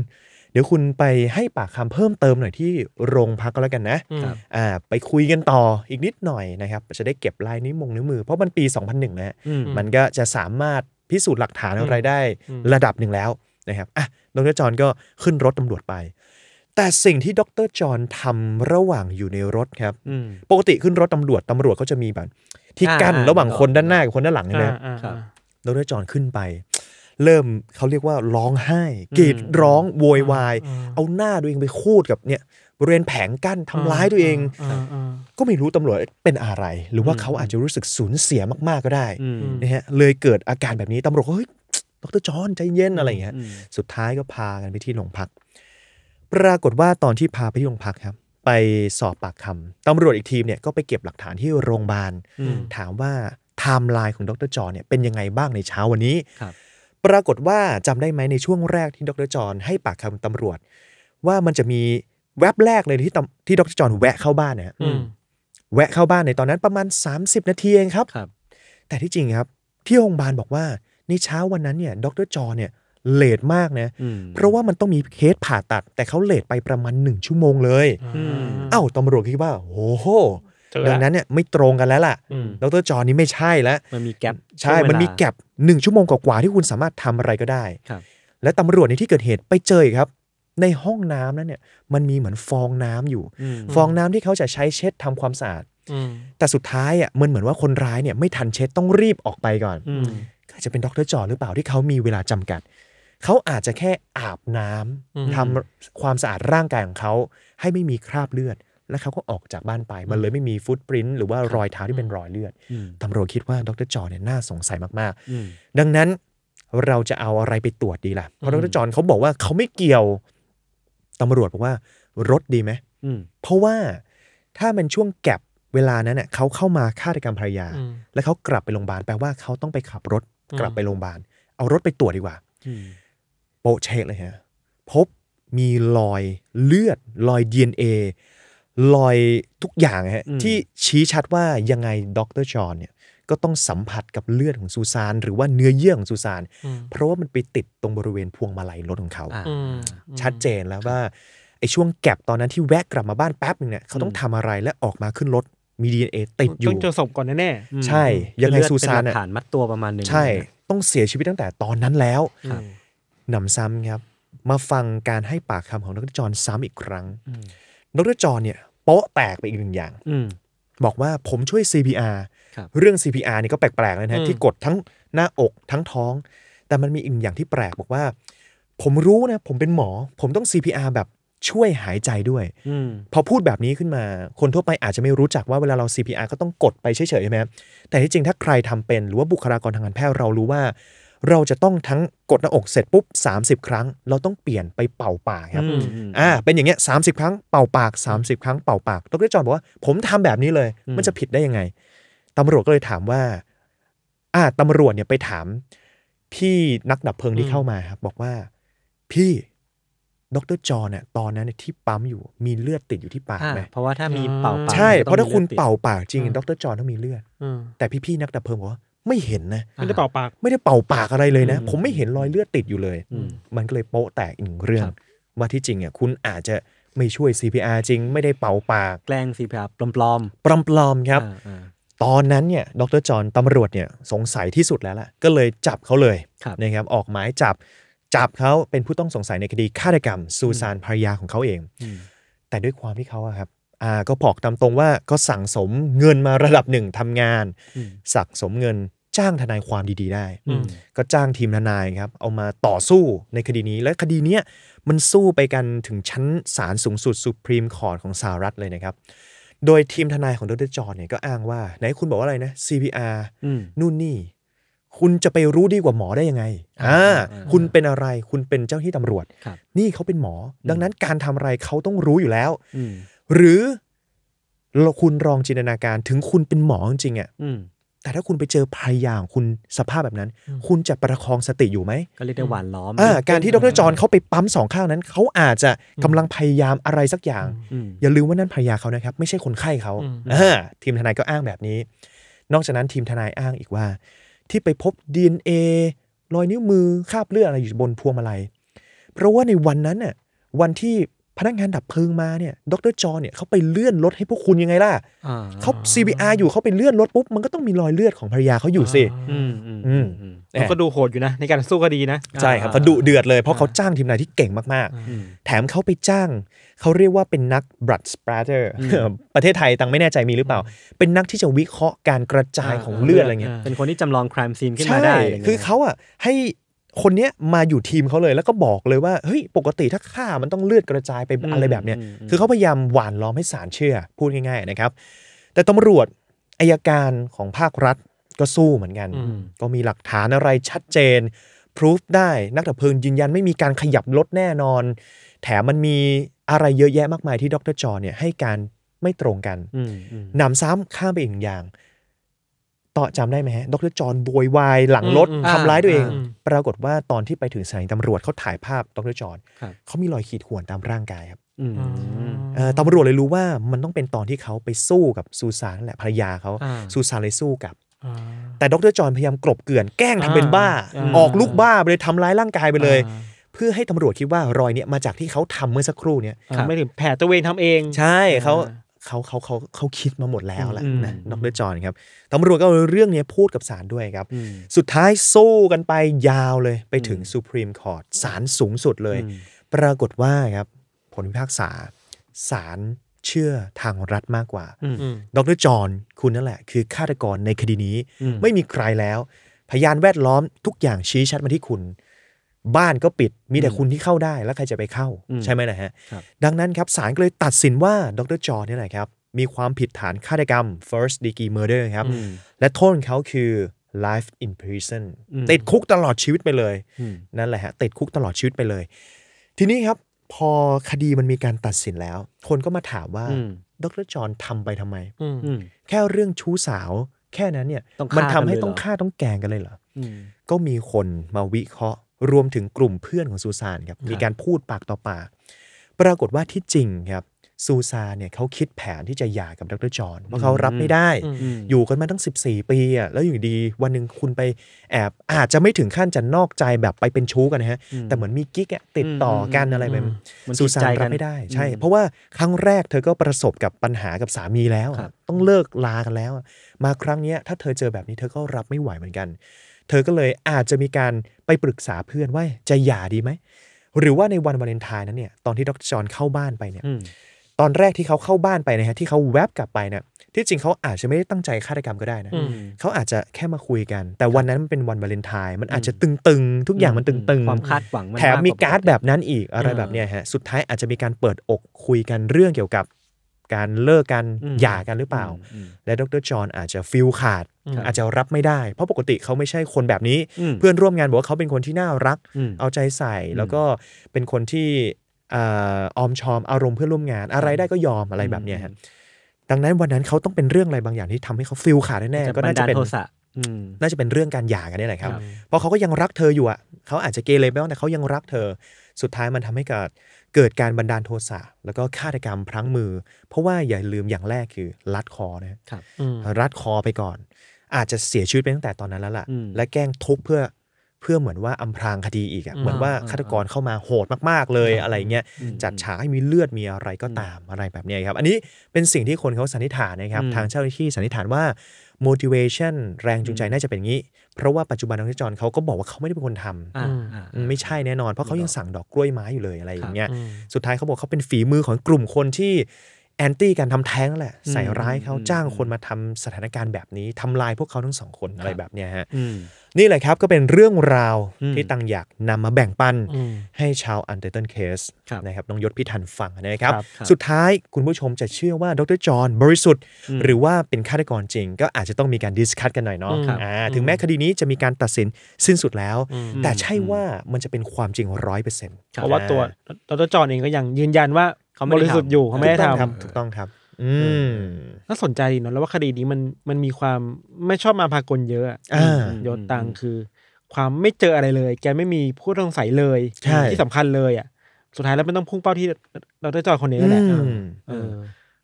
Speaker 4: เดี๋ยวคุณไปให้ปากคำเพิ่มเติมหน่อยที่โรงพักก็แล้วกันนะ
Speaker 3: อืม
Speaker 2: ครับ
Speaker 4: อ่าไปคุยกันต่ออีกนิดหน่อยนะครับ จะได้เก็บลายนิ้วมงนิ้วมือ เพราะมันปี 2001นะฮะ
Speaker 2: อืม
Speaker 4: มันก็จะสามารถพิสูจน์หลักฐานอะไรได้
Speaker 3: อืม
Speaker 4: ระดับหนึ่งแล้วนะครับอะดรจอห์นก็ขึ้นรถตำรวจไป แต่สิ่งที่ดรจอห์นทำระหว่างอยู่ในรถครับ
Speaker 2: อืม
Speaker 4: ปกติขึ้นรถตำรวจตำรวจเขาจะมีแบบที่
Speaker 2: อ่า
Speaker 4: กั้น
Speaker 2: อ่า
Speaker 4: ระหว่าง
Speaker 2: นึกออก
Speaker 4: คนด้านหน้ากับคนด้านหลังใช่ไหม
Speaker 3: อ่าอ่า
Speaker 2: ครับ
Speaker 4: ดรจอห์นขึ้นไป เริ่มเขาเรียกว่าร้องไห้กรีดร้องโวยวาย
Speaker 3: อ่า
Speaker 4: เอาหน้าตัวเองไปคูดกับเนี่ยบริเวณแผงกั้นทำร้ายตัวเอง
Speaker 3: อ่าอ่า
Speaker 4: ก็ไม่รู้ตำรวจเป็นอะไร หรือว่า
Speaker 2: อืม
Speaker 4: เขาอาจจะรู้สึกสูญเสียมากๆก็ได้
Speaker 2: อืม
Speaker 4: นะฮะเลยเกิดอาการแบบนี้ตำรวจก็เฮ้ยดรจอห์นใจเย็นอะไรอย่างเงี้ย
Speaker 2: อืม
Speaker 4: สุดท้ายก็พากันไปที่โรงพัก ปรากฏว่าตอนที่พาไปที่โรงพักครับ ไปสอบปากคำตำรวจอีกทีมเนี่ยก็ไปเก็บหลักฐานที่โรงพยาบาล
Speaker 2: อืม
Speaker 4: ถามว่าไทม์ไลน์ของดรจอห์นเนี่ยเป็นยังไงบ้างในเช้าวันนี้
Speaker 2: ครับ
Speaker 4: ปรากฏว่าจำได้ไหมในช่วงแรกที่ดรจอห์นให้ปากคำตำรวจ ว่ามันจะมีแว็บแรกเลยที่ตำที่ดรจอห์นแวะเข้าบ้านนะฮะ
Speaker 3: อืม
Speaker 4: แวะเข้าบ้านในตอนนั้นประมาณ 30 นาทีเองครับ
Speaker 2: ครับ
Speaker 4: แต่ที่จริงครับ ที่โรงพยาบาลบอกว่าในเช้าวันนั้นเนี่ยดรจอห์นเนี่ย late มากนะ
Speaker 2: อืม
Speaker 4: เพราะว่ามันต้องมีเคสผ่าตัด แต่เขา late ไปประมาณหนึ่งชั่วโมงเลย
Speaker 2: อืม
Speaker 4: เอ้าตำรวจคิดว่าโอ้โห
Speaker 3: เจอละ
Speaker 4: ดังนั้นเนี่ยไม่ตรงกันแล้วล่ะ
Speaker 3: อืม
Speaker 4: ดรจอห์นนี่ไม่ใช่แล้ว
Speaker 2: มันมีแกลบ
Speaker 4: ใช่
Speaker 2: วงเวลา
Speaker 4: มันมีแก็บหนึ่งชั่วโมงกว่าๆที่คุณสามารถทำอะไรก็ได้
Speaker 2: ครับ
Speaker 4: และตำรวจในที่เกิดเหตุไปเจออีกครับ ในห้องน้ำนั้นเนี่ยมันมีเหมือนฟองน้ำอยู่
Speaker 2: อืม
Speaker 4: ฟองน้ำที่เขาจะใช้เช็ดทำความสะอาด
Speaker 3: อืม
Speaker 4: แต่สุดท้ายอะมันเหมือนว่าคนร้ายเนี่ยไม่ทันเช็ดต้องรีบออกไปก่อน
Speaker 2: อืม
Speaker 4: ก็อาจจะเป็นดรจอห์นหรือเปล่าที่เขามีเวลาจำกัดเขาอาจจะแค่อาบน้ำ
Speaker 3: อืม
Speaker 4: ทำความสะอาดร่างกายของเขาให้ไม่มีคราบเลือด แล้วเขาก็ออกจากบ้านไป มันเลยไม่มีฟุตปรินต์หรือว่ารอยเท้าที่เป็นรอยเลือด
Speaker 2: อืม
Speaker 4: ตำรวจคิดว่าดรจอห์นเนี่ยน่าสงสัยมาก
Speaker 2: อืม
Speaker 4: ๆดังนั้นเราจะเอาอะไรไปตรวจดีล่ะ เพราะดรจอห์นเขาบอกว่าเขาไม่เกี่ยวตำรวจบอกว่ารถดีไหม
Speaker 2: อืม
Speaker 4: เพราะว่าถ้ามันช่วงแก็บเวลานั้นเน่ยเขาเข้ามาฆาตกรรมภรรยา
Speaker 3: อืม
Speaker 4: แล้วเขากลับไปโรงพยาบาลแปลว่าเขาต้องไปขับรถ
Speaker 3: อืม
Speaker 4: กลับไปโรงพยาบาล เอารถไปตรวจดีกว่า
Speaker 2: อืม
Speaker 4: โปะเช็คเลยฮะพบมีรอยเลือดรอย DNA รอยทุกอย่างฮะที่ชี้ชัดว่ายังไงดรจอห์นเนี่ยก็ต้องสัมผัสกับเลือดของซูซานหรือว่าเนื้อเยื่อของซูซาน
Speaker 3: อืม
Speaker 4: เพราะว่ามันไปติดตรงบริเวณพวงมาลัยรถของเขา
Speaker 2: อ่า
Speaker 3: อืม
Speaker 4: ชัดเจนแล้วว่าไอ้ช่วงแก็บตอนนั้นที่แวะกลับมาบ้านแป๊บหนึ่งเนี่ยเขาต้องทำอะไรและออกมาขึ้นรถมี DNA ติดอ
Speaker 3: ต้
Speaker 4: ยู่
Speaker 3: องเจอศพก่อนแน่
Speaker 2: อืม
Speaker 4: ใช่ ยังไง
Speaker 2: คือเลือด
Speaker 4: ซูซาน
Speaker 2: เป็หลั
Speaker 4: อะ
Speaker 2: กฐานมัดตัวประมาณหนึง
Speaker 4: ใช่ ต้องเสียชีวิตตั้งแต่ตอนนั้นแล้ว
Speaker 3: ๆ
Speaker 2: ครับ
Speaker 4: หนำซ้ำครับ มาฟังการให้ปากคำของดรจอห์นซ้ำอีกครั้ง
Speaker 2: อืม
Speaker 4: ดรจอห์นเนี่ย โป๊ะแตกไปอีกหนึ่งอย่าง
Speaker 2: อืม
Speaker 4: บอกว่าผมช่วย CPR
Speaker 2: ครับ
Speaker 4: เรื่อง CPR นี่ก็แปลกๆเลยนะ
Speaker 3: อืม
Speaker 4: ที่กดทั้งหน้าอกทั้งท้อง แต่มันมีอีกหนึ่งอย่างที่แปลกบอกว่า ผมรู้นะ ผมเป็นหมอ ผมต้อง CPR แบบช่วยหายใจด้วย
Speaker 2: อืม
Speaker 4: พอพูดแบบนี้ขึ้นมา คนทั่วไปอาจจะไม่รู้จักว่าเวลาเรา CPR ก็ต้องกดไปเฉยๆใช่ไหมครับแต่ที่จริงถ้าใครทำเป็นหรือว่าบุคลากรทางการแพทย์เรารู้ว่า เราจะต้องทั้งกดหน้าอกเสร็จปุ๊บ 30 ครั้ง เราต้องเปลี่ยนไปเป่าปากครับ
Speaker 2: อืมอืม
Speaker 4: อ่าเป็นอย่างเงี้ยสาครั้งเป่าปาก 30 ครั้งเป่าปากดรจอห์นบอกว่า ผมทำแบบนี้เลย
Speaker 2: อืม
Speaker 4: มันจะผิดได้ยังไงตำรวจก็เลยถามว่า อ่าตำรวจเนี่ยไปถาม พี่นักดับเพลิงที่เข้ามาครับบอกว่า พี่ดรจอห์นเนี่ยตอนนั้นเนยที่ปั๊มอยู่มีเลือดติดอยู่ที่ปาก
Speaker 2: อ่า
Speaker 4: ไหม
Speaker 2: เพราะว่าถ้ามีเป่าปาก
Speaker 4: ใช่
Speaker 2: มัน
Speaker 4: เพราะถ้าคุณ
Speaker 2: ต้องมีลือดติด
Speaker 4: เป่าปากจริง
Speaker 3: อืม
Speaker 4: ดรจอห์นต้องมีเลือด
Speaker 3: อืม
Speaker 4: แต่พี่ๆนักดับเพลิงบอกว่า ไม่เห็นนะ
Speaker 3: ไม่ได้เป่าปาก
Speaker 4: ไม่ได้เป่าปากอะไรเลยนะ
Speaker 2: อืม
Speaker 4: ผมไม่เห็นรอยเลือดติดอยู่เลย
Speaker 2: อืม
Speaker 4: มันก็เลยโป๊ะแตกอีกหนึ่งเรื่อง
Speaker 2: ครับ
Speaker 4: ว่าที่จริงอะคุณอาจจะไม่ช่วย CPR จริง ไม่ได้เป่าปาก
Speaker 2: แกล้งซีพีอาร์ปลอม
Speaker 4: ปลอมๆครับ
Speaker 2: อ่าอ่า
Speaker 4: ตอนนั้นเนี่ยดรจอห์นตำรวจเนี่ยสงสัยที่สุดแล้วล่ะ ก็เลยจับเขาเลย
Speaker 2: ครับ
Speaker 4: นะครับออกหมายจับจับเขาเป็นผู้ต้องสงสัยในคดีฆาตกรรมซูซานภรรยาของเขาเอง
Speaker 2: อืม
Speaker 4: แต่ด้วยความที่เขาอะครับ อ่าก็บอกตามตรงว่าก็สั่งสมเงินมาระดับหนึ่งทำงาน
Speaker 2: อืม
Speaker 4: สั่งสมเงินจ้างทนายความดีๆได้
Speaker 2: อืม
Speaker 4: ก็จ้างทีมทนายครับเอามาต่อสู้ในคดีนี้และคดีเนี้ยมันสู้ไปกันถึงชั้นศาลสูงสุดสุพรีมคอร์ t ของสหรัฐเลยนะครับ โดยทีมทนายของดรจอห์นเนี่ยก็อ้างว่า ไหนคุณบอกว่าอะไรนะ CPR
Speaker 2: อืม
Speaker 4: นู่นนี่ คุณจะไปรู้ดีกว่าหมอได้ยังไง
Speaker 2: อ่า
Speaker 4: อ่า
Speaker 2: อ่า
Speaker 4: คุณเป็นอะไรคุณเป็นเจ้าหน้าที่ตำรวจ
Speaker 2: ครับ
Speaker 4: นี่เขาเป็นหมอ ดังนั้นการทำอะไรเขาต้องรู้อยู่แล้ว
Speaker 2: อืม
Speaker 4: หรือเราคุณลองจินตนาการถึงคุณเป็นหมอจริงๆอะ
Speaker 2: อืม
Speaker 4: แต่ถ้าคุณไปเจอภรรยาของคุณสภาพแบบนั้นคุณจะประคองสติอยู่ไหม
Speaker 2: ก็เรียกได้หวานล้อม
Speaker 4: อ่าการที่ดรจอห์นเขาไปปั๊มสองข้างนั้น เขาอาจจะกำลังพยายามอะไรสักอย่าง
Speaker 2: อืม
Speaker 4: อย่าลืมว่านั่นภรรยาเขานะครับ ไม่ใช่คนไข้เขา
Speaker 3: อืม
Speaker 4: อ่าทีมทนายก็อ้างแบบนี้ นอกจากนั้นทีมทนายอ้างอีกว่า ที่ไปพบ DNA รอยนิ้วมือคราบเลือดอะไรอยู่บนพวงมาลัยเพราะว่าในวันนั้นน่ะวันที่ พนักงานดับเพลิงมาเนี่ยดรจอห์นเนี่ยเขาไปเลื่อนรถให้พวกคุณยังไงล่ะ
Speaker 2: อ่า
Speaker 4: เขา CBR อยู่เขาไปเลื่อนรถปุ๊บมันก็ต้องมีรอยเลือดของภรรยาเขาอยู่สิ
Speaker 2: อืมอืม
Speaker 4: อืม
Speaker 2: อืม
Speaker 3: มันก็ดูโหดอยู่นะ ในการสู้คดีนะ
Speaker 4: ใช่ครับ
Speaker 2: อ่า
Speaker 4: เขาดุเดือดเลยเพราะเขาจ้างทีมนายที่เก่งมาก
Speaker 2: อืม
Speaker 4: ๆแถมเขาไปจ้าง เขาเรียกว่าเป็นนัก blood splatter ประเทศไทยตังไม่แน่ใจมีหรือเปล่า เป็นนักที่จะวิเคราะห์การกระจายของเลือดอะไรเงี้ย
Speaker 2: เป็นคนที่จำลองครามซีนขึ้น
Speaker 4: ใช่
Speaker 2: มาได้ะไรงี้ย
Speaker 4: คือเขาอะให้ คนเนี้ยมาอยู่ทีมเขาเลยแล้วก็บอกเลยว่าเฮ้ยปกติถ้าฆ่ามันต้องเลือดกระจายไปอะไรแบบเนี้ยคือเขาพยายามหว่านล้อมให้ศาลเชื่อ พูดง่ายๆนะครับ แต่ตำรวจอายการของภาครัฐก็สู้เหมือนกัน
Speaker 3: อืม
Speaker 4: ก็มีหลักฐานอะไรชัดเจนพิสูจได้นักดับเพลิงยืนยันไม่มีการขยับรถแน่นอน แถมมันมีอะไรเยอะแยะมากมายที่ดรจอห์นเนี่ยให้การไม่ตรงกัน
Speaker 2: อืมอืม
Speaker 4: หนำซ้ำข้ามไปอีกหนึ่งอย่าง ต่อจำได้ไหมฮะดรจอห์นโวยวายหลังรถ
Speaker 3: อืม
Speaker 4: ทำร้ายตัวเอง
Speaker 3: อืม
Speaker 4: ปรากฏว่าตอนที่ไปถึงสถานีตำรวจเขาถ่ายภาพดรจอห์น
Speaker 2: ครับ
Speaker 4: เขามีรอยขีดข่วนตามร่างกายครับ
Speaker 2: อืม
Speaker 4: เอ่อตำรวจเลยรู้ว่ามันต้องเป็นตอนที่เขาไปสู้กับซูซานนั่นแหละภรรยาเขา
Speaker 3: อ่า
Speaker 4: ซูซานเลยสู้กับ
Speaker 3: อ่า
Speaker 4: แต่ดรจอห์นพยายามกลบเกลื่อนแกล้งทำเป็นบ้า
Speaker 3: อ่า
Speaker 4: ออกลูกบ้าไปเลยทำร้ายร่างกายไปเลย
Speaker 3: อ่า
Speaker 4: เพื่อให้ตำรวจคิดว่ารอยเนี้ยมาจากที่เขาทำเมื่อสักครู่เนี้ย
Speaker 3: อ่าไม่ถึงแผลตัวเองทำเอง
Speaker 4: ใช่เขา เขาเขาเขาเขาคิดมาหมดแล้วแหละ
Speaker 2: อืม
Speaker 4: นะดรจอห์นครับตำรวจก็เอาเรื่องนี้พูดกับศาลด้วยครับ
Speaker 2: อืม
Speaker 4: สุดท้ายสู้กันไปยาวเลยไปถึง
Speaker 2: อืม
Speaker 4: Supreme Court ศาลสูงสุดเลย
Speaker 2: อืม
Speaker 4: ปรากฏว่าครับ ผลพิพากษาศาลเชื่อทางรัฐมากกว่า
Speaker 2: อืม
Speaker 3: อืม
Speaker 4: ดรจอห์นคุณนั่นแหละ คือฆาตกรในคดีนี้
Speaker 2: อืม
Speaker 4: ไม่มีใครแล้ว พยานแวดล้อมทุกอย่างชี้ชัดมาที่คุณ บ้านก็ปิดมีแต่คุณที่เข้าได้แล้วใครจะไปเข้า
Speaker 2: อืม
Speaker 4: ใช่ไหมนะฮะ
Speaker 2: ครับ
Speaker 4: ดังนั้นครับศาลก็เลยตัดสินว่าดรจอห์นเนี่ยนะครับ มีความผิดฐานฆาตกรรม first degree murder ครับ
Speaker 2: อืม
Speaker 4: และโทษของเขาคือ life in prison
Speaker 2: อืม
Speaker 4: ติดคุกตลอดชีวิตไปเลย
Speaker 2: อืม
Speaker 4: นั่นแหละฮะติดคุกตลอดชีวิตไปเลย ทีนี้ครับพอคดีมันมีการตัดสินแล้ว คนก็มาถามว่า
Speaker 2: อืม
Speaker 4: ดรจอห์นทำไปทำไม
Speaker 3: อืม
Speaker 2: อืม
Speaker 4: แค่เรื่องชู้สาว แค่นั้นเนี่ย
Speaker 2: ต้อง
Speaker 4: มัน
Speaker 2: ฆ่า
Speaker 4: ทำให้
Speaker 2: กันเลยเหรอ
Speaker 4: ต้องฆ่าต้องแกล้งกันเลยเหรอ
Speaker 2: อืม
Speaker 4: ก็มีคนมาวิเคราะห์ รวมถึงกลุ่มเพื่อนของซูซานครับมีการพูดปากต่อปาก ปรากฏว่าที่จริงครับซูซานเนี่ยเขาคิดแผนที่จะหย่ากับดรจอห์นเพราะเขารับไม่ได้
Speaker 3: อืม
Speaker 2: อืม
Speaker 4: อยู่กันมาตั้ง 14 ปีอะแล้วอยู่ดีวันหนึ่งคุณไปแอบอาจจะไม่ถึงขั้นจะนอกใจแบบไปเป็นชู้กันนะฮะ
Speaker 2: อืม
Speaker 4: แต่เหมือนมีกิ๊กอะติดต่อกันอะไรแบบ
Speaker 3: อืม
Speaker 2: มัน
Speaker 4: ซูซา
Speaker 2: ติดใจ
Speaker 4: น
Speaker 2: กั
Speaker 4: รั
Speaker 2: น
Speaker 4: บไม่ได้ใช่
Speaker 2: อืม
Speaker 4: เพราะว่าครั้งแรกเธอก็ประสบกับปัญหากับสามีแล้วอะ
Speaker 2: ครับ
Speaker 4: ต้องเลิกลากันแล้วอะมาครั้งเนี้ยถ้าเธอเจอแบบนี้เธอก็รับไม่ไหวเหมือนกัน เธอก็เลยอาจจะมีการไปปรึกษาเพื่อนว่าจะหย่าดีไหม หรือว่าในวันวาเลนไทน์นั้นเนี่ยตอนที่ดรจอห์นเข้าบ้านไปเนี่ย
Speaker 2: อืม
Speaker 4: ตอนแรกที่เขาเข้าบ้านไปนะฮะที่เขาแวบกลับไปเนี่ยที่จริงเขาอาจจะไม่ได้ตั้งใจฆาตกรรมก็ได้นะ
Speaker 3: อืม
Speaker 4: เขาอาจจะแค่มาคุยกัน แต่วันนั้นมันเป็นวันวาเลนไทน์มันอาจจะตึงๆ ทุกอย่างมันตึงๆ
Speaker 2: ความคาดหวังน
Speaker 4: แถมมีการ์ด
Speaker 2: กว่
Speaker 4: แบบนั้นอีกอะไร
Speaker 3: เออ
Speaker 4: แบบเนี้ยฮะสุดท้ายอาจจะมีการเปิดอกคุยกันเรื่องเกี่ยวกับ การเลิกกัน
Speaker 2: อืม
Speaker 4: หย่ากันหรือเปล่า
Speaker 2: อืม
Speaker 4: และดรจอห์นอาจจะฟิลขาด
Speaker 3: อืม
Speaker 4: อาจจะรับไม่ได้ เพราะปกติเขาไม่ใช่คนแบบนี้
Speaker 2: อืม
Speaker 4: เพื่อนร่วมงานบอกว่าเขาเป็นคนที่น่ารัก
Speaker 2: อืม
Speaker 4: เอาใจใส่ แล้วก็เป็นคนที่อ่าออมชอมอารมณ์เพื่อนร่วมงาน อะไรได้ก็ยอมอะไรแบบเนี้ยฮะดังนั้นวันนั้นเขาต้องเป็นเรื่องอะไรบางอย่างที่ทำให้เขาฟิลขาดแน่ๆก็น่าจะเป็น
Speaker 2: บัดลโทสะอืม
Speaker 4: น่าจะเป็นเรื่องการหย่ากันนี่แหละครับ
Speaker 3: ครับ
Speaker 4: เพราะเขาก็ยังรักเธออยู่อะเขาอาจจะเกเรไปบ้างแต่เขายังรักเธอ สุดท้ายมันทำให้เกิด เกิดการบันดาลโทสะแล้วก็ฆาตกรรมพลั้งมือ เพราะว่าอย่าลืมอย่างแรกคือรัดคอนะ
Speaker 3: อืม
Speaker 4: รัดคอไปก่อน อาจจะเสียชีวิตไปตั้งแต่ตอนนั้นแล้วล่ะ
Speaker 2: อืม
Speaker 4: และแกล้งทุบเพื่อเพื่อเหมือนว่าอำพรางคดีอีกอะ
Speaker 3: อืม
Speaker 4: เหมือนว่า
Speaker 2: อ่า
Speaker 4: ฆาตกรเข้ามาโหดมากๆเลย
Speaker 2: ครับ
Speaker 4: อะไรเงี้ย
Speaker 2: อืม
Speaker 4: จัดฉากให้มีเลือดมีอะไรก็ตามอะไรแบบเนี้ยครับ อันนี้เป็นสิ่งที่คนเขาสันนิษฐานนะครับ
Speaker 2: อืม
Speaker 4: ทางเจ้าหน้าที่สันนิษฐานว่า motivation แรงจูงใจน่าจะเป็นงี้ เพราะว่าปัจจุบันน้องจอนเขาก็บอกว่าเขาไม่ได้เป็นคนทำ
Speaker 2: อ่า
Speaker 3: อืม
Speaker 2: อ่า
Speaker 4: อืมไม่ใช่แน่นอน เพราะเขายังสั่งดอกกล้วยไม้อยู่เลยอะไรอย่างเงี้ย
Speaker 3: อืม
Speaker 4: สุดท้ายเขาบอกเขาเป็นฝีมือของกลุ่มคนที่ แอนตี้การทำแท้งนั่นแหละ ใส่ร้ายเขา
Speaker 2: อืม
Speaker 4: จ้างคนมาทำสถานการณ์แบบนี้ทำลายพวกเขาทั้งสองคนอะไรแบบเนี้ยฮะ
Speaker 2: อืม
Speaker 4: นี่แหละครับก็เป็นเรื่องราว
Speaker 2: อืม
Speaker 4: ที่ตังอยากนำมาแบ่งปัน
Speaker 3: อืม
Speaker 4: ให้ชาว Undertone Case ค
Speaker 2: รับ
Speaker 4: นะครับน้องยศพิทันฟังนะครับ
Speaker 2: ครับครับ
Speaker 4: สุดท้ายคุณผู้ชมจะเชื่อว่าดรจอห์นบริสุทธิ์
Speaker 2: อืม
Speaker 4: หรือว่าเป็นฆาตกรจริง ก็อาจจะต้องมีการ discuss กันหน่อยเนาะ
Speaker 3: อืมครับ
Speaker 4: อ่าถึงแม้คดีนี้จะมีการตัดสินสิ้นสุดแล้ว
Speaker 3: อืม
Speaker 4: แต่ใช่ว่ามันจะเป็นความจริงร้อยเปอร์เซ็นต์
Speaker 3: เพราะว่าตัวดรจอห์นเองก็ยังยืนยันว่า
Speaker 2: เขาไม่
Speaker 3: บ
Speaker 2: ได้
Speaker 3: ริสุทธิ์อยู่เขาไม่ได้ท
Speaker 4: ครับถูกต้องครับ อืมำ
Speaker 3: น่าสนใจดีเนอะแล้วว่าคดีนี้มันมันมีความไม่ชอบมาพากลเยอะอะ
Speaker 4: อ่า
Speaker 3: ยศตังคือ ความไม่เจออะไรเลย แกไม่มีผู้ต้องสัยเลย
Speaker 4: ใช่
Speaker 3: ที่สำคัญเลยอะสุดท้ายแล้วมันต้องพุ่งเป้าที่ดรจอห์นคนนี้แหละ
Speaker 4: อืม
Speaker 3: เออ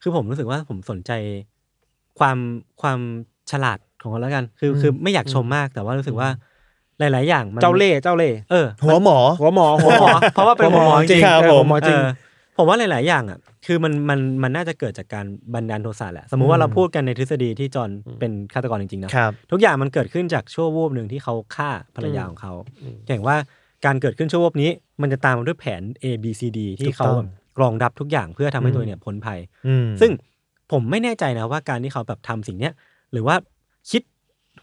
Speaker 2: คือผมรู้สึกว่าผมสนใจความความฉลาดของเขาแล้วกัน คือ
Speaker 3: อืม
Speaker 2: คือไม่อยากชมมากแต่ว่ารู้สึกว่าหลาย ๆ อย่างมัน
Speaker 3: เจ้าเล่ห์เจ้าเล่ห์
Speaker 2: เออ
Speaker 4: หัวหมอ
Speaker 3: หัวหมอหั
Speaker 2: หั
Speaker 3: ว
Speaker 2: ว
Speaker 3: ห
Speaker 2: ห
Speaker 3: ม
Speaker 2: ม
Speaker 3: อ
Speaker 2: อเพราะว่าเป็นหัวหมอจริง
Speaker 4: ครับ
Speaker 3: เออ
Speaker 4: ผม
Speaker 3: หัวหมอจริง
Speaker 2: เออ ผมว่าหลาย ๆ อย่างอะ คือมันมันมันน่าจะเกิดจากการบันดาลโทสะแหละ สมมุติว่าเราพูดกันในทฤษฎีที่จอห์นเป็นฆาตกรจริง ๆ นะ ครับ ทุกอย่างมันเกิดขึ้นจากชั่ววูบหนึ่งที่เขาฆ่าภรรยาของเขา
Speaker 3: อืม
Speaker 2: อย่างว่าการเกิดขึ้นชั่ววูบนี้ มันจะตามมาด้วยแผน A B C D ที่เขา
Speaker 4: ถูกต้อง
Speaker 2: รองรับทุกอย่างเพื่อทำให้ตัวเองเนี่ยพ้นภัย
Speaker 4: อืม
Speaker 2: ซึ่งผมไม่แน่ใจนะว่าการที่เขาแบบทำสิ่งเนี้ยหรือว่าคิด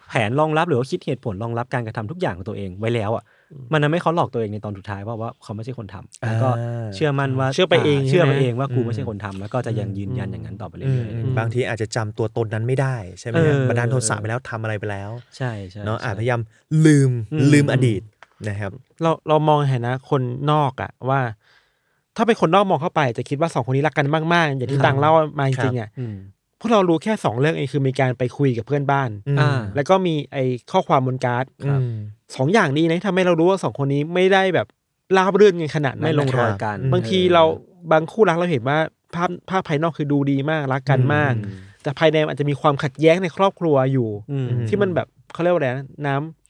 Speaker 2: แผนรองรับหรือว่าคิดเหตุผลรองรับการกระทำทุกอย่างของตัวเองไว้แล้วอะ มันทำให้เขาหลอกตัวเองในตอนสุดท้ายว่าว่าเขาไม่ใช่คนทำแล้วก็
Speaker 4: อ่า
Speaker 2: เชื่อมั่นว่า
Speaker 3: เชื่อไปเอง
Speaker 2: เชื่อไป
Speaker 3: ใช่ไหม
Speaker 2: เองว่ากู
Speaker 4: อืม
Speaker 2: ไม่ใช่คนทำแล้วก็จะยังยืนยันอย่างนั้นต่อไปเรื่
Speaker 4: อืม
Speaker 2: อย
Speaker 4: อืมบางทีอาจจะจำตัวตนนั้นไม่ได้ใช่ไหม
Speaker 2: เอ
Speaker 4: ฮะ
Speaker 2: อ
Speaker 4: บันดาลโทสะไปแล้วทำอะไรไปแล้ว
Speaker 2: ๆใช่ใช่
Speaker 4: เนาะ
Speaker 2: ใช่
Speaker 4: อาจพยายามลืม
Speaker 2: อืม
Speaker 4: ลืมอดีตนะครับ
Speaker 3: เราเรามองเห็นนะคนนอกอะว่า ถ้าเป็นคนนอกมองเข้าไปจะคิดว่าสองคนนี้รักกันมากๆ อย่างที่
Speaker 4: ครับ
Speaker 3: ตังเล่ามาจริงๆอะ
Speaker 2: อืม
Speaker 3: พวกเรารู้แค่สองเรื่องเองคือมีการไปคุยกับเพื่อนบ้าน
Speaker 4: อืม
Speaker 2: อ่า
Speaker 3: แล้วก็มีไอ้ข้อความบนการ์ด
Speaker 4: อืม
Speaker 3: สองอย่างนี้นะทำให้เรารู้ว่าสองคนนี้ไม่ได้แบบราบรื่นกันขนาดนั้น
Speaker 2: ไม่ลงรอย
Speaker 3: นะ
Speaker 2: กัน
Speaker 4: อืม
Speaker 3: บางทีเราบางคู่รักเราเห็นว่าภาพภาพภายนอกคือดูดีมากรักกันมาก
Speaker 2: อืม
Speaker 3: แต่ภายในมันอาจจะมีความขัดแย้งในครอบครัวอยู่
Speaker 2: อืม
Speaker 3: ที่มันแบบเขาเรียกว่าอะไรนะน้ำ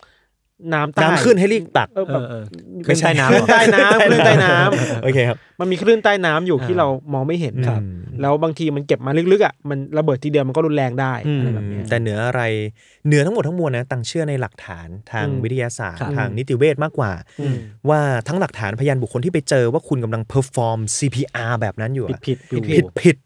Speaker 3: น้ำใต้
Speaker 4: น้ำขึ้นให้รีบตัก
Speaker 3: เออแบบ
Speaker 2: เออเออไม่ใช่น้ำ
Speaker 3: คลื่นใต้น้ำคลื่นใต้น้ำ
Speaker 4: โอเคครับ
Speaker 3: มันมีคลื่นใต้น้ำอยู่ที่
Speaker 2: อ่า
Speaker 3: เรามองไม่เห็น
Speaker 4: ครับ
Speaker 3: แล้วบางทีมันเก็บมาลึกๆอะมันระเบิดทีเดียวมันก็รุนแรงได้
Speaker 2: อืม
Speaker 3: อะไรแบบเนี้ย
Speaker 4: แต่เหนืออะไรเหนือทั้งหมดทั้งมวลนะตังเชื่อในหลักฐานทาง
Speaker 3: อืม
Speaker 4: วิทยาศาสตร์
Speaker 2: ครับ
Speaker 4: ทางนิติเวชมากกว่า
Speaker 3: อืม
Speaker 4: ว่าทั้งหลักฐานพยานบุคคลที่ไปเจอว่าคุณกำลังเพอร์ฟอร์ม CPR แบบนั้นอยู่
Speaker 2: ผิด
Speaker 4: อะ
Speaker 2: ผิดอยู่
Speaker 4: ผิดผิด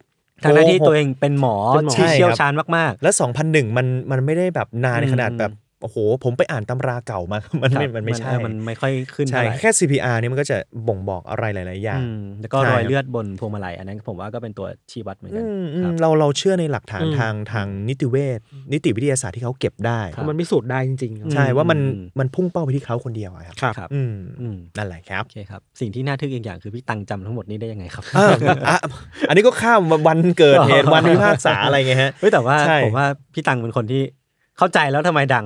Speaker 2: ทางหน้าที่
Speaker 4: โกหก
Speaker 2: ตัวเองเป็นหมอ
Speaker 3: เป็นหมอ
Speaker 2: ที่
Speaker 4: ใช่
Speaker 2: เชี่ยวชาญมาก
Speaker 4: แล้ว2001 มันมันไม่ได้แบบนาน
Speaker 2: อืม
Speaker 4: ขนาดแบบโอ้โห ผมไปอ่านตำราเก่ามามัน
Speaker 2: ๆ
Speaker 4: ไม่
Speaker 2: ครับ
Speaker 4: มันไม่ใช่
Speaker 2: เออมันไม่ค่อยขึ้น
Speaker 4: ใช่
Speaker 2: เท่าไหร่
Speaker 4: แค่ CPR เนี่ยมันก็จะบ่งบอกอะไรหลาย ๆ อย่าง
Speaker 2: อืมแล้วก็
Speaker 4: ใช่ครับ
Speaker 2: เลือดบนพวงมาลัยอันนั้นผมว่าก็เป็นตัวชี้วัดเหมือนกันอื
Speaker 4: มอืม
Speaker 2: ครับ
Speaker 4: เราเราเชื่อในหลักฐาน
Speaker 3: อืม
Speaker 4: ทางทางนิติเวชนิติวิทยาศาสตร์ที่เขาเก็บได้
Speaker 2: ครับ
Speaker 3: มันพิสูจน์ได้จริง ๆ
Speaker 4: ใช่ว่ามัน
Speaker 2: อืม
Speaker 4: มันพุ่งเป้าไปที่เขาคนเดียวอะครับ
Speaker 3: ครับ
Speaker 2: ครับ
Speaker 4: อืม
Speaker 2: อืม
Speaker 4: นั่นแหละครับ
Speaker 2: โอเคครับสิ่งที่น่าทึ่งอีกอย่างคือพี่ตังจำทั้งหมดนี้ได้ยังไงครับ
Speaker 4: อะอะอันนี้ก็ข้ามวันเกิดเหตุวันพิพากษาอะไรไงฮะ
Speaker 2: เฮ้ยแต่ว่า
Speaker 4: ใช่
Speaker 2: ผมว่าพี่ตังเป็นคนที่ เข้าใจแล้วทำไมดัง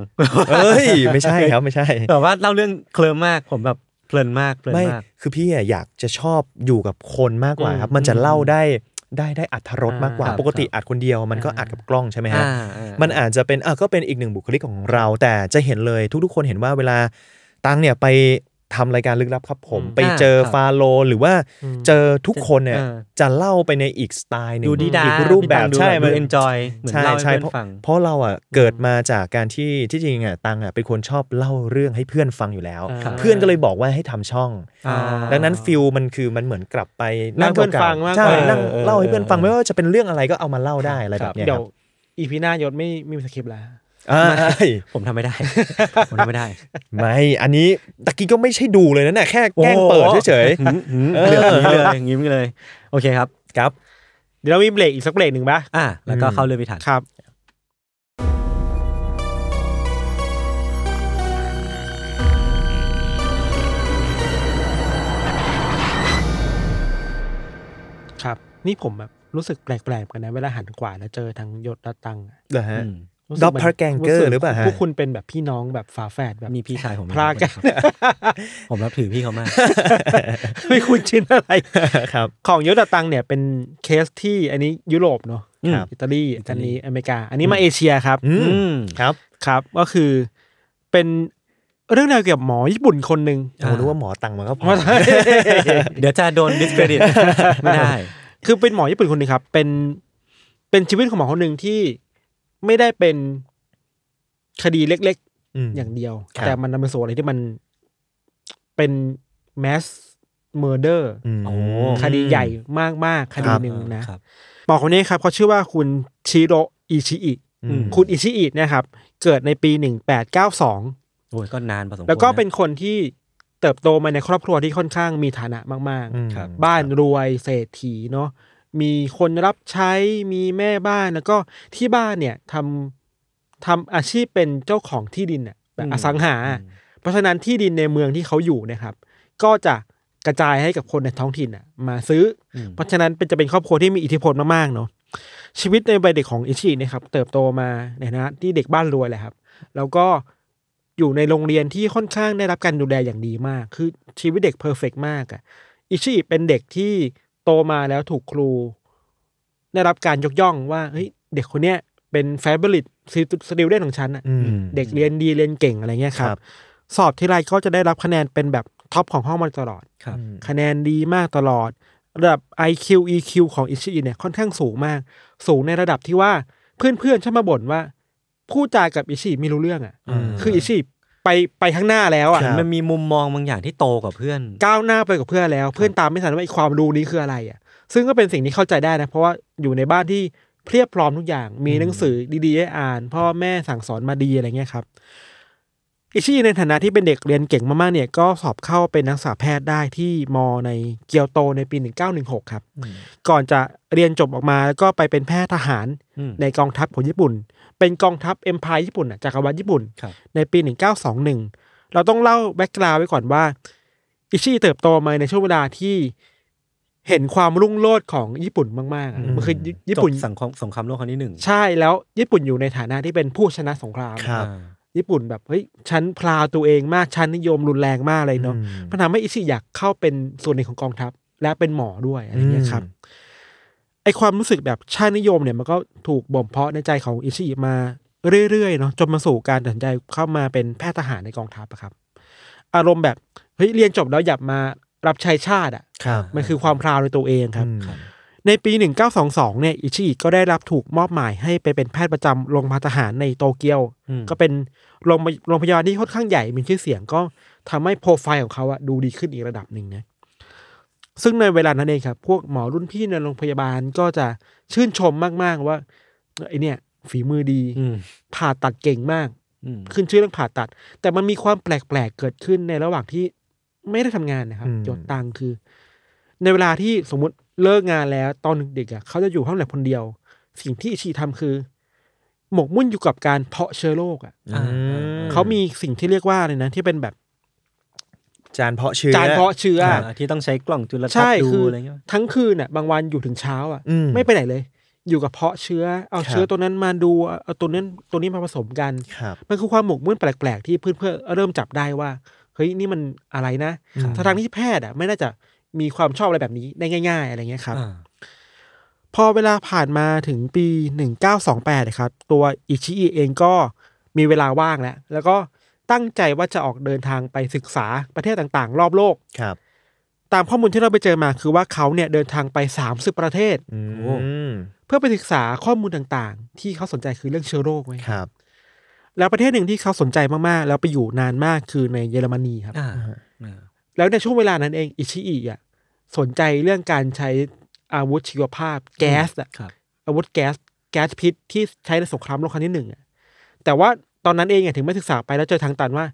Speaker 4: เอ้ยไม่ใช่ครับไม่ใช่
Speaker 2: แต่ว่าเล่าเรื่องเคลิมมากผมแบบเพลินมากเพลิน
Speaker 4: ไม่
Speaker 2: มาก
Speaker 4: คือพี่อะอยากจะชอบอยู่กับคนมากกว่าครับ มันจะเล่าได้ได้ได้อัธรสมากกว่า
Speaker 2: ครับ
Speaker 4: ปกติอัดคนเดียว มันก็อัดกับกล้องใช่ไหมฮะ
Speaker 2: อ่าอ่า
Speaker 4: มันอาจจะเป็นอะก็เป็นอีกหนึ่งบุคลิกของเรา แต่จะเห็นเลยทุกๆ คนเห็นว่าเวลาตังเนี่ยไป ทำรายการลึกลับครับผม
Speaker 3: อืม
Speaker 4: ไปเจอ
Speaker 2: ครับ
Speaker 4: ฟาโลหรือว่าเจอทุกคนเนี่ย
Speaker 2: เออ
Speaker 4: จะเล่าไปในอีกสไตล์หนึ่ง
Speaker 2: ดูดีดา
Speaker 4: อีกรูปแบบ
Speaker 2: พี่ตังดู
Speaker 4: ใช่
Speaker 2: แบบ
Speaker 4: มัน
Speaker 2: ดู enjoy เหมือน
Speaker 4: ใช่
Speaker 2: เล่าให้
Speaker 4: ใช่
Speaker 2: เพื่อน
Speaker 4: เพราะ
Speaker 2: ฟัง
Speaker 4: เพราะเราอะเกิดมาจากการที่ที่จริงอะตังอะเป็นคนชอบเล่าเรื่องให้เพื่อนฟังอยู่แล้ว
Speaker 3: ครับ
Speaker 4: เพื่อนก็เลยบอกว่าให้ทำช่อง
Speaker 2: อ่า
Speaker 4: ดังนั้นฟิลมันคือมันเหมือนกลับไป
Speaker 3: นั่งเพื่อนฟังมากกว่า
Speaker 4: ใช่นั่ง
Speaker 2: เออ
Speaker 4: เล่าให้เพื่อนฟัง
Speaker 2: เออ
Speaker 4: ไม่ว่าจะเป็นเรื่องอะไรก็เอามาเล่าได้อะไร
Speaker 2: ค
Speaker 4: แบ
Speaker 2: รับบ
Speaker 4: เนี้ย
Speaker 3: เดี๋
Speaker 4: ค
Speaker 3: ยว
Speaker 4: รับ
Speaker 3: อีพีหน้ายศไม่ไม่มีสคริปต์แล้ว
Speaker 4: อ่า
Speaker 2: ผมทำไม่ได้ ผมทำไม่ได้
Speaker 4: ไม่ อันนี้ตะกี้ก็ไม่ใช่ดูเลยนะเนี่ยแค่แกล้งเปิดเฉย
Speaker 2: หืมหืม
Speaker 4: เออ
Speaker 2: เรื่องนี้เลยอย่างนี้เลย โอเคครับ
Speaker 4: ๆครับ
Speaker 3: เดี๋ยวเรามีเบรกอีกสักเบรกหนึ่งปะ
Speaker 2: อะแล้วก็
Speaker 4: อืม
Speaker 2: เข้าเรื่องพิถัน
Speaker 3: ครับครับ นี่ผมแบบรู้สึกแปลกๆเหมือนกันนะเวลาหันขวาแล้วเจอทางยศและตังอะ
Speaker 4: เหรอฮะ
Speaker 2: อืม
Speaker 3: รู้สึก
Speaker 4: Doppelganger
Speaker 3: สึก
Speaker 4: หรือเปล่าฮะ
Speaker 3: พวกคุณเป็นแบบพี่น้องแบบฝาแฝดแบบ
Speaker 2: มีพี่ชายผม
Speaker 3: พลากัน
Speaker 2: ผมรับถือพี่เขามาก
Speaker 3: ไม่คุ้นชินอะไร
Speaker 4: ครับ
Speaker 3: ของยศและตังเนี่ยเป็นเคสที่อันนี้ยุโรปเนาะ
Speaker 4: ครับ
Speaker 3: อิตาลีอันนี้อเมริกา อันนี้มาเอเชียครับ
Speaker 4: อืม
Speaker 2: อืม
Speaker 4: ครับ
Speaker 3: ครับ ก็คือเป็นเรื่องราวเกี่ยวกับหมอญี่ปุ่นคนหนึ่ง
Speaker 4: ผมนึกว่าหมอตังมันก็พอ
Speaker 2: เดี๋ยวจะโดน discredit ไม่ได้
Speaker 3: คือเป็นหมอญี่ปุ่นคนหนึ่งครับ เป็นเป็นชีวิตของหมอคนหนึ่งที่ ไม่ได้เป็นคดีเล็ก
Speaker 4: อืม
Speaker 3: ๆอย่างเดียว
Speaker 4: ครับ
Speaker 3: แต่มันนำไปสู่อะไรที่มันเป็น mass murder
Speaker 4: อืม
Speaker 2: โอ้
Speaker 3: คดีใหญ่มากๆ คดี
Speaker 4: ครับ
Speaker 3: หนึ่งนะ
Speaker 2: ครับ
Speaker 3: หมอคนนี้ครับเขาชื่อว่าคุณชิโรอิชิอิ
Speaker 4: อืม
Speaker 3: คุณอิชิอิเนี่ยครับ เกิดในปีหนึ่งแปดเก้าสอง
Speaker 2: โอ้ยก็นานพอสมควร
Speaker 3: แล้วก็
Speaker 2: นะ
Speaker 3: เป็นคนที่เติบโตมาในครอบครัวที่ค่อนข้างมีฐานะมาก
Speaker 4: อืม
Speaker 2: ครับ
Speaker 3: ๆบ้านรวยเศรษฐีเนาะ มีคนรับใช้มีแม่บ้านแล้วก็ที่บ้านเนี่ยทำทำอาชีพเป็นเจ้าของที่ดินอะแบบอสังหา เพราะฉะนั้นที่ดินในเมืองที่เขาอยู่เนะครับ ก็จะกระจายให้กับคนในท้องถิ่นอะมาซื้ออ
Speaker 2: ม
Speaker 3: เพราะฉะนั้นเป็นจะเป็นครอบครัวที่มีอิทธิพลมากๆเนาะชีวิตในวัยเด็กของอิชินะครับ เติบโตมาในฐานะที่เด็กบ้านรวยแหละครับ แล้วก็อยู่ในโรงเรียนที่ค่อนข้างได้รับการดูแลอย่างดีมาก คือชีวิตเด็ก perfect มากอะอิชิเป็นเด็กที่โตมาแล้วถูกครู ได้รับการยกย่องว่าเฮ้ยเด็กคนเนี้ยเป็น favorite student ของฉันอะ
Speaker 4: อืม
Speaker 3: เด็กเรียนดีเรียนเก่งอะไรเงี้ยครับ
Speaker 4: ครับ
Speaker 3: สอบที่ไรก็จะได้รับคะแนนเป็นแบบ top ของห้องมาตลอด
Speaker 2: ครับ
Speaker 3: คะแนนดีมากตลอด ระดับ IQ EQ ของอิชิเนี่ยค่อนข้างสูงมาก สูงในระดับที่ว่าเพื่อนๆชอบมาบ่นว่าพูดจากับอิชิไม่รู้เรื่องอะ
Speaker 4: อืม
Speaker 3: คืออิชิ ไปไปข้างหน้าแล้วอะ
Speaker 4: ครับ
Speaker 2: มันมีมุมมองบางอย่างที่โตกว่าเพื่อน
Speaker 3: ก้าวหน้าไปกับเพื่อนแล้ว เพื่อนตามไม่ทันว่าไอ้ความรู้นี้คืออะไรอะ ซึ่งก็เป็นสิ่งที่เข้าใจได้นะ เพราะว่าอยู่ในบ้านที่เพียบพร้อมทุกอย่าง มีหนังสือดีๆให้อ่าน พ่อแม่สั่งสอนมาดีอะไรเงี้ยครับ อิชิในฐานะที่เป็นเด็กเรียนเก่งมากๆเนี่ยก็สอบเข้าเป็นนักศึกษาแพทย์ได้ที่มในเกียวโตในปี 1916 ครับ ก่อนจะเรียนจบออกมาแล้วก็ไปเป็นแพทย์ทหาร
Speaker 2: อืม
Speaker 3: ในกองทัพของญี่ปุ่น เป็นกองทัพ empire ญี่ปุ่นอะจักรวรรดิญี่ปุ่น
Speaker 2: ครับ
Speaker 3: ในปี 1921 เราต้องเล่า background ไว้ก่อนว่า อิชิเติบโตมาในช่วงเวลาที่เห็นความรุ่งโรจน์ของญี่ปุ่นมากๆอะมันคือญี่ญี่ปุ่น
Speaker 2: จบสังคมสงครามโลกครั้งที่หนึ่ง
Speaker 3: ใช่แล้วญี่ปุ่นอยู่ในฐานะที่เป็นผู้ชนะสงคราม
Speaker 4: ครับ
Speaker 2: อ่า
Speaker 3: ญี่ปุ่นแบบเฮ้ยฉันพลาวตัวเองมากฉันนิยมรุนแรงมากเลยเนาะ
Speaker 4: อืม
Speaker 3: มันทำให้อิชิอยากเข้าเป็นส่วนหนึ่งของกองทัพ และเป็นหมอด้วยอะไรเงี้ยครับไอความรู้สึกแบบชาตินิยมเนี่ยมันก็ถูกบ่มเพาะในใจของอิชิมาเรื่อยๆเนาะจนมาสู่การตัดสินใจเข้ามาเป็นแพทย์ทหารในกองทัพอะครับ อารมณ์แบบเฮ้ยเรียนจบแล้วอยากมารับใช้ชาติอะ
Speaker 4: ครับ
Speaker 3: มันคือความพราวในตัวเองครับ
Speaker 4: อืม
Speaker 3: ในปี 1922 เนี่ยอิชิอิก็ได้รับถูกมอบหมายให้ไปเป็นแพทย์ประจำโรงพยาบาลทหารในโตเกียว
Speaker 2: อืม
Speaker 3: ก็เป็นโรงโรงพยาบาลที่ค่อนข้างใหญ่มีชื่อเสียงก็ทำให้โปรไฟล์ของเขาอะดูดีขึ้นอีกระดับหนึ่งนะซึ่งในเวลานั้นเองครับ พวกหมอรุ่นพี่ในโรงพยาบาลก็จะชื่นชมมาก ๆ ว่าไอเนี่ย ฝีมือดี
Speaker 2: อืม
Speaker 3: ผ่าตัดเก่งมาก
Speaker 2: อืม
Speaker 3: ขึ้นชื่อเรื่องผ่าตัด แต่มันมีความแปลก ๆ เกิดขึ้นในระหว่างที่ไม่ได้ทำงานนะครับ
Speaker 4: อืม
Speaker 3: ยศตังคือ ในเวลาที่สมมุติ เลิกงานแล้วตอนเด็กๆอะเขาจะอยู่ห้องแลบคนเดียว สิ่งที่อิชิทำคือ หมกมุ่นอยู่กับการเพาะเชื้อโรคอะ
Speaker 2: อ่า
Speaker 3: เขามีสิ่งที่เรียกว่าอะไรนะที่เป็นแบบ
Speaker 4: จานเพาะเชื้อ
Speaker 3: จานเพาะเชื้อ
Speaker 2: อ่าที่ต้องใช้กล่องจุลทรรศ
Speaker 3: ใช่
Speaker 2: น์ดู
Speaker 3: คือ
Speaker 2: อะไรเงี้ย
Speaker 3: ทั้งคืนอะบางวันอยู่ถึงเช้าอะ
Speaker 4: อืม
Speaker 3: ไม่ไปไหนเลย อยู่กับเพาะเชื้อ เอา
Speaker 4: ครับ
Speaker 3: เชื้อตัวนั้นมาดูเอาตัวนั้นตัวนี้มาผสมกัน
Speaker 4: ครับ
Speaker 3: มันคือความหมกมุ่นแปลกๆ ที่เพื่อนๆเริ่มจับได้ว่าเฮ้ยนี่มันอะไรนะทางที่แพทย์อะไม่น่าจะ มีความชอบอะไรแบบนี้ได้ง่าย ๆ อะไรเงี้ยครับ
Speaker 2: อ่า
Speaker 3: พอเวลาผ่านมาถึงปีหนึ่งเก้าสองแปดครับตัวอิชิอิเองก็มีเวลาว่างแล้ว แล้วก็ตั้งใจว่าจะออกเดินทางไปศึกษาประเทศต่างๆ รอบโลก
Speaker 4: ครับ
Speaker 3: ตามข้อมูลที่เราไปเจอมาคือว่าเขาเนี่ยเดินทางไป 30 ประเทศ
Speaker 4: อืม
Speaker 3: เพื่อไปศึกษาข้อมูลต่างๆ ที่เขาสนใจคือเรื่องเชื้อโรคไว้ย
Speaker 4: ครับ
Speaker 3: แล้วประเทศหนึ่งที่เขาสนใจมากๆ แล้วไปอยู่นานมากคือในเยอรมนีครับ
Speaker 2: อ่าอ่า
Speaker 3: แล้วในช่วงเวลานั้นเองอิชิอิอะสนใจเรื่องการใช้อาวุธชีวภาพ แก๊สอะ
Speaker 2: ครับ
Speaker 3: อาวุธแก๊สแก๊สพิษที่ใช้ในสงครามโลกครั้งที่หนึ่งอะแต่ว่าตอนนั้นเองอะถึงไม่ศึกษาไปแล้วเจอทางตันว่า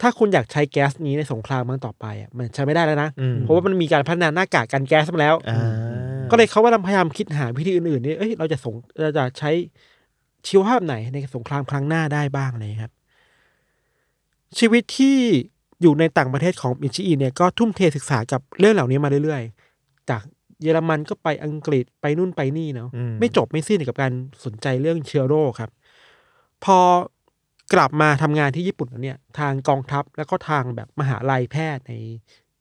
Speaker 3: ถ้าคุณอยากใช้แก๊สนี้ในสงครามครั้งต่อไปอะมันใช้ไม่ได้แล้วนะ
Speaker 4: อืม
Speaker 3: เพราะว่ามันมีการพัฒนาหน้ากากกันแก๊สมาแล้ว
Speaker 4: อ่า
Speaker 3: ก็เลยเขากำลังพยายามคิดหาวิธีอื่นๆนี่เอ้ยเราจะสงเราจะใช้ชีวภาพไหนในสงครามครั้งหน้าได้บ้างเลยครับ ชีวิตที่ อยู่ในต่างประเทศของอิชิอิเนี่ยก็ทุ่มเทศึกษากับเรื่องเหล่านี้มาเรื่อยๆ จากเยอรมันก็ไปอังกฤษไปนู่นไปนี่เนาะ
Speaker 4: อืม
Speaker 3: ไม่จบไม่สิ้นกับการสนใจเรื่องเชื้อโรคครับ พอกลับมาทำงานที่ญี่ปุ่นแล้วเนี่ย ทางกองทัพแล้วก็ทางแบบมหาลัยแพทย์ใน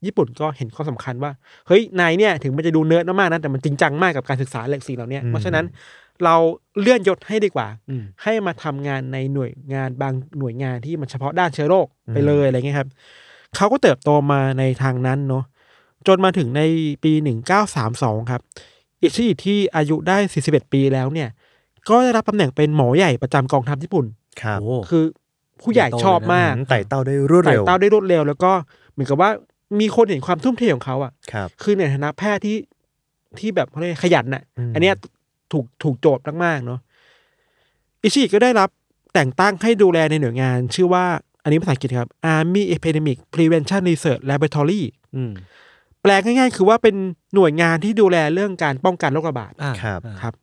Speaker 3: ญี่ปุ่นก็เห็นข้อสำคัญว่า เฮ้ยนายเนี่ยถึงมันจะดูเนิร์ดมากๆนะแต่มันจริงจังมากกับการศึกษาเรื่องสิ่งเหล่านี้เพราะฉะนั้น เราเลื่อนยศให้ดีกว่า
Speaker 2: อืม
Speaker 3: ให้มาทำงานในหน่วยงานบางหน่วยงานที่มันเฉพาะด้านเชื้อโรคไปเลยอะไรเงี้ยครับเขาก็เติบโตมาในทางนั้นเนาะจนมาถึงในปีหนึ่งเก้าสามสองครับอิชิอิที่อายุได้สี่สิบเอ็ดปีแล้วเนี่ย ก็ได้รับตำแหน่งเป็นหมอใหญ่ประจำกองทัพญี่ปุ่น
Speaker 4: ครับ
Speaker 2: โอ้
Speaker 3: คือผู้ใหญ่ชอบมาก
Speaker 4: ไต่เต้าได้รวด
Speaker 3: ไต่
Speaker 4: เร็ว
Speaker 3: เต้าได้รวดเร็ว แล้วก็เหมือนกับว่ามีคนเห็นความทุ่มเทของเขาอะ
Speaker 4: ครับ
Speaker 3: คือในฐานะแพทย์ที่ที่แบบเขาเรียกขยันน่ะ
Speaker 4: อืม
Speaker 3: อันเนี้ย ถูกถูกโจทย์มากๆเนาะอิชิก็ได้รับแต่งตั้งให้ดูแลในหน่วยงาน ชื่อว่าอันนี้ภาษาอังกฤษครับ Army Epidemic Prevention Research Laboratory
Speaker 2: อืม
Speaker 3: แปลง่ายๆ คือว่าเป็นหน่วยงานที่ดูแลเรื่องการป้องกันโรคระบาด
Speaker 2: อ่า
Speaker 4: ครับ
Speaker 2: อ่า
Speaker 3: ครับ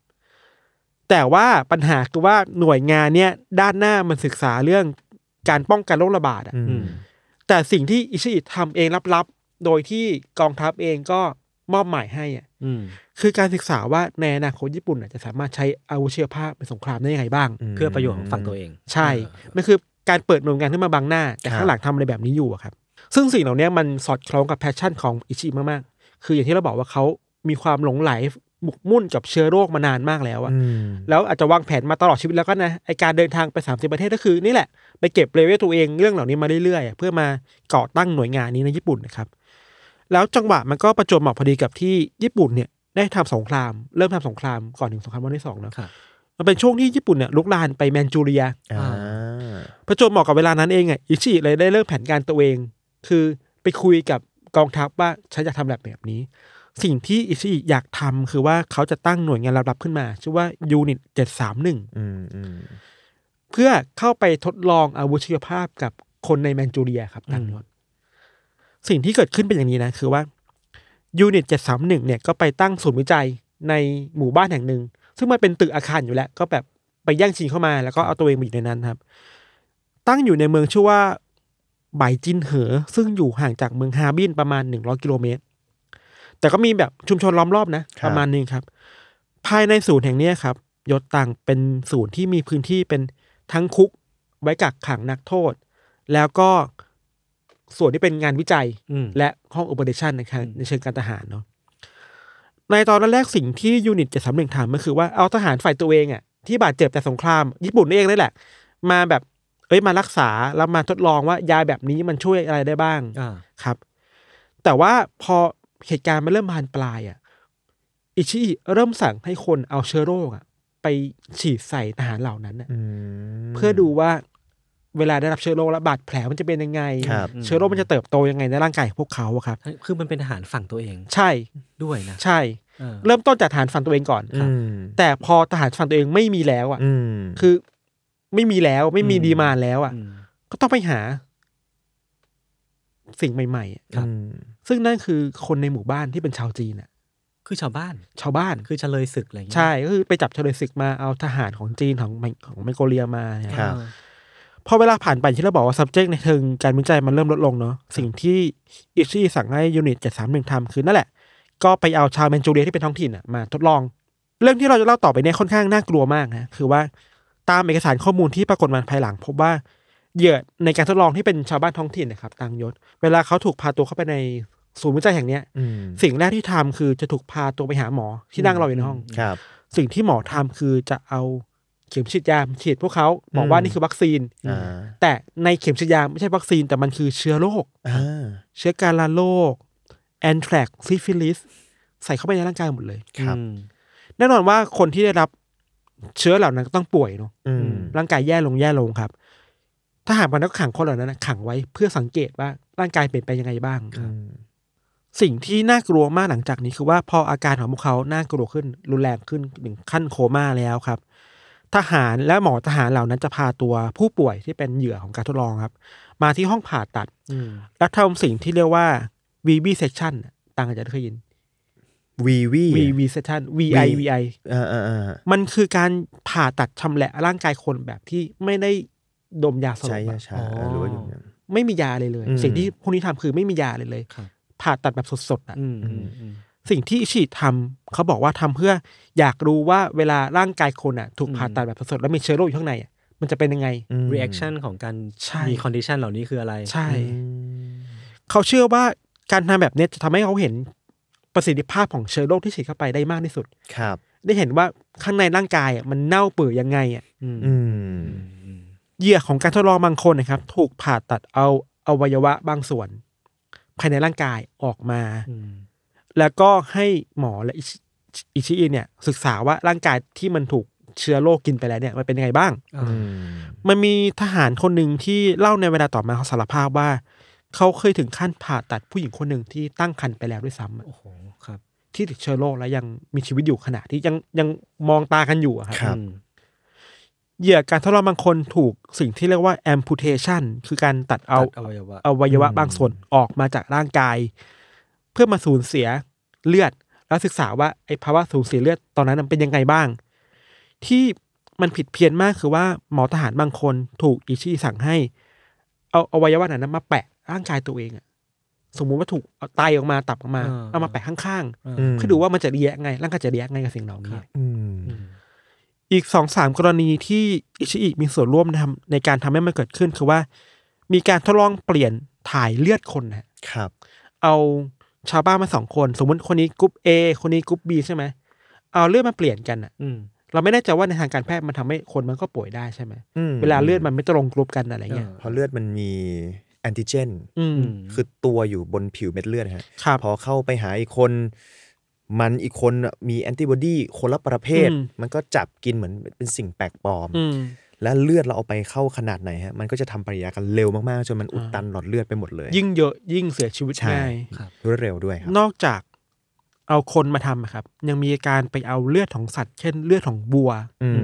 Speaker 3: แต่ว่าปัญหาคือว่าหน่วยงานเนี้ยด้านหน้ามันศึกษาเรื่องการป้องกันโรคระบาดอะ
Speaker 4: อื
Speaker 2: อื
Speaker 4: ม
Speaker 2: ม
Speaker 3: แต่สิ่งที่อิชิทำเองลับๆ โดยที่กองทัพเองก็ มอบหมายให้อะ
Speaker 2: อืม
Speaker 3: คือการศึกษาว่าในอนาคตญี่ปุ่นน่ะจะสามารถใช้อาวุธชีวภาพในสงครามได้ยังไงบ้าง
Speaker 2: เพื่อประโยชน์ของฝั่งตัวเอง
Speaker 3: ใช่
Speaker 2: เออ
Speaker 3: มันคือการเปิดหน่วยงานขึ้นมาบังหน้า แต่
Speaker 4: ครับ
Speaker 3: ข้างหลังทำอะไรแบบนี้อยู่อะครับ ซึ่งสิ่งเหล่านี้มันสอดคล้องกับ passion ของอิชิมากๆ คืออย่างที่เราบอกว่าเขามีความหลงไหลหมกมุ่นกับเชื้อโรคมานานมากแล้วอะ
Speaker 4: อืม
Speaker 3: แล้วอาจจะวางแผนมาตลอดชีวิตแล้วก็นะไอ้การเดินทางไป 30 ประเทศก็คือนี่แหละ ไปเก็บเลเวลตัวเองเรื่องเหล่านี้มาเรื่อยๆอะเพื่อมาก่อตั้งหน่วยงานนี้ในญี่ปุ่นนะครับ แล้วจังหวะมันก็ประจวบเหมาะพอดีกับที่ญี่ปุ่นเนี่ยได้ทำสงคราม เริ่มทำสงครามก่อนถึงสงครามโลกที่สองเนาะ
Speaker 2: ครับ
Speaker 3: มันเป็นช่วงที่ญี่ปุ่นเนี่ยลุกลามไปแมนจูเรีย
Speaker 4: อ่า
Speaker 3: ประจวบเหมาะกับเวลานั้นเองอะอิชิเลยได้เริ่มแผนการตัวเอง คือไปคุยกับกองทัพว่าฉันจะทำแบบแบบนี้ สิ่งที่อิชิอยากทำคือว่าเขาจะตั้งหน่วยงานลับๆขึ้นมา ชื่อว่ายูนิตเจ็ดสามหนึ่ง
Speaker 4: อืมอืม
Speaker 3: เพื่อเข้าไปทดลองอาวุธชีวภาพกับคนในแมนจูเรียครับตังยศ สิ่งที่เกิดขึ้นเป็นอย่างนี้นะ คือว่า unit เจ็ดสามหนึ่งเนี่ยก็ไปตั้งศูนย์วิจัยในหมู่บ้านแห่งหนึ่ง ซึ่งมันเป็นตึกอาคารอยู่แล้ว ก็แบบไปแย่งชิงเข้ามาแล้วก็เอาตัวเองมาอยู่ในนั้นครับ ตั้งอยู่ในเมืองชื่อว่าเป้ยอินเหอ ซึ่งอยู่ห่างจากเมืองฮาร์บินประมาณหนึ่งร้อยกิโลเมตร แต่ก็มีแบบชุมชนล้อมรอบนะ ประมาณหนึ่งครับ ภายในศูนย์แห่งเนี้ยครับ ยศตังเป็นศูนย์ที่มีพื้นที่เป็นทั้งคุกไว้กักขังนักโทษ แล้วก็ ส่วนที่เป็นงานวิจัย
Speaker 2: อืม
Speaker 3: และห้องโอเปอเรชันในทางในเชิงการทหารเนาะในตอนแรกๆสิ่งที่ยูนิตจะสำเร็จทำก็คือว่าเอาทหารฝ่ายตัวเองอะที่บาดเจ็บจากสงคราม ญี่ปุ่นเองนี่แหละ มาแบบเอ้ยมารักษาแล้วมาทดลองว่ายาแบบนี้มันช่วยอะไรได้บ้าง
Speaker 2: อ่า
Speaker 3: ครับ แต่ว่าพอเหตุการณ์มันเริ่มบานปลายอะอิชิอิเริ่มสั่งให้คนเอาเชื้อโรคอะ ไปฉีดใส่ทหารเหล่านั้นน่ะ
Speaker 4: อืม
Speaker 3: เพื่อดูว่า เวลาได้รับเชื้อโรคแล้วบาดแผลมันจะเป็นยังไง
Speaker 4: ครับ
Speaker 3: เชื้อโรคมันจะเติบโตยังไงในร่างกายของพวกเขาอะครับ
Speaker 2: คือมันเป็นทหารฝั่งตัวเอง
Speaker 3: ใช่
Speaker 2: ด้วยนะ
Speaker 3: ใช่
Speaker 2: เออ
Speaker 3: เริ่มต้นจากทหารฝั่งตัวเองก่อน
Speaker 4: อืม
Speaker 3: แต่พอทหารฝั่งตัวเองไม่มีแล้วอะ
Speaker 4: อืม
Speaker 3: คือไม่มีแล้วไม่มีดีมานแล้วอะ
Speaker 2: อืม
Speaker 3: ก็ต้องไปหา สิ่งใหม่ๆอะ
Speaker 2: ครับ
Speaker 4: อืม
Speaker 3: ซึ่งนั่นคือคนในหมู่บ้านที่เป็นชาวจีนอะ
Speaker 2: คือชาวบ้าน
Speaker 3: ชาวบ้าน
Speaker 2: คือเฉลยศึกอะไรอย่างเงี้ย
Speaker 3: ใช่ก็คือไปจับเฉลยศึกมาเอาทหารของจีนของของมองโกเลียมาเนี่ย
Speaker 4: ครับ
Speaker 2: เออ
Speaker 3: พอเวลาผ่านไปที่เราบอกว่า subject ในเชิงการวิจัยมันเริ่มลดลงเนาะสิ่งที่อิชี่สั่งให้ยูนิตเจ็ดสามหนึ่งทำคือนั่นแหละ ก็ไปเอาชาวแมนจูเรียที่เป็นท้องถิ่นอะมาทดลอง เรื่องที่เราจะเล่าต่อไปเนี่ยค่อนข้างน่ากลัวมากนะคือว่าตามเอกสารข้อมูลที่ปรากฏมาภายหลัง พบว่าเหยื่อในการทดลองที่เป็นชาวบ้านท้องถิ่นนะครับตังยศ เวลาเขาถูกพาตัวเข้าไปในศูนย์วิจัยแห่งเนี้ย
Speaker 4: อืม
Speaker 3: สิ่งแรกที่ทำคือจะถูกพาตัวไปหาหมอที่นั่งรออยู่ในห้อง
Speaker 4: ครับ
Speaker 3: สิ่งที่หมอทำคือจะเอา เข็มฉีดยาฉีดพวกเขาบอกว่า
Speaker 4: อืม
Speaker 3: นี่คือวัคซีน
Speaker 4: อ่า
Speaker 3: แต่ในเข็มฉีดยาไม่ใช่วัคซีนแต่มันคือเชื้อโรค
Speaker 4: อ่า
Speaker 3: เชื้อกาฬโรคแอนแทรกซ์ซิฟิลิสใส่เข้าไปในร่างกายหมดเลย
Speaker 4: ครับ
Speaker 2: อืม
Speaker 3: แน่นอนว่าคนที่ได้รับเชื้อเหล่านั้นก็ต้องป่วยเนาะ
Speaker 4: อืม
Speaker 3: ร่างกายแย่ลงแย่ลงครับ ถ้าหากมันก็ขังคนเหล่านั้นนะขังไว้เพื่อสังเกตว่าร่างกายเปลี่ยนไปยังไงบ้าง
Speaker 4: อืม
Speaker 3: สิ่งที่น่ากลัวมากหลังจากนี้คือว่าพออาการของพวกเขาน่ากลัวขึ้น รุนแรงขึ้นถึงขั้นโคม่าแล้วครับ ทหารและหมอทหารเหล่านั้นจะพาตัวผู้ป่วยที่เป็นเหยื่อของการทดลองครับ มาที่ห้องผ่าตัด
Speaker 2: อืม
Speaker 3: และทำสิ่งที่เรียกว่า VB section น่ะต่างกันจากที่เคยยิน
Speaker 4: วีวี
Speaker 3: VB section VI VI
Speaker 4: อ่าอ่าอ่า
Speaker 3: มันคือการผ่าตัดชำแหละร่างกายคนแบบที่ไม่ได้ดมยาสล
Speaker 4: ใช้
Speaker 3: บ
Speaker 4: ยา
Speaker 3: อะ
Speaker 4: ชาหรือว่าอย่างนั้น
Speaker 3: ไม่มียาเลยเลย
Speaker 4: อืม
Speaker 3: สิ่งที่พวกนี้ทำคือไม่มียาเลยเลย
Speaker 2: ครับ
Speaker 3: ผ่าตัดแบบสดๆอะ
Speaker 2: อืมอืมอืม
Speaker 3: สิ่งที่ฉีดทำเขาบอกว่าทำเพื่ออยากรู้ว่าเวลาร่างกายคนอะ ถูกผ่าตัดแบบสดๆแล้วมีเชื้อโรคอยู่ข้างในอะมันจะเป็นยังไง
Speaker 4: อืม
Speaker 2: reaction ของการ
Speaker 3: ใช่
Speaker 2: มี condition เหล่านี้คืออะไร
Speaker 3: ใช่
Speaker 4: อืม
Speaker 3: เขาเชื่อว่าการทำแบบเนี้ยจะทำให้เขาเห็นประสิทธิภาพของเชื้อโรคที่ฉีดเข้าไปได้มากที่สุด
Speaker 4: ครับ
Speaker 3: ได้เห็นว่าข้างในร่างกายอะมันเน่าเปื่อยยังไงอะ
Speaker 2: อืม
Speaker 4: อืม
Speaker 3: เหยื่อของการทดลองบางคนนะครับ ถูกผ่าตัดเอาอวัยวะบางส่วน ภายในร่างกายออกมา
Speaker 2: อืม
Speaker 3: แล้วก็ให้หมอและอิชิอิชิอิเนี่ยศึกษาว่าร่างกายที่มันถูกเชื้อโรคกินไปแล้วเนี่ยมันเป็นยังไงบ้าง
Speaker 2: อ่า
Speaker 4: อืม
Speaker 3: มันมีทหารคนหนึ่งที่เล่าในเวลาต่อมาเขาสารภาพว่า เขาเคยถึงขั้นผ่าตัดผู้หญิงคนหนึ่งที่ตั้งครรภ์ไปแล้วด้วยซ้ำอะ
Speaker 2: โอ้โหครับ
Speaker 3: ที่ติดเชื้อโรคและยังมีชีวิตอยู่ขณะที่ยังยังมองตากันอยู่อะครับ
Speaker 4: ครับ
Speaker 2: อืม
Speaker 3: เหยื่อการทดลองบางคนถูกสิ่งที่เรียกว่า amputation คือการตัดเอา
Speaker 2: ตัดอวัยวะ
Speaker 3: อวัยวะบางส่วนออกมาจากร่างกาย เพื่อมาสูญเสีย เลือด แล้วศึกษาว่าไอ้ภาวะสูญเสียเลือดตอนนั้นมันเป็นยังไงบ้าง ที่มันผิดเพี้ยนมากคือว่าหมอทหารบางคนถูกอิชิสั่งให้ เอาอวัยวะนั้นมาแปะร่างกายตัวเองอะสมมุติว่าถูกเอาไตออกมาตับออกมา เอามาแปะข้าง
Speaker 2: อืม
Speaker 3: ๆเพื่อดูว่ามันจะเรียกไง ร่างกายจะเรียกไงกับสิ่งเหล่านี้
Speaker 4: อืม
Speaker 2: อืม
Speaker 3: อีกสองสามกรณีที่อิชิอิมีส่วนร่วมทำในการทำให้มันเกิดขึ้นคือว่า มีการทดลองเปลี่ยนถ่ายเลือดคนนะ
Speaker 4: ครับ
Speaker 3: เอา ชาวบ้านมาสองคน สมมติคนนี้กรุ๊ป A คนนี้กรุ๊ป B ใช่ไหมเอาเลือดมาเปลี่ยนกันอะ
Speaker 2: อืม
Speaker 3: เราไม่แน่ใจว่าในทางการแพทย์มันทำให้คนมันก็ป่วยได้ใช่ไหม
Speaker 4: อืม
Speaker 3: เวลาเลือดมันไม่ตรงกรุ๊ปกันอะไรเงี้ย
Speaker 2: เออ
Speaker 4: เพราะเลือดมันมีแอนติเจน
Speaker 3: อืม
Speaker 2: อืม
Speaker 4: คือตัวอยู่บนผิวเม็ดเลือดฮะ
Speaker 3: ครับ
Speaker 4: พอเข้าไปหาอีกคน มันอีกคนมีแอนติบอดีคนละประเภท
Speaker 3: อืม
Speaker 4: มันก็จับกินเหมือนเป็นสิ่งแปลกปลอม
Speaker 3: อืม
Speaker 4: และเลือดเราเอาไปเข้าขนาดไหนฮะมันก็จะทำปฏิกิริยากันเร็วมากๆจนมันอุดตันหลอดเลือดไปหมดเลย
Speaker 3: ยิ่งเยอะยิ่งเสียชีวิต
Speaker 4: ใช่
Speaker 3: ง่าย
Speaker 2: ครับ
Speaker 4: รวดเร็วด้วยครับ
Speaker 3: นอกจากเอาคนมาทำอะครับ ยังมีการไปเอาเลือดของสัตว์ เช่นเลือดของบัว
Speaker 4: อืม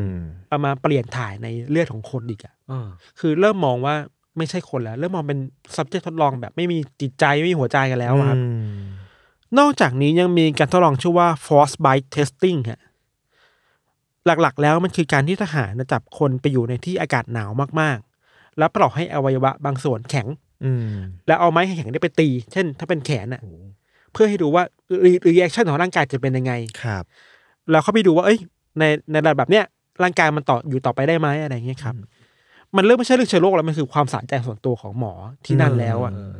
Speaker 3: เอามาเปลี่ยนถ่ายในเลือดของคนอีกอะ
Speaker 2: อ่า
Speaker 3: คือเริ่มมองว่าไม่ใช่คนแล้ว เริ่มมองเป็น subject ทดลองแบบไม่มีจิตใจไม่มีหัวใจกันแล้วอะครับ
Speaker 4: อืม
Speaker 3: นอกจากนี้ยังมีการทดลองชื่อว่า force bite testing ฮะ หลักๆ แล้วมันคือการที่ทหารนะจับคนไปอยู่ในที่อากาศหนาวมากๆ แล้วปล่อยให้อวัยวะบางส่วนแข็ง
Speaker 4: อืม
Speaker 3: แล้วเอาไม้แข็งๆได้ไปตี เช่น ถ้าเป็นแขนอะ
Speaker 2: โอ้โห
Speaker 3: เพื่อให้ดูว่า reaction ของร่างกายจะเป็นยังไง
Speaker 4: ครับ
Speaker 3: แล้วเขาไปดูว่าเอ้ย ในในระดับแบบเนี้ยร่างกายมันต่ออยู่ต่อไปได้ไหมอะไรอย่างเงี้ยครับ มันเริ่มไม่ใช่เรื่องเชื้อโรคแล้วมันคือความสะใจส่วนตัวของหมอที่นั่นแล้วอะ
Speaker 2: เออ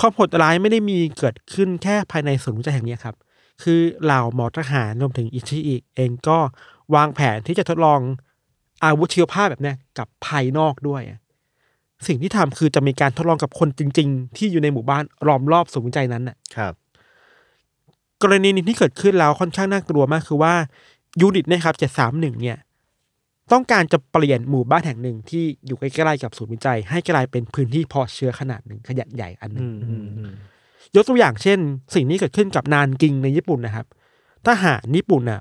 Speaker 3: ความโหดร้ายไม่ได้มีเกิดขึ้นแค่ภายในศูนย์วิจัยแห่งนี้ครับ คือเหล่าหมอทหารรวมถึงอิชิอิเองก็ วางแผนที่จะทดลองอาวุธชีวภาพแบบเนี้ยกับภายนอกด้วยอะสิ่งที่ทำคือจะมีการทดลองกับคนจริง ๆ ที่อยู่ในหมู่บ้านล้อมรอบศูนย์วิจัยนั้นน่ะ
Speaker 4: ครับ
Speaker 3: กรณีหนึงที่เกิดขึ้นแล้วค่อนข้างน่ากลัวมากคือว่ายูนิตเนะครับเจ็ดสามหนึ่งเนี่ย ต้องการจะเปลี่ยนหมู่บ้านแห่งหนึ่งที่อยู่ใกล้ๆกับศูนย์วิจัย ให้กลายเป็นพื้นที่เพาะเชื้อขนาดหนึ่งขนาดใหญ่อันหนึง
Speaker 2: อืมอืมอืม
Speaker 3: ยกตัวอย่างเช่น สิ่งนี้เกิดขึ้นกับนานกิงในญี่ปุ่นนะครับทหารญี่ปุ่นน่ะ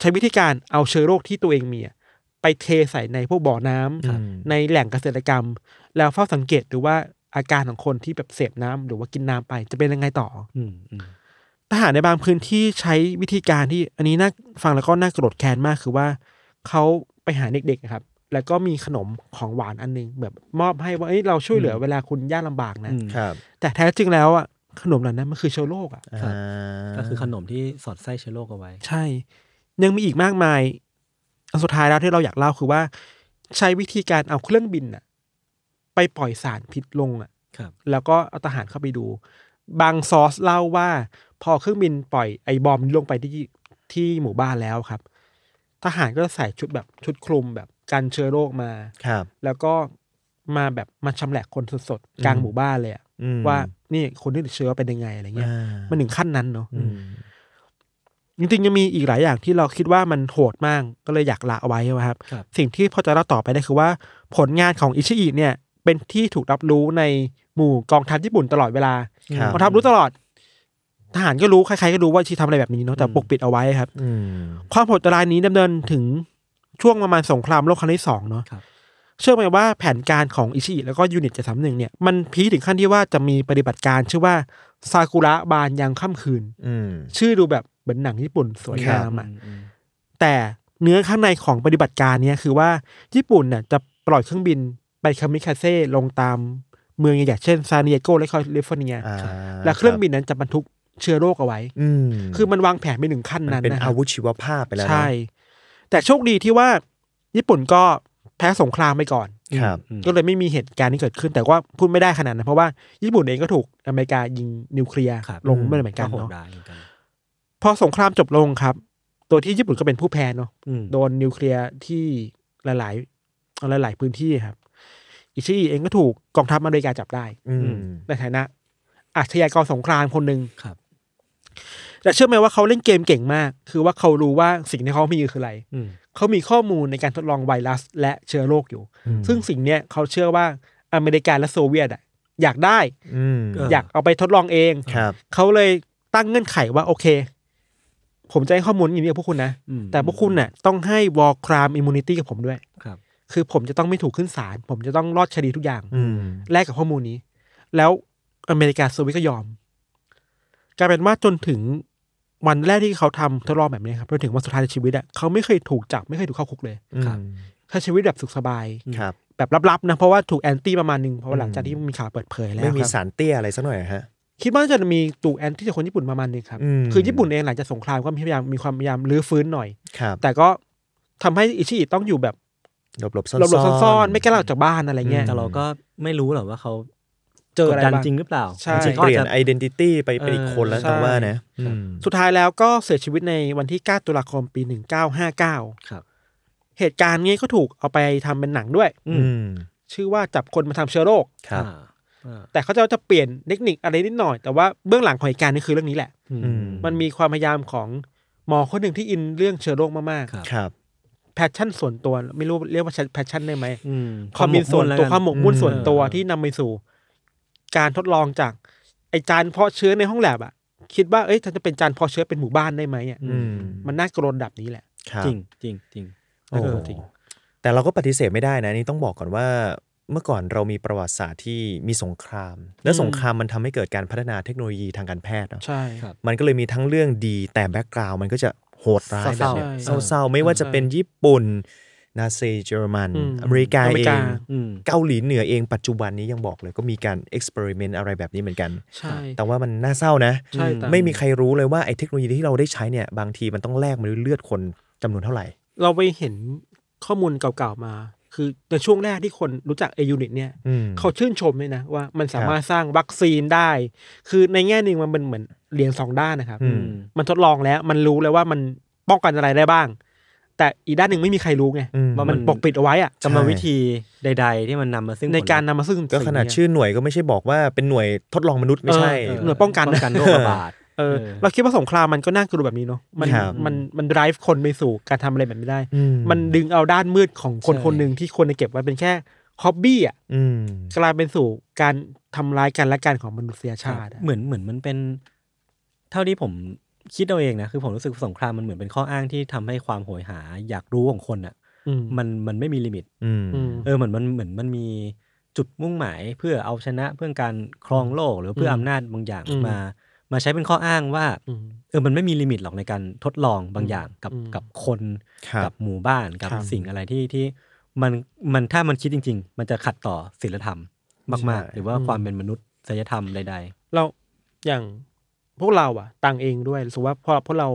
Speaker 3: ใช้วิธีการเอาเชื้อโรคที่ตัวเองมีอะไปเทใส่ในพวกบ่อน้ำ
Speaker 4: ครับ
Speaker 3: ในแหล่งเกษตรกรรม แล้วเฝ้าสังเกตดูว่าอาการของคนที่แบบเสพน้ำหรือว่ากินน้ำไปจะเป็นยังไงต่อ
Speaker 2: อืมอืม
Speaker 3: ทหารในบางพื้นที่ใช้วิธีการที่อันนี้น่าฟังแล้วก็น่าโกรธแค้นมากคือว่าเขาไปหาเด็กๆอะครับ แล้วก็มีขนมของหวานอันหนึงแบบมอบให้ว่าเอ้ยเราช่วยเหลือเวลาคุณยากลำบากนะ
Speaker 2: อืม
Speaker 4: ครับ
Speaker 3: แต่แท้จริงแล้วอะขนมเหล่านั้นมันคือเชื้อโรคอะ
Speaker 2: ครับ
Speaker 4: อ่า
Speaker 2: ก็คือขนมที่สอดไส้เชื้อโรคเอาไว้
Speaker 3: ใช่ ยังมีอีกมากมาย อันสุดท้ายแล้วที่เราอยากเล่าคือว่า ใช้วิธีการเอาเครื่องบินอะไปปล่อยสารพิษลงอะ
Speaker 2: ครับ
Speaker 3: แล้วก็เอาทหารเข้าไปดู บางซอสเล่าว่า พอเครื่องบินปล่อยไอบอมนี้ลงไปที่ที่หมู่บ้านแล้วครับ ทหารก็ใส่ชุดแบบชุดคลุมแบบกันเชื้อโรคมา
Speaker 4: ครับ
Speaker 3: แล้วก็มาแบบมาชำแหละคนสดๆกลาง
Speaker 4: อืม
Speaker 3: หมู่บ้านเลยอะ
Speaker 4: อืม
Speaker 3: ว่านี่คนที่ติดเชื้อเป็นยังไงอะไรเงี้ย
Speaker 4: อ่า
Speaker 3: มันถึงขั้นนั้นเนาะ
Speaker 4: อืม
Speaker 3: จริงๆยังมีอีกหลายอย่างที่เราคิดว่ามันโหดมากก็เลยอยากละเอาไว้นะครับ
Speaker 2: ครับ
Speaker 3: สิ่งที่พอจะเล่าต่อไปได้คือว่า ผลงานของอิชิอิเนี่ย เป็นที่ถูกรับรู้ในหมู่กองทัพญี่ปุ่นตลอดเวลา
Speaker 4: ครับ
Speaker 3: กองทัพรู้ตลอด ทหารก็รู้ใครๆก็รู้ว่าอิชิทำอะไรแบบนี้เนาะแต่
Speaker 2: อืม
Speaker 3: ปกปิดเอาไว้ครับ
Speaker 4: อืม
Speaker 3: ความโหดร้ายนี้ดำเนินถึงช่วงประมาณสงครามโลกครั้งที่สองเนาะ
Speaker 2: ครับ
Speaker 3: เชื่อไหมว่าแผนการของอิชิอิแล้วก็ unit เจ็ดสามหนึ่งเนี่ยมัน peak ถึงขั้นที่ว่าจะมีปฏิบัติการชื่อว่าซากุระบานยามค่ำคืน
Speaker 4: อืม
Speaker 3: ชื่อดูแบบ เหมือนหนังญี่ปุ่นสวยงามอะ
Speaker 2: อืมอืม
Speaker 3: แต่เนื้อข้างในของปฏิบัติการเนี้ยคือว่าญี่ปุ่นน่ะจะปล่อยเครื่องบินไปคามิคาเซ่ลงตามเมืองใหญ่ๆเช่นซานดิเอโกและแคลิฟอร์เนีย
Speaker 4: อ่า
Speaker 3: และเครื่องบินนั้นจะบรรทุกเชื้อโรคเอาไว้
Speaker 4: อืม
Speaker 3: คือมันวางแผนไปถึงขั้น
Speaker 4: มัน
Speaker 3: นั้น
Speaker 4: เป็น
Speaker 3: นะครับอา
Speaker 4: วุธชีวภาพไปแล้วนะ
Speaker 3: ใช่ แต่โชคดีที่ว่าญี่ปุ่นก็แพ้สงครามไปก่อน
Speaker 4: ครับ
Speaker 2: อืม
Speaker 3: ก็เลยไม่มีเหตุการณ์นี้เกิดขึ้น แต่ว่าพูดไม่ได้ขนาดนั้นเพราะว่าญี่ปุ่นเองก็ถูกอเมริกายิงนิวเคลียร์
Speaker 2: ครับ
Speaker 3: ลงมาเหมือนกัน
Speaker 2: โหด
Speaker 3: เนาะ
Speaker 2: ร้ายเหมื อนกัน
Speaker 3: พอสงครามจบลงครับ ตัวที่ญี่ปุ่นก็เป็นผู้แพ้เนาะ
Speaker 2: อืม
Speaker 3: โดนนิวเคลียร์ที่หลายๆหลาย ๆ พื้นที่ครับ อิชิอิเองก็ถูกกองทัพอเมริกาจับได้
Speaker 4: อืม
Speaker 3: ในฐานะอาชญากรสงครามคนหนึ่ง
Speaker 2: ครับ
Speaker 3: แต่เชื่อไหมว่าเขาเล่นเกมเก่งมาก คือว่าเขารู้ว่าสิ่งที่เขามีคืออะไร
Speaker 2: อืม
Speaker 3: เขามีข้อมูลในการทดลองไวรัส และเชื้อโรคอยู่
Speaker 4: อืม
Speaker 3: ซึ่งสิ่งเนี้ยเขาเชื่อว่าอเมริกาและโซเวียตอะอยากได้
Speaker 4: อืม
Speaker 2: เออ
Speaker 3: อยากเอาไปทดลองเอง
Speaker 4: ครับ
Speaker 3: เขาเลยตั้งเงื่อนไขว่าโอเค ผมจะให้ข้อมูลอย่างนี้กับพวกคุณนะ
Speaker 2: อืม
Speaker 3: แต่พวกคุณน่ะต้องให้ war crime immunity กับผมด้วย
Speaker 2: ครับ
Speaker 3: คือผมจะต้องไม่ถูกขึ้นศาลผมจะต้องรอดคดีทุกอย่าง
Speaker 4: อืม
Speaker 3: แลกกับข้อมูลนี้ แล้วอเมริกาโซเวียตก็ยอมกลายเป็นว่าจนถึงวันแรกที่เขาทำทดลองแบบนี้ครับจนถึงวันสุดท้ายในชีวิตอะเขาไม่เคยถูกจับไม่เคยถูกเข้าคุกเลย
Speaker 4: ครับ
Speaker 3: ใช้ชีวิตแบบสุขสบาย
Speaker 4: ครับ
Speaker 3: แบบลับๆนะเพราะว่าถูกแอนตี้ประมาณนึงเพราะว่าหลังจากที่มีข่าวเปิดเผยแล้ว
Speaker 4: ไม่มี
Speaker 3: ครับ
Speaker 4: สารเตี้ยอะไรสักหน่อยฮะ
Speaker 3: คิดว่าจะมีถูกแอนตี้จากคนญี่ปุ่นประมาณนึงครับ
Speaker 4: อืม
Speaker 3: คือญี่ปุ่นเองหลังจากสงครามก็พยายามมีความพยายามรื้อฟื้นหน่อย
Speaker 4: ครับ
Speaker 3: แต่ก็ทำให้อิชิอิต้องอยู่แบบ
Speaker 4: หลบหลบๆซ่อน
Speaker 3: หลบๆซ่อนๆไม่กล้าออกจากบ้านอะไรเงี้ย
Speaker 2: แต่เราก็ไม่รู้หรอกว่าเขา
Speaker 3: เจออะไร
Speaker 2: กดดัน
Speaker 3: บ้าง
Speaker 2: จริงหรือเปล่า
Speaker 3: ใช่
Speaker 2: จริงๆ
Speaker 4: เขา
Speaker 2: อาจจะ
Speaker 4: เปลี่ยน identity ไปเป็นอีกคนแล้ว
Speaker 3: ใช่
Speaker 4: ต้องว่านะอืม
Speaker 3: สุดท้ายแล้วก็เสียชีวิตในวันที่ 9 ตุลาคมปี 1959
Speaker 2: ครับ
Speaker 3: เหตุการณ์นี้ก็ถูกเอาไปทำเป็นหนังด้วย
Speaker 2: อื
Speaker 4: อืม
Speaker 3: ชื่อว่าจับคนมาทำเชื้อโรค
Speaker 4: ครับ
Speaker 2: อ่าอ่า
Speaker 3: แต่เขาจะจะเปลี่ยนเทคนิคอะไรนิดหน่อย แต่ว่าเบื้องหลังของเหตุการณ์นี้คือเรื่องนี้แหละ
Speaker 2: อืม
Speaker 4: อืม
Speaker 3: มันมีความพยายามของหมอคนหนึ่งที่อินเรื่องเชื้อโรคมาก
Speaker 2: ครับ
Speaker 4: ครับ
Speaker 3: ๆ passion ส่วนตัวไม่รู้เรียกว่า passion ได้ไหม
Speaker 2: อืม
Speaker 3: ความมีส่วนตัวความหมกมุ่น
Speaker 4: อืม
Speaker 3: ส่วนตัว
Speaker 2: เออ
Speaker 3: ที่นำไปสู่ การทดลองจาก ไอจานเพาะเชื้อในห้องแล็บอะคิดว่าเอ้ยฉันจะเป็นจานเพาะเชื้อเป็นหมู่บ้านได้ไหมอะ
Speaker 4: อืม
Speaker 3: มันน่ากลัวระดับนี้แหละ
Speaker 4: ครับ
Speaker 2: จริงจริงจริง
Speaker 4: โอ้
Speaker 2: เออจริง
Speaker 4: แต่เราก็ปฏิเสธไม่ได้นะนี่ต้องบอกก่อนว่า เมื่อก่อนเรามีประวัติศาสตร์ที่มีสงคราม และ
Speaker 3: อืม
Speaker 4: สงครามมันทำให้เกิดการพัฒนาเทคโนโลยีทางการแพทย์เนอะ
Speaker 3: ใช่
Speaker 2: ครับ
Speaker 4: มันก็เลยมีทั้งเรื่องดีแต่ background มันก็จะโหดร้ายแบบเนี้ย
Speaker 3: เศร้าๆ
Speaker 4: เศร้าๆไม่ว่าจะเป็นญี่ปุ่นนาซีเยอรมัน
Speaker 3: อืม
Speaker 4: อเมริกา
Speaker 3: อเมริกา
Speaker 4: เอกาง
Speaker 2: อืม
Speaker 4: เกาหลีเหนือเองปัจจุบันนี้ยังบอกเลยก็มีการ experiment อะไรแบบนี้เหมือนกัน
Speaker 3: ใช่
Speaker 4: แต่ว่ามันน่าเศร้านะ
Speaker 3: ใช่แต่
Speaker 4: ไม่มีใครรู้เลยว่าไอ้เทคโนโลยีที่เราได้ใช้เนี่ยบางทีมันต้องแลกมาด้วยเลือดคนจำนวนเท่าไหร่
Speaker 3: เราไปเห็นข้อมูลเก่าๆมา คือในช่วงแรกที่คนรู้จักเอยูนิตเนี่ย
Speaker 4: อืม
Speaker 3: เขาชื่นชมเลยนะว่ามันสามารถสร้างวัคซีนได้ คือในแง่หนึ่งมันเป็นเหมือนเหรียญสองด้านนะครับ
Speaker 4: อืม
Speaker 3: มันทดลองแล้วมันรู้แล้วว่ามันป้องกันอะไรได้บ้าง แต่อีกด้านหนึ่งไม่มีใครรู้ไง
Speaker 4: อืม
Speaker 2: ว่ามั
Speaker 3: มันนปกปิดเอาไว้อะ
Speaker 2: กรรมวิธีใด ๆ ที่มันนำมาซึ่ง
Speaker 3: ในการ
Speaker 2: ผล
Speaker 3: นำมาซึ่ง
Speaker 4: ก็ขนาด
Speaker 3: สิ่งเนี้ย
Speaker 4: ชื่อหน่วยก็ไม่ใช่บอกว่าเป็นหน่วยทดลองมนุษย์ไม่ใช่
Speaker 3: เออหน่วยป้องกัน
Speaker 2: ป้องกันโรคระบาด
Speaker 3: เออ
Speaker 2: เออ
Speaker 3: เราคิดว่าสงครามมันก็น่ากลัวแบบนี้เนาะมัน
Speaker 4: ครับ
Speaker 3: มันมัน drive คนไปสู่การทำอะไรแบบนี้ได้
Speaker 4: อื
Speaker 3: มันดึงเอาด้านมืดของคน
Speaker 2: ใช่
Speaker 3: คนหนึ่งที่ควรจะเก็บไว้เป็นแค่ฮอบบี้อะ
Speaker 4: อืม
Speaker 3: กลายเป็นสู่การทำร้ายกันและกันของมนุษยชาติอะ
Speaker 2: เหมือนเหมือนมันเป็น เท่าที่ผมคิดเอาเองนะคือผมรู้สึกสงครามมันเหมือนเป็นข้ออ้างที่ทำให้ความโหยหาอยากรู้ของคนอะ
Speaker 3: อืม
Speaker 2: มันมันไม่มีลิมิต
Speaker 4: อืม
Speaker 3: อืม
Speaker 2: เออเหมือนมันเหมือนมันมีจุดมุ่งหมายเพื่อเอาชนะเพื่อการครองโลกหรือเพื่ออำนาจบางอย่าง
Speaker 3: อืม
Speaker 2: มา มาใช้เป็นข้ออ้างว่า
Speaker 3: อืม
Speaker 2: เออมันไม่มีลิมิตหรอกในการทดลองบางอย่างกับ
Speaker 3: อืม
Speaker 2: กับคน
Speaker 4: ครับ
Speaker 2: กับหมู่บ้านกับ
Speaker 3: ครับ
Speaker 2: สิ่งอะไรที่ที่มันมันถ้ามันคิดจริง ๆ มันจะขัดต่อศีลธรรมมาก
Speaker 4: ใช่
Speaker 2: ๆหรือว่าความเป็นมนุษยธรรมใด
Speaker 3: เราอย่างพวกเราอะต่างเองด้วยรู้สึกว่าพอพวกเรา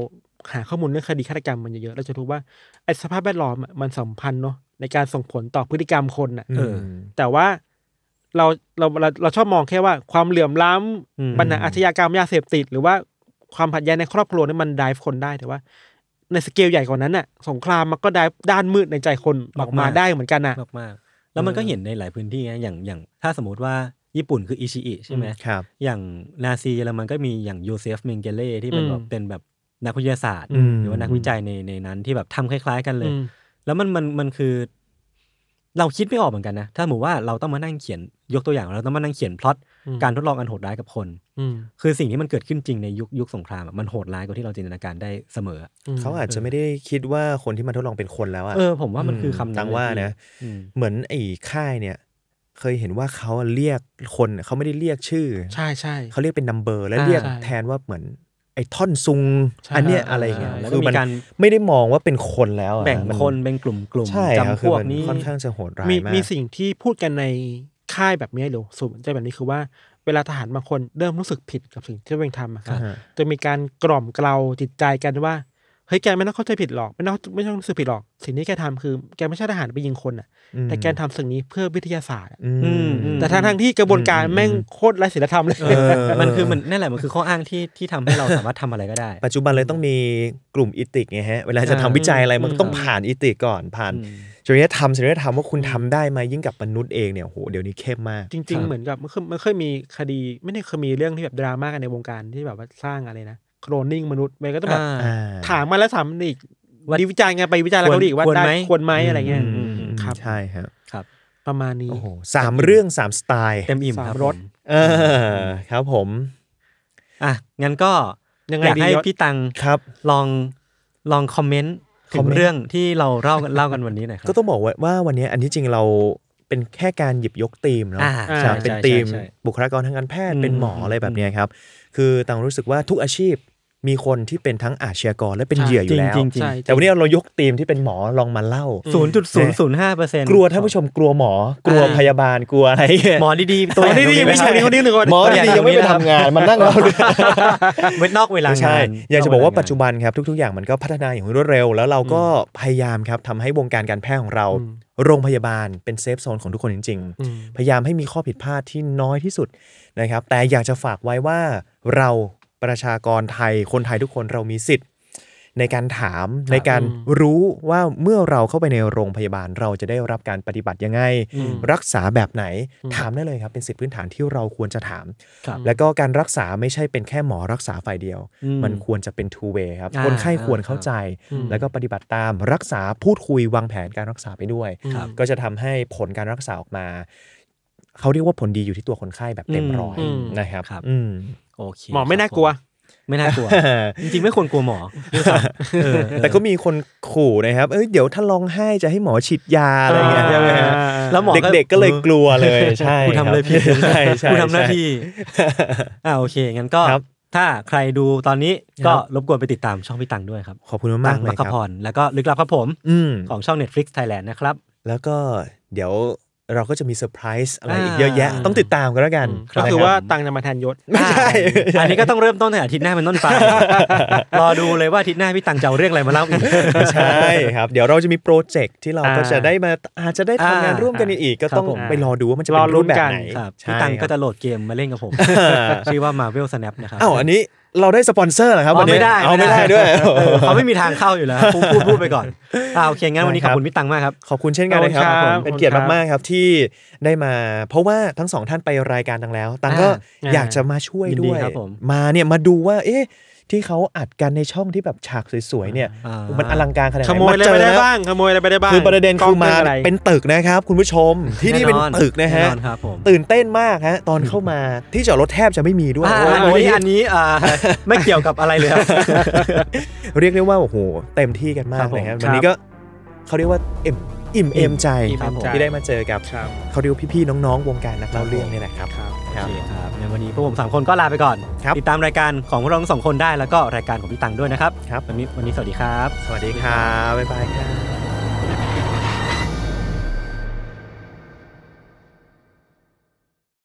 Speaker 3: หาข้อมูลเรื่องคดีฆาตกรรมมันเยอะๆเราจะรู้ว่าไอ้สภาพแวดล้อมอะมันสัมพันธ์เนาะในการส่งผลต่อพฤติกรรมคนอะ
Speaker 2: เออ
Speaker 3: แต่ว่า เราเราเราเราชอบมองแค่ว่าความเหลื่อมล้ำ
Speaker 2: อืม
Speaker 3: ปัญหาอาชญากรรมยาเสพติด หรือว่าความขัดแย้งในครอบครัวนี่มันด i v e คนได้แต่ว่า ในสเกลใหญ่กว่านั้นน่ะ สงครามมันก็ได้ด้านมืดในใจคนออกมาได้เหมือนกันน่ะ
Speaker 2: ๆมากๆแล้วมันก็
Speaker 3: เออ
Speaker 2: เห็นในหลายพื้นที่นะอย่างอย่างถ้าสมมติว่าญี่ปุ่นคืออิชิอิใช่ไหม
Speaker 4: ครับ
Speaker 2: อย่างนาซีเยอรมันก็มีอย่างโยเซฟเมงเกเล่ที่เป็น
Speaker 3: อืม
Speaker 2: แบบเป็นแบบนักวิทยาศาสตร์
Speaker 4: อืม
Speaker 2: หรือว่านักวิจัยในในนั้นที่แบบทำคล้าย ๆ กันเลย
Speaker 3: อืม
Speaker 2: แล้วมันมันมันคือ เราคิดไม่ออกเหมือนกันนะ ถ้าสมมติว่าเราต้องมานั่งเขียน ยกตัวอย่างเราต้องมานั่งเขียนพล็อต
Speaker 3: อืม
Speaker 2: การทดลองอันโหดร้ายกับคน
Speaker 3: อืม
Speaker 2: คือสิ่งที่มันเกิดขึ้นจริงในยุคยุคสงครามอะมันโหดร้ายกว่าที่เราจินตนาการได้เสมอ
Speaker 3: ม
Speaker 4: เขาอาจจะไม่ได้คิดว่าคนที่มาทดลองเป็นคนแล้วอะ
Speaker 2: เออผมว่ามันคือคำ
Speaker 4: ตังว่านะ
Speaker 2: อืม
Speaker 4: เหมือนไอ้ค่ายเนี่ย เคยเห็นว่าเขาเรียกคนเขาไม่ได้เรียกชื่อ
Speaker 3: ใช่ใช่
Speaker 4: เขาเรียกเป็นนัมเบอร์ แล้ว
Speaker 2: อ่า
Speaker 4: เรียก
Speaker 3: ใช่
Speaker 4: แทนว่าเหมือนไอ้ท่อนซุง
Speaker 3: ใช่
Speaker 4: อันเนี้ยอะไรเงี้ย
Speaker 2: แล้วก็
Speaker 4: คือ
Speaker 2: มี
Speaker 4: มัน
Speaker 2: การ
Speaker 4: ไม่ได้มองว่าเป็นคนแล้วอะ
Speaker 2: แบ่ง
Speaker 4: มั
Speaker 2: คนเป็นกลุ่มกลุ่ม
Speaker 4: ใช่ครับ
Speaker 2: จำพ
Speaker 4: คือ
Speaker 2: วก
Speaker 4: มัน
Speaker 2: นี้
Speaker 4: ค่อนข้างจะโหดร้าย
Speaker 3: มี
Speaker 4: มาก
Speaker 3: มีสิ่งที่พูดกันใน ค่ายแบบนี้หรือสูตรใจแบบนี้คือว่าเวลาทหารบางคนเริ่มรู้สึกผิดกับสิ่งที่ตัวเองทำอะครับ
Speaker 4: อ่า
Speaker 3: จะมีการกล่อมเกลาจิตใจกันว่า เฮ้ยแกไม่ต้องเข้าใจผิดหรอก ไม่ต้องไม่ต้องรู้สึกผิดหรอก สิ่งที่แกทำคือ แกไม่ใช่ทหารไปยิงคนอะ
Speaker 4: อืม
Speaker 3: แต่แกทำสิ่งนี้เพื่อวิทยาศาสตร์อะ
Speaker 4: อืม
Speaker 2: อืมอืม
Speaker 3: แต่ทางทางๆที่กระบวนการ
Speaker 4: อืม
Speaker 3: แม่งโคตรไร้ศีลธรรมเลย
Speaker 2: เออมันคือมันนั่นแหละมันคือข้ออ้างที่ที่ทำให้เราสามารถทำอะไรก็ได้
Speaker 4: ปัจจุบันเลยต้องมีกลุ่มอิติกไงฮะเวลาจะทำ
Speaker 2: อ่า
Speaker 4: วิจัยอะไรมันก็ต้อง
Speaker 3: อืม
Speaker 4: ผ่านอิติกก่อนผ่าน
Speaker 2: อืม
Speaker 4: จริยธรรมจริยธรรมว่าคุณทำได้ไหมยิ่งกับมนุษย์เองเนี่ยโอ้โหเดี๋ยวนี้เข้มมาก
Speaker 3: จริง ๆ เหมือนกับมันเคยมันเคยมีคดีไม่ได้เคยมีเรื่องที่แบบดราม่ากันในวงการที่แบบว่าสร้างอะไรนะ โคลนนิ่งมนุษย์มันก็ต้องแบบ
Speaker 2: อ่า
Speaker 3: ถามมาแล้วถามอีก
Speaker 2: ว่า
Speaker 3: ดีวิจัยไงไปวิจัยแล้ว
Speaker 2: ควร
Speaker 3: ก็ดีกว่า
Speaker 2: ควร
Speaker 3: ได้
Speaker 2: ไหม
Speaker 3: ควรไหมอะไรเงี้ย
Speaker 4: อืม
Speaker 3: อืมครับ
Speaker 4: ใช่ครับ
Speaker 2: ครับ
Speaker 3: ประมาณนี้
Speaker 4: โอ้โหสามเรื่องสามสไตล์
Speaker 2: เต็มอิ่ม
Speaker 3: สาม
Speaker 2: ครับ
Speaker 3: รส
Speaker 2: ผม
Speaker 4: เออครับผม
Speaker 2: อะงั้นก็
Speaker 3: ยังไง
Speaker 2: อยาก
Speaker 3: ดี
Speaker 2: ให้
Speaker 3: ยศ
Speaker 2: พี่ตัง
Speaker 4: ครับ
Speaker 2: ลองลองคอมเมนต์ถึ
Speaker 4: คอม
Speaker 2: ง
Speaker 4: เมนต์
Speaker 2: เรื่องที่เราเล่ากันเล่ากันวันนี้หน่อยครับ
Speaker 4: ก็ต้องบอกว่าว่าวันนี้อันที่จริงเราเป็นแค่การหยิบยกธีมเนาะ
Speaker 2: อ่า
Speaker 3: อ่า
Speaker 4: ใช่
Speaker 2: ใช่
Speaker 4: เป็น
Speaker 2: ใช่
Speaker 4: ธีม
Speaker 2: ใช่
Speaker 4: บุคลากรทางการแพทย์
Speaker 2: อืม
Speaker 4: เป็นหมออะไรแบบเนี้ยครับ คือตังรู้สึกว่าทุกอาชีพ มีคนที่เป็นทั้งอาชญากรและเป็น
Speaker 3: ใช่
Speaker 4: เหยื่ออยู่แล้ว
Speaker 2: จริงๆจริง
Speaker 3: ใช่
Speaker 4: แต่วันนี้เรายกธีมที่เป็นหมอลองมาเล่า
Speaker 2: ศูนย์จุดศูนย์ศูนย์ห้าเปอร์เซ็นต์
Speaker 4: กลัวท่านผู้ชมกลัวหมอ กลัว
Speaker 2: อ่า
Speaker 4: พยาบาลกลัวอะไรเงี้ย
Speaker 2: หมอดีๆตัว
Speaker 3: ตัวนี้
Speaker 2: อย่าง
Speaker 3: นี่
Speaker 2: ตรง
Speaker 3: ไม่ใช่
Speaker 2: ห
Speaker 3: คนนี้คนหนึ่งก่อน
Speaker 4: หมอดีๆยังไม่ไปทำงานมันนั่งเล่าด้วย
Speaker 2: เว้นนอกเวลา
Speaker 4: ไม่
Speaker 2: งา
Speaker 4: ใช่
Speaker 2: น
Speaker 4: อยากจะบอกว่า
Speaker 2: เวลงน
Speaker 4: ปัจจุบันครับทุก ๆ อย่างมันก็พัฒนาอย่างรวดเร็ว แล้วเราก็พยายามครับทำให้วงการการแพทย์ของเรา
Speaker 3: อืม
Speaker 4: โรงพยาบาลเป็นเซฟโซนของทุกคนจริง
Speaker 3: อืม
Speaker 4: ๆพยายามให้มีข้อผิดพลาดที่น้อยที่สุดนะครับ แต่อยากจะฝากไว้ว่าเรา ประชากรไทยคนไทยทุกคนเรามีสิทธิ์ ในการถามในการรู้ว่าเมื่อเราเข้าไปในโรงพยาบาลเราจะได้รับการปฏิบัติยังไง
Speaker 3: อืม
Speaker 4: รักษาแบบไหน
Speaker 3: อืม
Speaker 4: ถามได้เลยครับ เป็นสิทธิพื้นฐานที่เราควรจะถาม
Speaker 2: ครับ
Speaker 4: แล้วก็การรักษาไม่ใช่เป็นแค่หมอรักษาฝ่ายเดียว
Speaker 2: อืม
Speaker 4: มันควรจะเป็น two way ครับ
Speaker 2: อ่า
Speaker 4: คนไข้ควรเข้าใจ
Speaker 3: อืม
Speaker 4: แล้วก็ปฏิบัติตามรักษาพูดคุยวางแผนการรักษาไปด้วย
Speaker 2: ครับ
Speaker 4: ก็จะทำให้ผลการรักษาออกมาเขาเรียกว่าผลดีอยู่ที่ตัวคนไข้แบบเต็มร้อย
Speaker 3: อืม
Speaker 4: นะครับ
Speaker 2: ครับ
Speaker 4: อืม
Speaker 2: โอเค
Speaker 3: หมอไม่น่า
Speaker 2: ครับ
Speaker 3: กลัว
Speaker 2: ไม่น่ากลัว จริงๆไม่ควรกลัวหมอด้วยซ้ำเออ
Speaker 4: แต่ก็มีคนขู่นะครับ เอ้ยเดี๋ยวถ้าร้องไห้จะให้หมอฉีดยาอะไรเงี้ยใช่ไหมฮะ
Speaker 2: แล้วหมอ
Speaker 4: เด็กๆก็เลยกลัวเลยใช่
Speaker 2: กูทำเลยผิด
Speaker 4: ใช่ใช่
Speaker 2: กูทำหน้า
Speaker 4: ใช่
Speaker 2: ที่อ่าโอเคงั้นก็
Speaker 4: ครับ
Speaker 2: ถ้าใครดูตอนนี้ก็
Speaker 4: ครับ
Speaker 2: รบกวนไปติดตามช่องพี่ตังด้วยครับ
Speaker 4: ขอบคุณมากๆเล
Speaker 2: ตั
Speaker 4: ย
Speaker 2: ง
Speaker 4: ค
Speaker 2: มั
Speaker 4: รั
Speaker 2: ค
Speaker 4: บ
Speaker 2: พรแล้วก็ลึกลับครับผม
Speaker 4: อืม
Speaker 2: ของช่อง Netflix Thailand นะครับ
Speaker 4: แล้วก็เดี๋ยว เราก็จะมีเซอร์ไพรส์อะไรอีก
Speaker 2: อ่า
Speaker 4: เยอะแยะ ต้องติดตามกันแล้วกัน
Speaker 3: ก็คือ
Speaker 4: นะรับ
Speaker 3: ว่าตังจะมาแทนยศ
Speaker 4: ไม่ใช่
Speaker 2: อันนี้ก็ต้องเริ่มต้นในอาทิตย์หน้าเป็นต้นไปรอดูเลยว่าอาทิตย์หน้าพี่ตังจะเอาเรื่องอะไรมาเล่าอีก
Speaker 4: ใช่ครับ เดี๋ยวเราจะมีโปรเจกต์ที่เราก็
Speaker 2: อ่า
Speaker 4: จะได้มาอาจจะได้ทำงาน
Speaker 2: อ่า
Speaker 4: ร่วมกันอีก ก็ต้อง
Speaker 2: ครับผม
Speaker 4: ไปรอดูว่ามันจะ
Speaker 3: ร
Speaker 4: เป็
Speaker 3: อนลุ้
Speaker 4: รูป
Speaker 3: น
Speaker 4: แบบ
Speaker 3: กัน
Speaker 4: ไหน
Speaker 2: ครับ
Speaker 4: ใช่
Speaker 2: พี่ตัง
Speaker 4: ค
Speaker 2: ก็
Speaker 4: รับ
Speaker 2: จะโหลดเกมมาเล่นกับผมชื่อว่า Marvel Snap นะครับ
Speaker 4: อ้าวอันนี้ เราได้สปอนเซอร์เหรอครับ
Speaker 2: อ๋
Speaker 4: วั
Speaker 2: อน
Speaker 4: นี้
Speaker 2: ไม่ได้
Speaker 4: เอาไม่ได้ด้วย
Speaker 2: เออเขาไม่มีทางเข้าอยู่แล้วพูดพูดพูดไปก่อนอ่าโอเคงั้นวันนี้ขอบคุณพี่ตังมากครับ
Speaker 4: ขอบคุณเช่นกันนะครับ
Speaker 3: ขอบคุณครับ
Speaker 4: ผมเป็นเกียรติมากๆครับที่ได้มา เพราะว่าทั้งสองท่านไปรายการตังแล้ว ตังก็
Speaker 3: อ่า
Speaker 4: อยากจะมาช่วย
Speaker 2: ยินดี
Speaker 4: ด้วย
Speaker 2: ครับผม
Speaker 4: มาเนี่ยมาดูว่า เอ๊ะ ที่เขาอัดกันในช่องที่แบบฉากสวยๆเนี่ย
Speaker 2: อ่า
Speaker 4: มันอลังการขนาดไหน
Speaker 3: ขโมยอะไร
Speaker 4: เจ
Speaker 3: ไปได้
Speaker 4: แล้ว
Speaker 3: บ้างขโมยอะไรไปได้บ้าง
Speaker 4: คือประเด็นคือมา
Speaker 3: ล้งอะไร
Speaker 4: เป็นตึกนะครับ คุณผู้ชมที่นี่เป็น
Speaker 2: แอ
Speaker 4: ตึกนะฮะ
Speaker 2: แน่นอนครับผม
Speaker 4: ตื่นเต้นมากฮะตอนเข้ามาที่จอดรถแทบจะไม่มีด้วย
Speaker 2: อ่า
Speaker 4: โอ้
Speaker 2: อัน
Speaker 4: โห
Speaker 2: นี้อันนี้อ่าไม่เกี่ยวกับอะไรเลยครับ
Speaker 4: เรียกได้ว่าโอ้โหเต็มที่กันมา
Speaker 2: ครั
Speaker 4: ก
Speaker 2: บผม
Speaker 4: นะครับ
Speaker 3: ครับ
Speaker 4: วันนี้ก็เขาเรียกว่าเอ็มอิ่มเอมใจ
Speaker 3: อิ่มเอมใจ
Speaker 4: ที่ได้มาเจอกับ
Speaker 3: ครับ
Speaker 4: เขาเรียกว่าพี่ๆน้องๆ วงการนักเล่าเรื่องนี่แหละครับ
Speaker 3: ครับ
Speaker 4: ครับ
Speaker 2: โอเคครับในวันนี้พวกผมสามคนก็ลาไปก่อน
Speaker 4: ครับ
Speaker 2: ติดตามรายการของพวกเราทั้งสองคนได้แล้วก็รายการของพี่ตังด้วยนะครับ
Speaker 4: ครับ
Speaker 2: วันนี้วันนี้สวัสดีครับ
Speaker 4: สวัสดีครับบ๊ายบายครับ